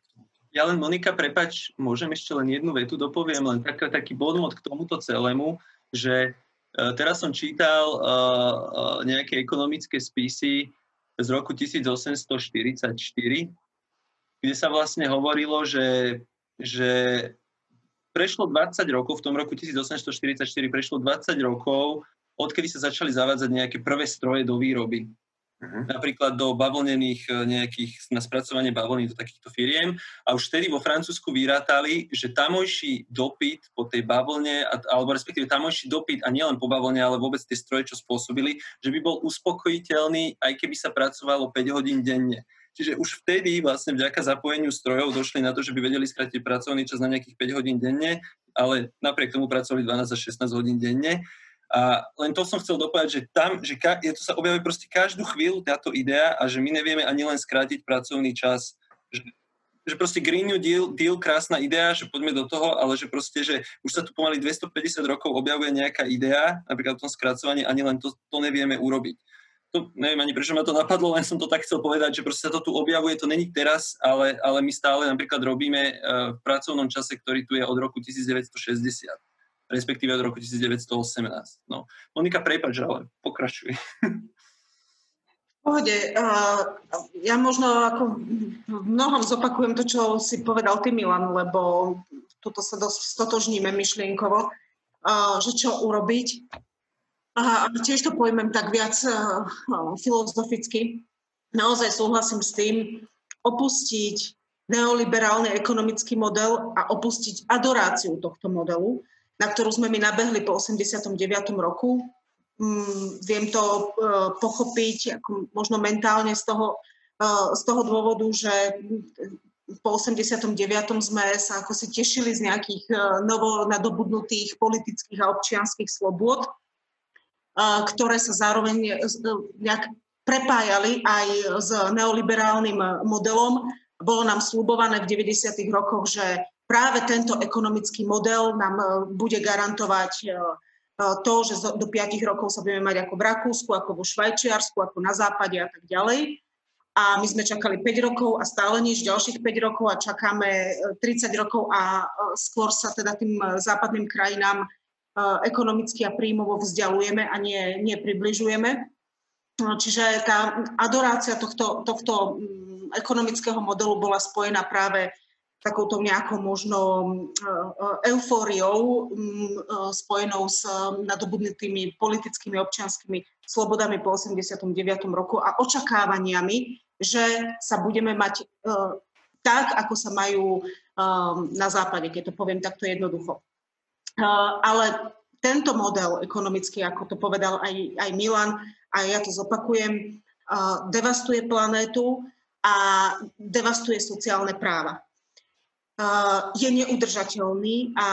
Ja len, Monika, prepač, môžem ešte len jednu vetu dopoviem, len tak, taký bodmot k tomuto celému, že uh, teraz som čítal uh, uh, nejaké ekonomické spisy z roku 1844, kde sa vlastne hovorilo, že, že prešlo 20 rokov, v tom roku 1844 prešlo 20 rokov odkedy sa začali zavádzať nejaké prvé stroje do výroby. Uh-huh. Napríklad do bavlnených e, nejakých, na spracovanie bavlny do takýchto firiem. A už vtedy vo Francúzsku vyrátali, že tamojší dopyt po tej bavlne, alebo respektíve tamojší dopyt a nielen po bavlne, ale vôbec tie stroje, čo spôsobili, že by bol uspokojiteľný, aj keby sa pracovalo 5 hodín denne. Čiže už vtedy vlastne vďaka zapojeniu strojov došli na to, že by vedeli skrátiť pracovný čas na nejakých 5 hodín denne, ale napriek tomu pracovali 12 až 16 hodín denne. A len to som chcel dopovedať, že tam, že ka, je to sa objavuje proste každú chvíľu táto idea a že my nevieme ani len skrátiť pracovný čas. Že, že proste Green New Deal, deal, krásna idea, že poďme do toho, ale že proste, že už sa tu pomaly 250 rokov objavuje nejaká idea, napríklad v tom skracovaní, ani len to, to nevieme urobiť. To neviem ani prečo ma to napadlo, len som to tak chcel povedať, že proste sa to tu objavuje, to není teraz, ale, ale my stále napríklad robíme uh, v pracovnom čase, ktorý tu je od roku 1960 respektíve od roku 1918. No. Monika, prepáč, ale pokračuj. Pohode. Ja možno ako v mnohom zopakujem to, čo si povedal ty, Milan, lebo tuto sa dosť stotožníme myšlienkovo, že čo urobiť. A tiež to pojmem tak viac filozoficky. Naozaj súhlasím s tým, opustiť neoliberálny ekonomický model a opustiť adoráciu tohto modelu na ktorú sme my nabehli po 89. roku. Mm, viem to uh, pochopiť ako možno mentálne z toho, uh, z toho dôvodu, že po 89. sme sa ako si tešili z nejakých uh, novo nadobudnutých politických a občianských slobôd, ktoré sa zároveň nejak prepájali aj s neoliberálnym modelom. Bolo nám slúbované v 90. rokoch, že práve tento ekonomický model nám e, bude garantovať e, e, to, že do 5 rokov sa budeme mať ako v Rakúsku, ako vo Švajčiarsku, ako na západe a tak ďalej. A my sme čakali 5 rokov a stále nič, ďalších 5 rokov a čakáme 30 rokov a skôr sa teda tým západným krajinám ekonomicky a príjmovo vzdialujeme a nie, nie približujeme. Čiže tá adorácia tohto, tohto mm, ekonomického modelu bola spojená práve takouto nejakou možno e, e, eufóriou e, spojenou s nadobudnutými politickými občianskými slobodami po 89. roku a očakávaniami, že sa budeme mať tak, ako sa majú na západe, keď to poviem takto jednoducho. Ale tento model ekonomický, ako to povedal aj, aj Milan, a ja to zopakujem, devastuje planétu a devastuje sociálne práva je neudržateľný a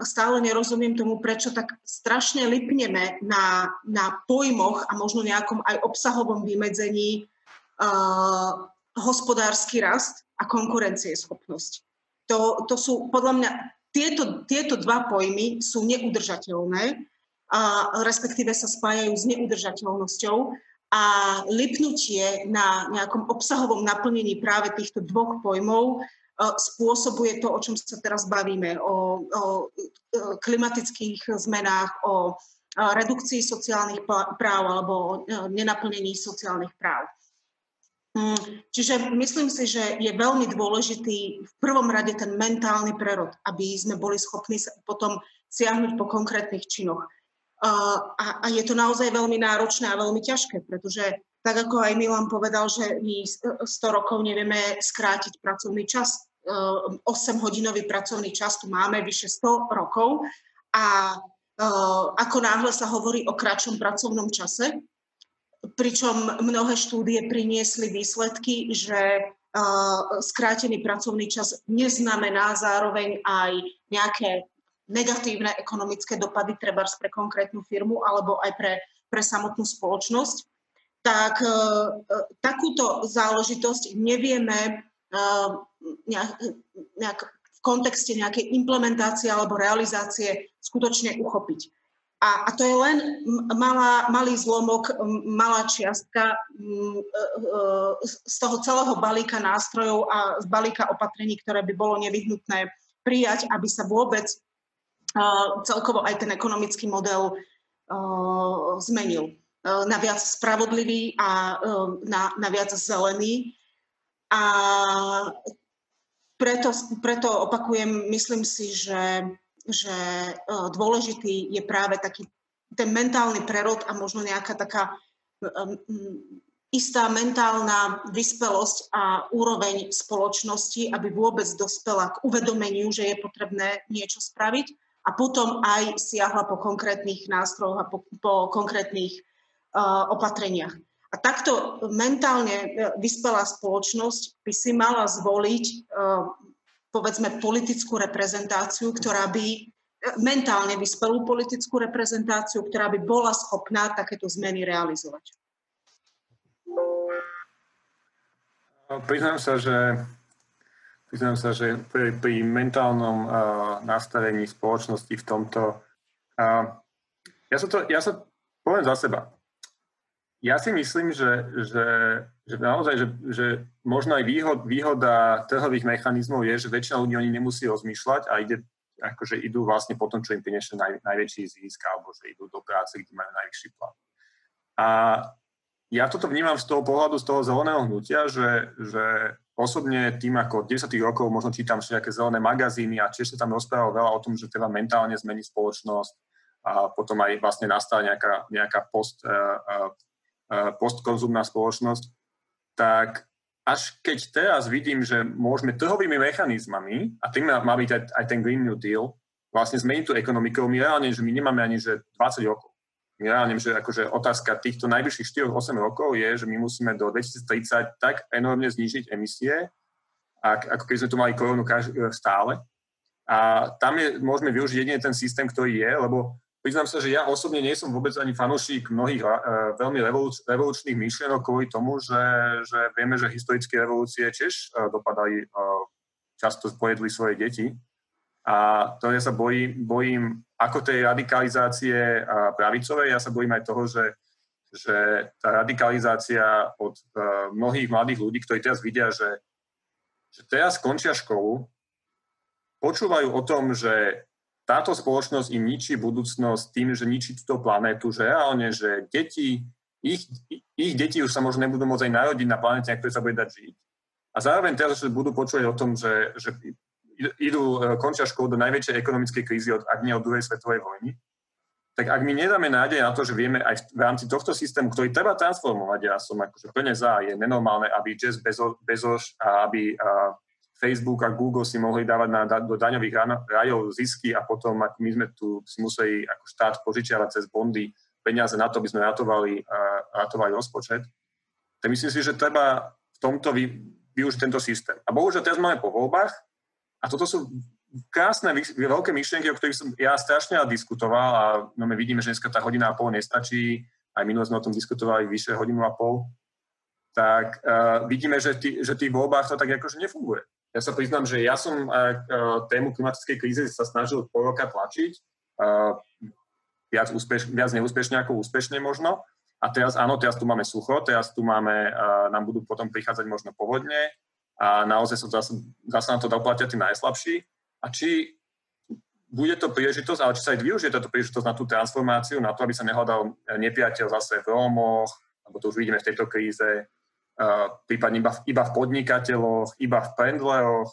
stále nerozumiem tomu, prečo tak strašne lipneme na, na pojmoch a možno nejakom aj obsahovom vymedzení uh, hospodársky rast a konkurencieschopnosť. To, to sú podľa mňa, tieto, tieto dva pojmy sú neudržateľné, a respektíve sa spájajú s neudržateľnosťou a lipnutie na nejakom obsahovom naplnení práve týchto dvoch pojmov spôsobuje to, o čom sa teraz bavíme, o, o klimatických zmenách, o redukcii sociálnych práv alebo o nenaplnení sociálnych práv. Mm, čiže myslím si, že je veľmi dôležitý v prvom rade ten mentálny prerod, aby sme boli schopní potom siahnuť po konkrétnych činoch. A, a je to naozaj veľmi náročné a veľmi ťažké, pretože tak ako aj Milan povedal, že my 100 rokov nevieme skrátiť pracovný čas, 8-hodinový pracovný čas tu máme vyše 100 rokov. A ako náhle sa hovorí o kratšom pracovnom čase, pričom mnohé štúdie priniesli výsledky, že skrátený pracovný čas neznamená zároveň aj nejaké negatívne ekonomické dopady treba pre konkrétnu firmu alebo aj pre, pre samotnú spoločnosť, tak takúto záležitosť nevieme nejak, nejak v kontexte nejakej implementácie alebo realizácie skutočne uchopiť. A, a to je len malá, malý zlomok, malá čiastka e, e, z toho celého balíka nástrojov a z balíka opatrení, ktoré by bolo nevyhnutné prijať, aby sa vôbec celkovo aj ten ekonomický model zmenil na viac spravodlivý a na, na viac zelený a preto, preto opakujem, myslím si, že, že e, dôležitý je práve taký ten mentálny prerod a možno nejaká taká istá mentálna vyspelosť a úroveň spoločnosti, aby vôbec dospela k uvedomeniu, že je potrebné niečo spraviť a potom aj siahla po konkrétnych nástrojoch a po, po konkrétnych uh, opatreniach. A takto mentálne e, vyspelá spoločnosť by si mala zvoliť, uh, povedzme, politickú reprezentáciu, ktorá by e, mentálne vyspelú politickú reprezentáciu, ktorá by bola schopná takéto zmeny realizovať. Priznám sa, že, priznám sa, že pri, pri mentálnom uh, nastavení spoločnosti v tomto... Uh, ja, sa to, ja sa poviem za seba. Ja si myslím, že, že, že naozaj, že, že možno aj výhod, výhoda trhových mechanizmov je, že väčšina ľudí oni nemusí rozmýšľať a ide, akože idú vlastne po tom, čo im priniesie naj, najväčší zisk, alebo že idú do práce, kde majú najvyšší plat. A ja toto vnímam z toho pohľadu, z toho zeleného hnutia, že, že osobne tým ako 10 rokov možno čítam všetké zelené magazíny a tiež sa tam rozprávalo veľa o tom, že treba mentálne zmeniť spoločnosť a potom aj vlastne nastala nejaká, nejaká post, uh, postkonzumná spoločnosť, tak až keď teraz vidím, že môžeme trhovými mechanizmami, a tým má byť aj, aj ten Green New Deal, vlastne zmeniť tú ekonomiku, my reálne, že my nemáme ani že 20 rokov ja neviem, že akože otázka týchto najbližších 4-8 rokov je, že my musíme do 2030 tak enormne znížiť emisie, ako keď sme tu mali koronu stále. A tam je, môžeme využiť jedine ten systém, ktorý je, lebo priznám sa, že ja osobne nie som vôbec ani fanúšik mnohých uh, veľmi revoluč, revolučných myšlienok kvôli tomu, že, že vieme, že historické revolúcie tiež uh, dopadali, uh, často pojedli svoje deti. A to ja sa bojím, bojím ako tej radikalizácie pravicovej, ja sa bojím aj toho, že, že tá radikalizácia od mnohých mladých ľudí, ktorí teraz vidia, že, že teraz skončia školu, počúvajú o tom, že táto spoločnosť im ničí budúcnosť tým, že ničí túto planétu, že reálne, že deti, ich, ich deti už sa možno nebudú môcť aj narodiť na planete, na ktorej sa bude dať žiť. A zároveň teraz budú počúvať o tom, že, že idú, e, končia školu do najväčšej ekonomickej krízy, od, ak nie od druhej svetovej vojny, tak ak my nedáme nádej na to, že vieme aj v rámci tohto systému, ktorý treba transformovať, ja som akože plne za, je nenormálne, aby Jeff Bezos, Bezos a aby Facebook a Google si mohli dávať na, do daňových rajov zisky a potom ak my sme tu si museli ako štát požičiavať cez bondy peniaze na to, aby sme ratovali, ratovali rozpočet, tak myslím si, že treba v tomto vy, využiť tento systém. A bohužiaľ teraz máme po voľbách a toto sú krásne, veľké myšlienky, o ktorých som ja strašne rád diskutoval a no my vidíme, že dneska tá hodina a pol nestačí, aj minule sme o tom diskutovali vyše hodinu a pol, tak uh, vidíme, že, že tých voľbách to tak akože nefunguje. Ja sa priznám, že ja som uh, tému klimatickej krízy sa snažil pol roka tlačiť, uh, viac, úspeš, viac neúspešne ako úspešne možno. A teraz áno, teraz tu máme sucho, teraz tu máme, nám budú potom prichádzať možno povodne, a naozaj sa zase, zase na to doplatia tí najslabší. A či bude to príležitosť, ale či sa aj využije táto príležitosť na tú transformáciu, na to, aby sa nehľadal nepriateľ zase v Rómoch, alebo to už vidíme v tejto kríze, prípadne iba iba v podnikateľoch, iba v pendleroch.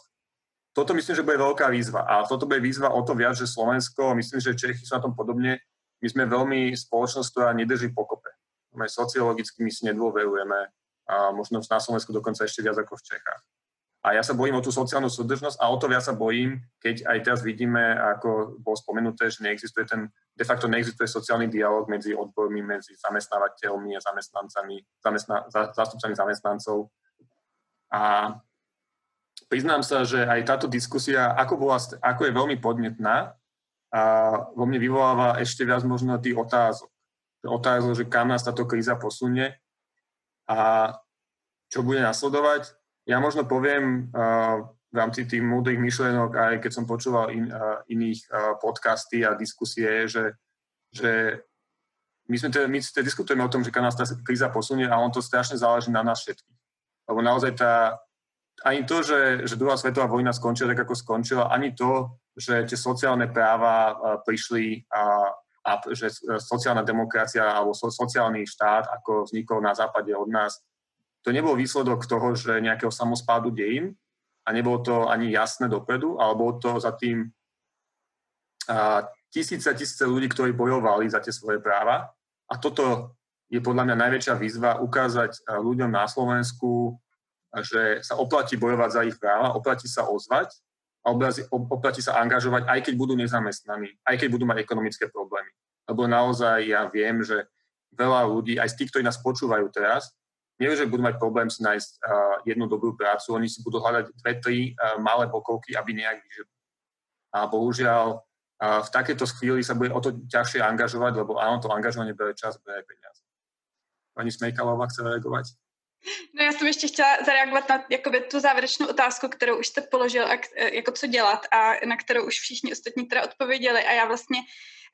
Toto myslím, že bude veľká výzva. A toto bude výzva o to viac, že Slovensko, myslím, že Čechy sú na tom podobne, my sme veľmi spoločnosť, ktorá nedrží pokope. My sociologicky my si nedôverujeme a možno na Slovensku dokonca ešte viac ako v Čechách. A ja sa bojím o tú sociálnu súdržnosť a o to viac sa bojím, keď aj teraz vidíme, ako bolo spomenuté, že neexistuje ten, de facto neexistuje sociálny dialog medzi odbormi, medzi zamestnávateľmi a zamestnancami, zamestna, zástupcami zamestnancov. A priznám sa, že aj táto diskusia, ako, bola, ako je veľmi podnetná, a vo mne vyvoláva ešte viac možno tých otázok. Otázok, že kam nás táto kríza posunie a čo bude nasledovať ja možno poviem v rámci tých múdrych myšlienok, aj keď som počúval in, iných podcasty a diskusie, že, že my, sme te, my te diskutujeme o tom, že nás tá kríza posunie a on to strašne záleží na nás všetkých. Lebo naozaj tá, ani to, že, že druhá svetová vojna skončila tak, ako skončila, ani to, že tie sociálne práva prišli a, a že sociálna demokracia alebo so, sociálny štát, ako vznikol na západe od nás, to nebol výsledok toho, že nejakého samospádu dejín a nebolo to ani jasné dopredu, ale bolo to za tým a, tisíce a tisíce ľudí, ktorí bojovali za tie svoje práva a toto je podľa mňa najväčšia výzva ukázať ľuďom na Slovensku, že sa oplatí bojovať za ich práva, oplatí sa ozvať a oplatí sa angažovať, aj keď budú nezamestnaní, aj keď budú mať ekonomické problémy. Lebo naozaj ja viem, že veľa ľudí, aj z tých, ktorí nás počúvajú teraz, nie, že budú mať problém si nájsť uh, jednu dobrú prácu, oni si budú hľadať dve, tri uh, malé bokovky, aby nejak vyžili. A bohužiaľ, uh, v takéto chvíli sa bude o to ťažšie angažovať, lebo áno, to angažovanie bere čas, bere peniaze. Pani Smejkalová chce reagovať? No já jsem ještě chtěla zareagovat na jakoby, tu závěrečnou otázku, kterou už jste položil, a, jako co dělat a na kterou už všichni ostatní teda odpověděli a já vlastně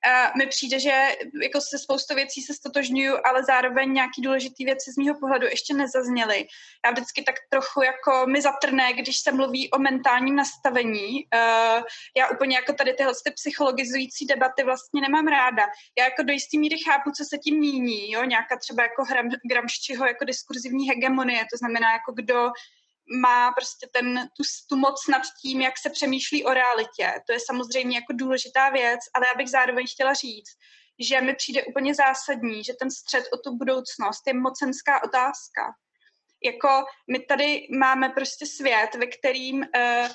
uh, mi přijde, že jako se spoustu věcí se stotožňuju, ale zároveň nějaký důležitý věci z mého pohledu ještě nezazněly. Já vždycky tak trochu jako mi zatrne, když se mluví o mentálním nastavení. Uh, já úplně jako tady tyhle ty psychologizující debaty vlastně nemám ráda. Já jako do jistý míry chápu, co se tím míní, jo? nějaká třeba jako Gram, Gramščiho jako diskurzivní hegemonie, to znamená jako kdo má prostě ten, tu, tu moc nad tím, jak se přemýšlí o realitě. To je samozřejmě jako důležitá věc, ale já bych zároveň chtěla říct, že mi přijde úplně zásadní, že ten střed o tu budoucnost je mocenská otázka. Jako my tady máme prostě svět, ve kterým uh,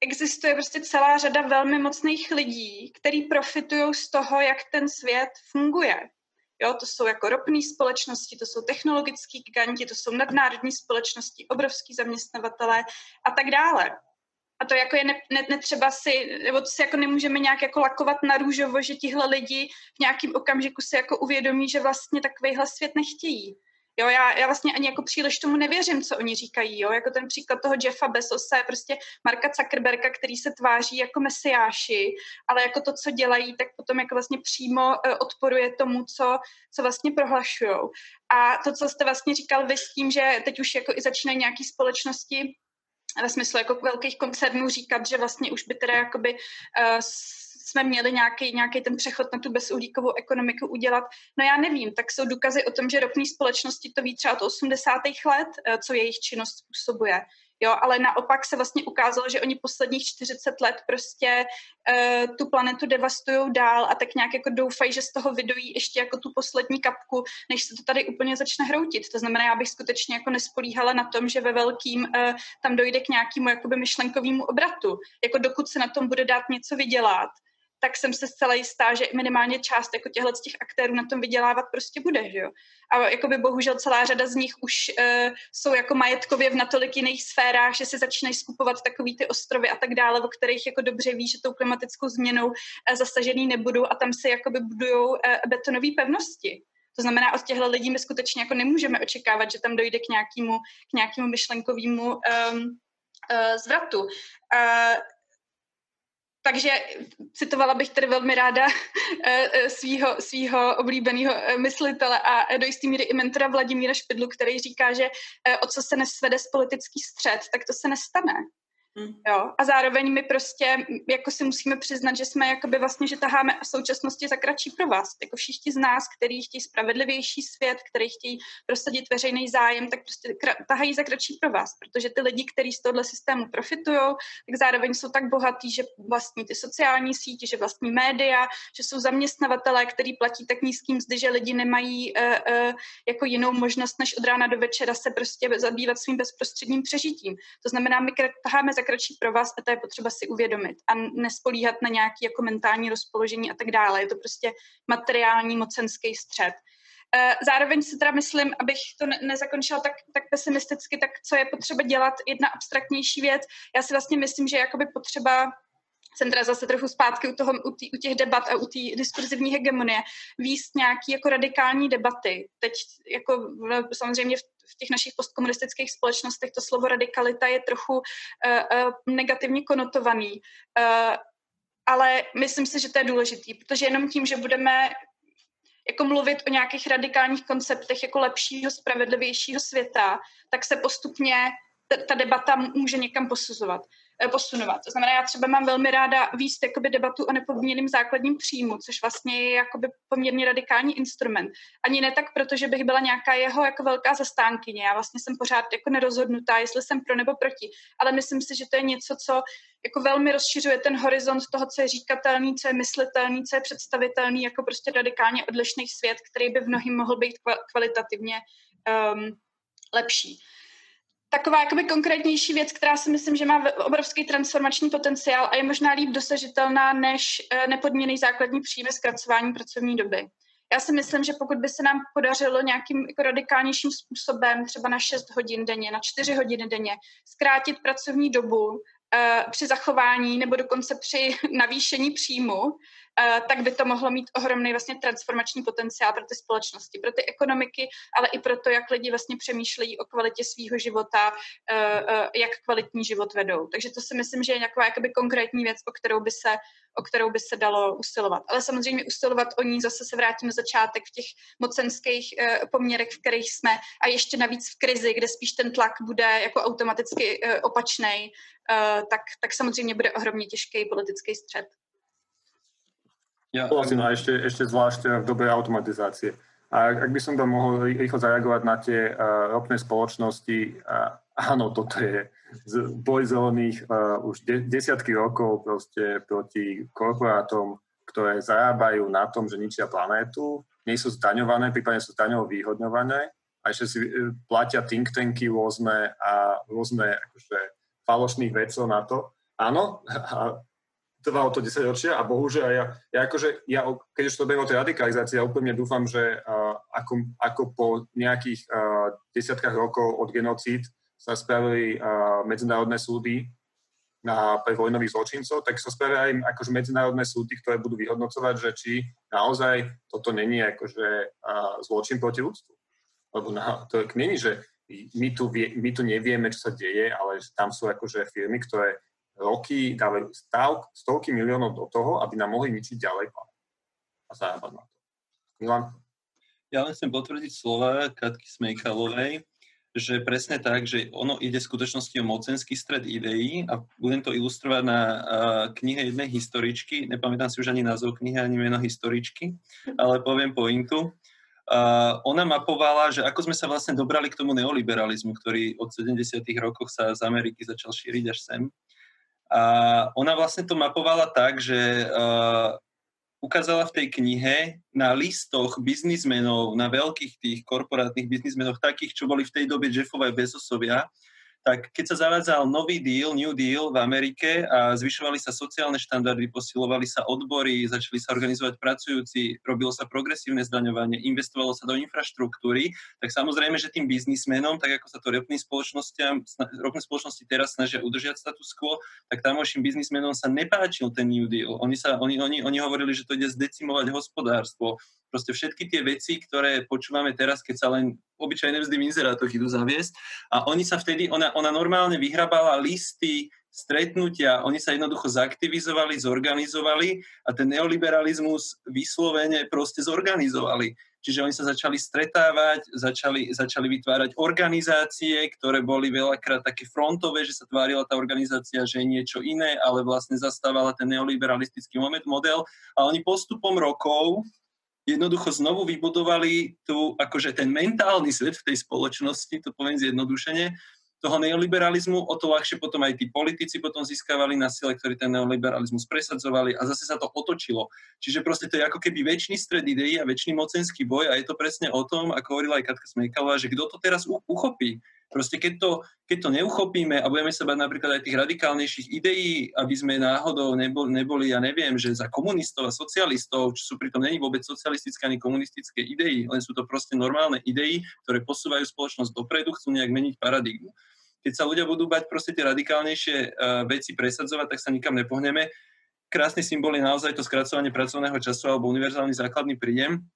existuje prostě celá řada velmi mocných lidí, který profitují z toho, jak ten svět funguje. Jo, to jsou jako ropné společnosti, to jsou technologické giganti, to jsou nadnárodní společnosti, obrovský zaměstnavatele a tak dále. A to jako je ne, ne, netřeba si, nebo to si jako nemůžeme nějak jako lakovat na růžovo, že tihle lidi v nějakém okamžiku si jako uvědomí, že vlastně takovýhle svět nechtějí. Jo, já, já vlastně ani jako příliš tomu nevěřím, co oni říkají, jo, jako ten příklad toho Jeffa Bezose, prostě Marka Zuckerberga, který se tváří jako mesiáši, ale jako to, co dělají, tak potom jako vlastně přímo uh, odporuje tomu, co, co vlastně prohlašujou. A to, co jste vlastně říkal vy s tím, že teď už jako i začínají nějaké společnosti ve smyslu jako velkých koncernů říkat, že vlastně už by teda jakoby uh, jsme měli nějaký, ten přechod na tu bezuhlíkovou ekonomiku udělat. No já nevím, tak jsou důkazy o tom, že ropné společnosti to ví třeba od 80. let, eh, co jejich činnost způsobuje. Jo, ale naopak se vlastně ukázalo, že oni posledních 40 let prostě uh, tu planetu devastují dál a tak nějak jako doufají, že z toho vydojí ještě jako tu poslední kapku, než se to tady úplně začne hroutit. To znamená, já bych skutečně jako nespolíhala na tom, že ve velkým uh, tam dojde k nějakému jakoby myšlenkovému obratu. Jako dokud se na tom bude dát něco vydělat, tak jsem se zcela jistá, že minimálně část jako těchto těch aktérů na tom vydělávat prostě bude, že jo. A jakoby bohužel celá řada z nich už uh, jsou jako majetkově v natolik jiných sférách, že si začínají skupovat takový ty ostrovy a tak dále, o kterých jako dobře ví, že tou klimatickou změnou uh, zasažený nebudou a tam se jakoby budujou uh, betonové pevnosti. To znamená, od těchto lidí my skutečně jako nemůžeme očekávat, že tam dojde k nějakému, k nějakému myšlenkovému um, uh, zvratu. Uh, takže citovala bych tedy velmi ráda eh, eh, svýho, svýho oblíbeného eh, myslitele a do jisté míry i mentora Vladimíra Špidlu, který říká, že o co se nesvede z politický střed, tak to se nestane. Mm. Jo? A zároveň my prostě jako si musíme přiznat, že jsme jakoby vlastně, že taháme v současnosti za kratší vás. Jako všichni z nás, kteří chtějí spravedlivější svět, kteří chtějí prosadit veřejný zájem, tak prostě tahají za kratší vás, protože ty lidi, kteří z tohle systému profitují, tak zároveň jsou tak bohatí, že vlastní ty sociální sítě, že vlastní média, že jsou zaměstnavatelé, kteří platí tak nízký mzdy, že lidi nemají uh, uh, jako jinou možnost, než od rána do večera se prostě zabývat svým bezprostředním přežitím. To znamená, my taháme za kratší pro vás a to je potřeba si uvědomit a nespolíhat na nějaký jako mentální rozpoložení a tak dále. Je to prostě materiální mocenský střed. Eh, zároveň si teda myslím, abych to nezakončila tak, tak pesimisticky, tak co je potřeba dělat, jedna abstraktnější věc. Já si vlastně myslím, že je jakoby potřeba jsem teda zase trochu zpátky u, toho, u, tý, u těch debat a u té diskurzivní hegemonie, výst nějaký jako radikální debaty. Teď jako samozřejmě v, v těch našich postkomunistických společnostech to slovo radikalita je trochu uh, uh, negativně konotovaný. Uh, ale myslím si, že to je důležitý, protože jenom tím, že budeme jako mluvit o nějakých radikálních konceptech jako lepšího, spravedlivějšího světa, tak se postupně ta, ta debata může někam posuzovat. Eh, posunovat. To znamená, já třeba mám velmi ráda výst jakoby debatu o nepodmíněném základním příjmu, což vlastně je jakoby poměrně radikální instrument. Ani ne tak, protože bych byla nějaká jeho jako velká zastánkyně. Já vlastně jsem pořád jako nerozhodnutá, jestli jsem pro nebo proti. Ale myslím si, že to je něco, co jako velmi rozšiřuje ten horizont toho, co je říkatelný, co je myslitelný, co je představitelný, jako prostě radikálně odlišný svět, který by v mnohým mohl být kvalitativně um, lepší. Taková jakoby konkrétnější věc, která si myslím, že má obrovský transformační potenciál a je možná líp dosažitelná než uh, nepodměný základní příjmy zkracování pracovní doby. Já si myslím, že pokud by se nám podařilo nějakým jako radikálnějším způsobem, třeba na 6 hodin denně, na 4 hodiny denně, zkrátit pracovní dobu Eh, při zachování nebo dokonce při navýšení příjmu, eh, tak by to mohlo mít ohromný vlastně transformační potenciál pro ty společnosti, pro ty ekonomiky, ale i pro to, jak lidi vlastně přemýšlejí o kvalitě svého života, eh, jak kvalitní život vedou. Takže to si myslím, že je nějaká jakoby konkrétní věc, o kterou by se o kterou by se dalo usilovat. Ale samozřejmě usilovat o ní, zase se vrátím na začátek v těch mocenských poměrech, v kterých jsme a ještě navíc v krizi, kde spíš ten tlak bude jako automaticky opačný, Eh, tak, tak samozřejmě bude ohromně těžký politický střed. Ja. Vlastne, a ešte, ešte zvlášť v dobe automatizácie. A ak by som tam mohol rýchlo zareagovať na tie uh, ropné spoločnosti, uh, áno, toto je z, boj zelených uh, už de, desiatky rokov proste proti korporátom, ktoré zarábajú na tom, že ničia planétu, nie sú zdaňované, prípadne sú zdaňovo výhodňované a ešte si platia think tanky rôzne a rôzne akože, falošných vecov na to. Áno, trvalo to 10 ročia a bohužiaľ ja, ja akože, ja, keď už to o tej radikalizácii, ja úplne dúfam, že uh, ako, ako po nejakých uh, desiatkách rokov od genocíd sa spravili uh, medzinárodné súdy na, pre vojnových zločincov, tak sa spravia aj akože medzinárodné súdy, ktoré budú vyhodnocovať, že či naozaj toto není akože uh, zločin proti ľudstvu. Lebo na, to není, že my tu, vie, my tu nevieme, čo sa deje, ale tam sú akože firmy, ktoré roky dávajú stav, stovky miliónov do toho, aby nám mohli ničiť ďalej a zarábať na to. Milan? Ja len chcem potvrdiť slova Katky Smejkalovej, že presne tak, že ono ide v skutočnosti o mocenský stred ideí a budem to ilustrovať na uh, knihe jednej historičky, nepamätám si už ani názov knihy, ani meno historičky, ale poviem pointu. Uh, ona mapovala, že ako sme sa vlastne dobrali k tomu neoliberalizmu, ktorý od 70. rokoch sa z Ameriky začal šíriť až sem. A ona vlastne to mapovala tak, že uh, ukázala v tej knihe na listoch biznismenov, na veľkých tých korporátnych biznismenov, takých, čo boli v tej dobe Jeffové Bezosovia, tak keď sa zavádzal nový deal, New Deal v Amerike a zvyšovali sa sociálne štandardy, posilovali sa odbory, začali sa organizovať pracujúci, robilo sa progresívne zdaňovanie, investovalo sa do infraštruktúry, tak samozrejme, že tým biznismenom, tak ako sa to ropné spoločnosti, ropné spoločnosti teraz snažia udržiať status quo, tak tamoším biznismenom sa nepáčil ten New Deal. Oni, sa, oni, oni, oni hovorili, že to ide zdecimovať hospodárstvo, proste všetky tie veci, ktoré počúvame teraz, keď sa len obyčajné vzdy v inzerátoch idú zaviesť. A oni sa vtedy, ona, ona normálne vyhrabala listy, stretnutia, oni sa jednoducho zaktivizovali, zorganizovali a ten neoliberalizmus vyslovene proste zorganizovali. Čiže oni sa začali stretávať, začali, začali vytvárať organizácie, ktoré boli veľakrát také frontové, že sa tvárila tá organizácia, že je niečo iné, ale vlastne zastávala ten neoliberalistický moment, model. A oni postupom rokov jednoducho znovu vybudovali tu, akože ten mentálny svet v tej spoločnosti, to poviem zjednodušene, toho neoliberalizmu, o to ľahšie potom aj tí politici potom získavali na sile, ktorí ten neoliberalizmus presadzovali a zase sa to otočilo. Čiže proste to je ako keby väčší stred ideí a väčší mocenský boj a je to presne o tom, ako hovorila aj Katka Smejkalová, že kto to teraz uchopí. Proste keď to, keď to neuchopíme a budeme sa bať napríklad aj tých radikálnejších ideí, aby sme náhodou neboli, neboli, ja neviem, že za komunistov a socialistov, čo sú pritom není vôbec socialistické ani komunistické idei, len sú to proste normálne idei, ktoré posúvajú spoločnosť dopredu, chcú nejak meniť paradigmu. Keď sa ľudia budú bať proste tie radikálnejšie uh, veci presadzovať, tak sa nikam nepohneme. Krásny symbol je naozaj to skracovanie pracovného času alebo univerzálny základný príjem,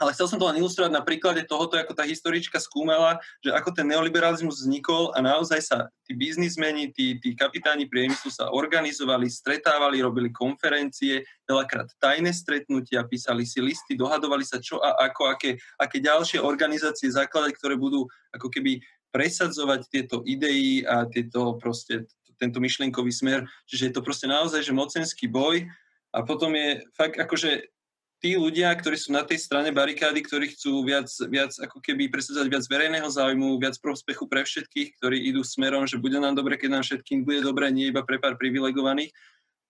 ale chcel som to len ilustrovať na príklade tohoto, ako tá historička skúmala, že ako ten neoliberalizmus vznikol a naozaj sa tí biznismeni, tí, tí kapitáni priemyslu sa organizovali, stretávali, robili konferencie, veľakrát tajné stretnutia, písali si listy, dohadovali sa čo a ako, aké, aké ďalšie organizácie zakladať, ktoré budú ako keby presadzovať tieto idei a tieto proste tento myšlienkový smer. Čiže je to proste naozaj, že mocenský boj a potom je fakt akože tí ľudia, ktorí sú na tej strane barikády, ktorí chcú viac, viac ako keby presadzať viac verejného záujmu, viac prospechu pre všetkých, ktorí idú smerom, že bude nám dobre, keď nám všetkým bude dobre, nie iba pre pár privilegovaných,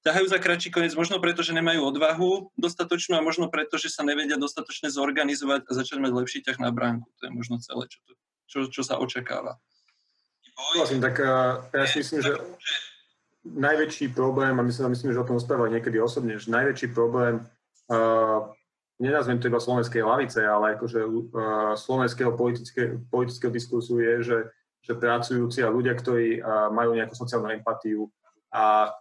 ťahajú za kratší koniec, možno preto, že nemajú odvahu dostatočnú a možno preto, že sa nevedia dostatočne zorganizovať a začať mať lepší ťah na bránku. To je možno celé, čo, to, čo, čo sa očakáva. Vlastne, tak ja si myslím, že najväčší problém, a myslím, myslím že o tom rozprával niekedy osobne, že najväčší problém, uh, nenazvem to iba slovenskej lavice, ale akože uh, slovenského politické, politického diskursu je, že, že pracujúci a ľudia, ktorí uh, majú nejakú sociálnu empatiu a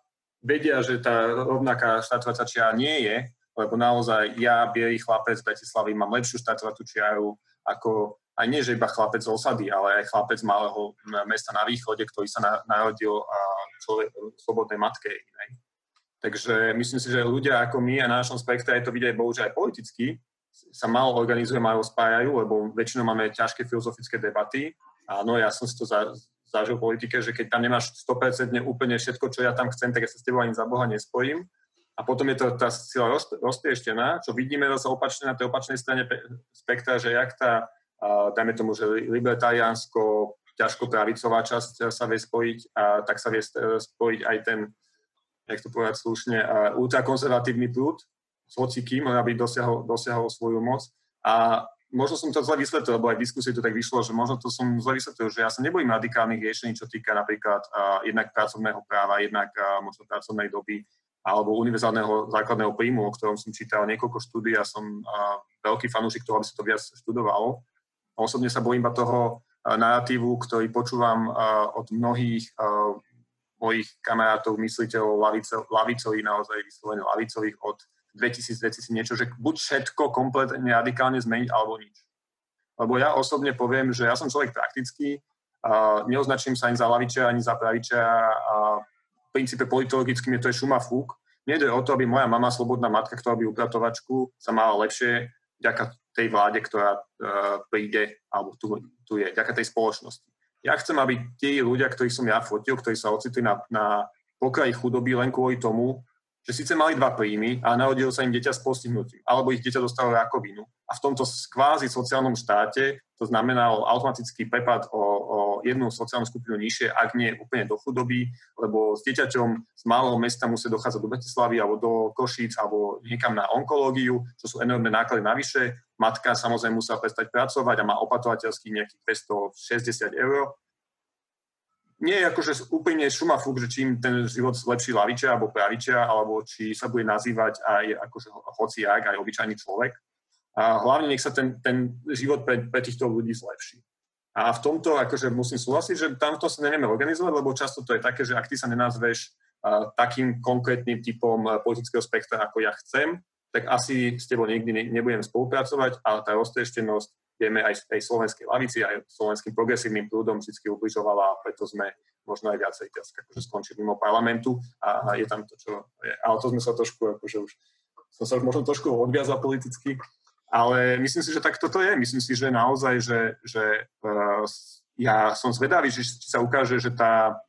vedia, že tá rovnaká štartovacia čiara nie je, lebo naozaj ja, bielý chlapec z Bratislavy, mám lepšiu štartovaciu čiaru ako aj nie, že iba chlapec z osady, ale aj chlapec malého mesta na východe, ktorý sa na, narodil človek, slobodnej matke inej. Takže myslím si, že ľudia ako my a na našom spektre, to vidia aj bohužiaľ aj politicky, sa malo organizuje, majú spájajú, lebo väčšinou máme ťažké filozofické debaty. Áno, ja som si to za, zažil v politike, že keď tam nemáš 100% úplne všetko, čo ja tam chcem, tak ja sa s tebou ani za Boha nespojím. A potom je to tá sila roztrieštená, čo vidíme zase opačne na tej opačnej strane spektra, že jak tá, dajme tomu, že libertariánsko, ťažko pravicová časť sa vie spojiť, a tak sa vie spojiť aj ten, jak to povedať slušne, ultrakonzervatívny prúd s hocikým, aby dosiahol, dosiahol svoju moc. A možno som to zle vysvetlil, lebo aj v diskusii to tak vyšlo, že možno to som zle vysvetlil, že ja sa nebojím radikálnych riešení, čo týka napríklad uh, jednak pracovného práva, jednak uh, možno pracovnej doby alebo univerzálneho základného príjmu, o ktorom som čítal niekoľko štúdí a som uh, veľký fanúšik toho, aby sa to viac študovalo. Osobne sa bojím iba toho uh, narratívu, ktorý počúvam uh, od mnohých uh, mojich kamarátov, mysliteľov, lavicových, naozaj vyslovene lavicových od 2000, 2000 niečo, že buď všetko kompletne radikálne zmeniť, alebo nič. Lebo ja osobne poviem, že ja som človek praktický, a neoznačím sa ani za laviča, ani za praviča a v princípe politologicky mi to je šuma fúk. Nejde o to, aby moja mama, slobodná matka, ktorá by upratovačku, sa mala lepšie vďaka tej vláde, ktorá uh, príde, alebo tu, tu je, vďaka tej spoločnosti. Ja chcem, aby tí ľudia, ktorých som ja fotil, ktorí sa ocitli na, na pokraji chudoby len kvôli tomu, že síce mali dva príjmy a narodilo sa im dieťa s postihnutím, alebo ich dieťa dostalo rakovinu. A v tomto kvázi sociálnom štáte to znamenalo automatický prepad o, o jednu sociálnu skupinu nižšie, ak nie úplne do chudoby, lebo s dieťaťom z malého mesta musí dochádzať do Bratislavy alebo do Košíc alebo niekam na onkológiu, čo sú enormné náklady navyše. Matka samozrejme musela prestať pracovať a má opatrovateľský nejakých 560 eur nie je akože úplne šuma fúk, že čím ten život lepší lavičia alebo pravičia, alebo či sa bude nazývať aj akože hociak, aj obyčajný človek. A hlavne nech sa ten, ten život pre, pre týchto ľudí zlepší. A v tomto akože musím súhlasiť, že tamto sa nevieme organizovať, lebo často to je také, že ak ty sa nenazveš uh, takým konkrétnym typom uh, politického spektra, ako ja chcem, tak asi s tebou nikdy ne, nebudem spolupracovať, ale tá roztrieštenosť vieme aj v tej slovenskej lavici, aj slovenským progresívnym prúdom vždy ubližovala a preto sme možno aj viacej teraz akože skončili mimo parlamentu a, a je tam to, čo je. Ale to sme sa trošku, akože už som sa už možno trošku odviazal politicky, ale myslím si, že tak toto je. Myslím si, že naozaj, že, že uh, ja som zvedavý, že či sa ukáže, že tá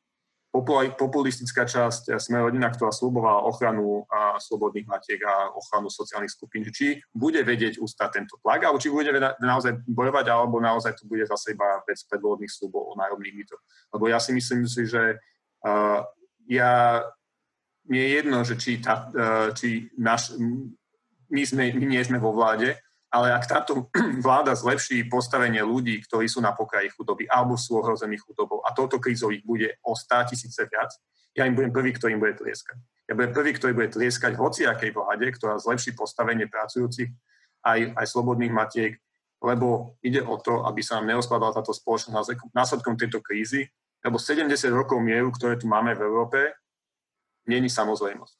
populistická časť Sme rodina, ktorá slúbovala ochranu a slobodných matiek a ochranu sociálnych skupín, či bude vedieť ustať tento tlak, alebo či bude naozaj bojovať, alebo naozaj to bude zase iba vec predvolebných slúbov o nájomných bytoch. Lebo ja si myslím si, že uh, ja, nie je jedno, že či, tá, uh, či naš, my, sme, my nie sme vo vláde, ale ak táto vláda zlepší postavenie ľudí, ktorí sú na pokraji chudoby alebo sú ohrození chudobou a touto krízou ich bude o 100 tisíce viac, ja im budem prvý, ktorý im bude tlieskať. Ja budem prvý, ktorý bude tlieskať hociakej vláde, ktorá zlepší postavenie pracujúcich aj, aj slobodných matiek, lebo ide o to, aby sa nám neoskladala táto spoločnosť následkom tejto krízy, lebo 70 rokov mieru, ktoré tu máme v Európe, není samozrejmosť.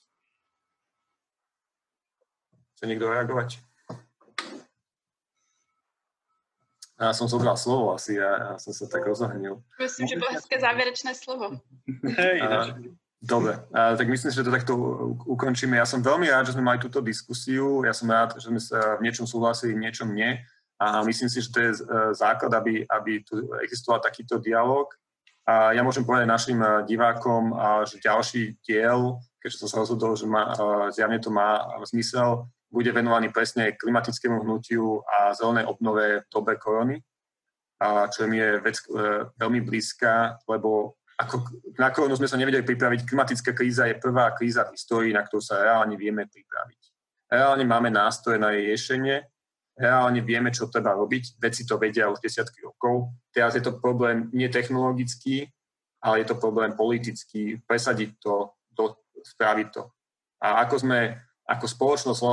Chce niekto reagovať? Ja som zobral slovo asi a ja som sa tak rozohnil. Myslím, že bolo hezké záverečné slovo. Hej, a, dobre, a, tak myslím, že to takto ukončíme. Ja som veľmi rád, že sme mali túto diskusiu. Ja som rád, že sme sa v niečom súhlasili, v niečom nie. A myslím si, že to je e, základ, aby, aby tu existoval takýto dialog. A ja môžem povedať našim divákom, že ďalší diel, keďže som sa rozhodol, že má, zjavne to má zmysel, bude venovaný presne klimatickému hnutiu a zelenej obnove v dobe korony, a čo mi je vec e, veľmi blízka, lebo ako na koronu sme sa nevedeli pripraviť. Klimatická kríza je prvá kríza v histórii, na ktorú sa reálne vieme pripraviť. Reálne máme nástroje na jej riešenie, reálne vieme, čo treba robiť, veci to vedia už desiatky rokov. Teraz je to problém nie technologický, ale je to problém politický, presadiť to, do, spraviť to. A ako sme ako spoločnosť eh,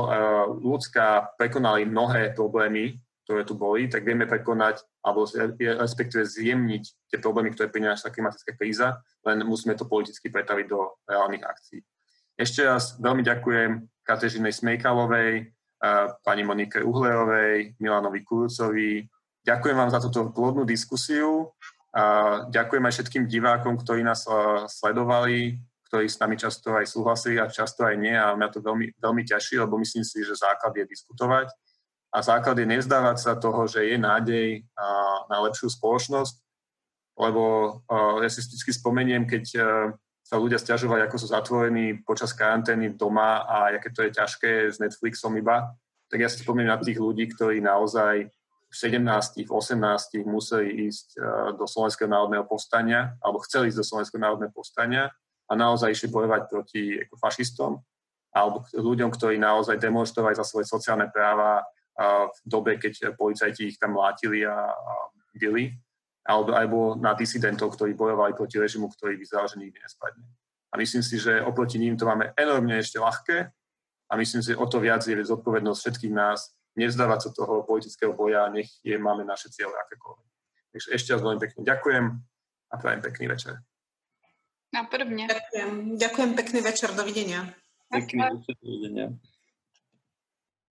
ľudská prekonali mnohé problémy, ktoré tu boli, tak vieme prekonať alebo respektíve zjemniť tie problémy, ktoré prináša klimatická kríza, len musíme to politicky pretaviť do reálnych akcií. Ešte raz veľmi ďakujem Kateřine Smejkalovej, pani Monike Uhlerovej, Milanovi Kurucovi. Ďakujem vám za túto plodnú diskusiu. Ďakujem aj všetkým divákom, ktorí nás sledovali, ktorí s nami často aj súhlasili a často aj nie a mňa to veľmi, veľmi ťaží, lebo myslím si, že základ je diskutovať. A základ je nezdávať sa toho, že je nádej na lepšiu spoločnosť, lebo ja si vždy spomeniem, keď sa ľudia stiažovali, ako sú zatvorení počas karantény doma a aké to je ťažké s Netflixom iba, tak ja si spomínam na tých ľudí, ktorí naozaj v 17, v 18 museli ísť e, do Slovenského národného povstania, alebo chceli ísť do Slovenského národného povstania a naozaj išli bojovať proti ako fašistom, alebo ľuďom, ktorí naozaj demonstrovali za svoje sociálne práva v dobe, keď policajti ich tam mlátili a, byli alebo, alebo na disidentov, ktorí bojovali proti režimu, ktorý vyzeral, že nikdy nespadne. A myslím si, že oproti ním to máme enormne ešte ľahké a myslím si, že o to viac je zodpovednosť všetkých nás nevzdávať sa toho politického boja, nech je, máme naše cieľe akékoľvek. Takže ešte raz veľmi pekne ďakujem a prajem pekný večer. A podobne. Ďakujem. Ďakujem, pekný večer, dovidenia. Pekný večer, dovidenia.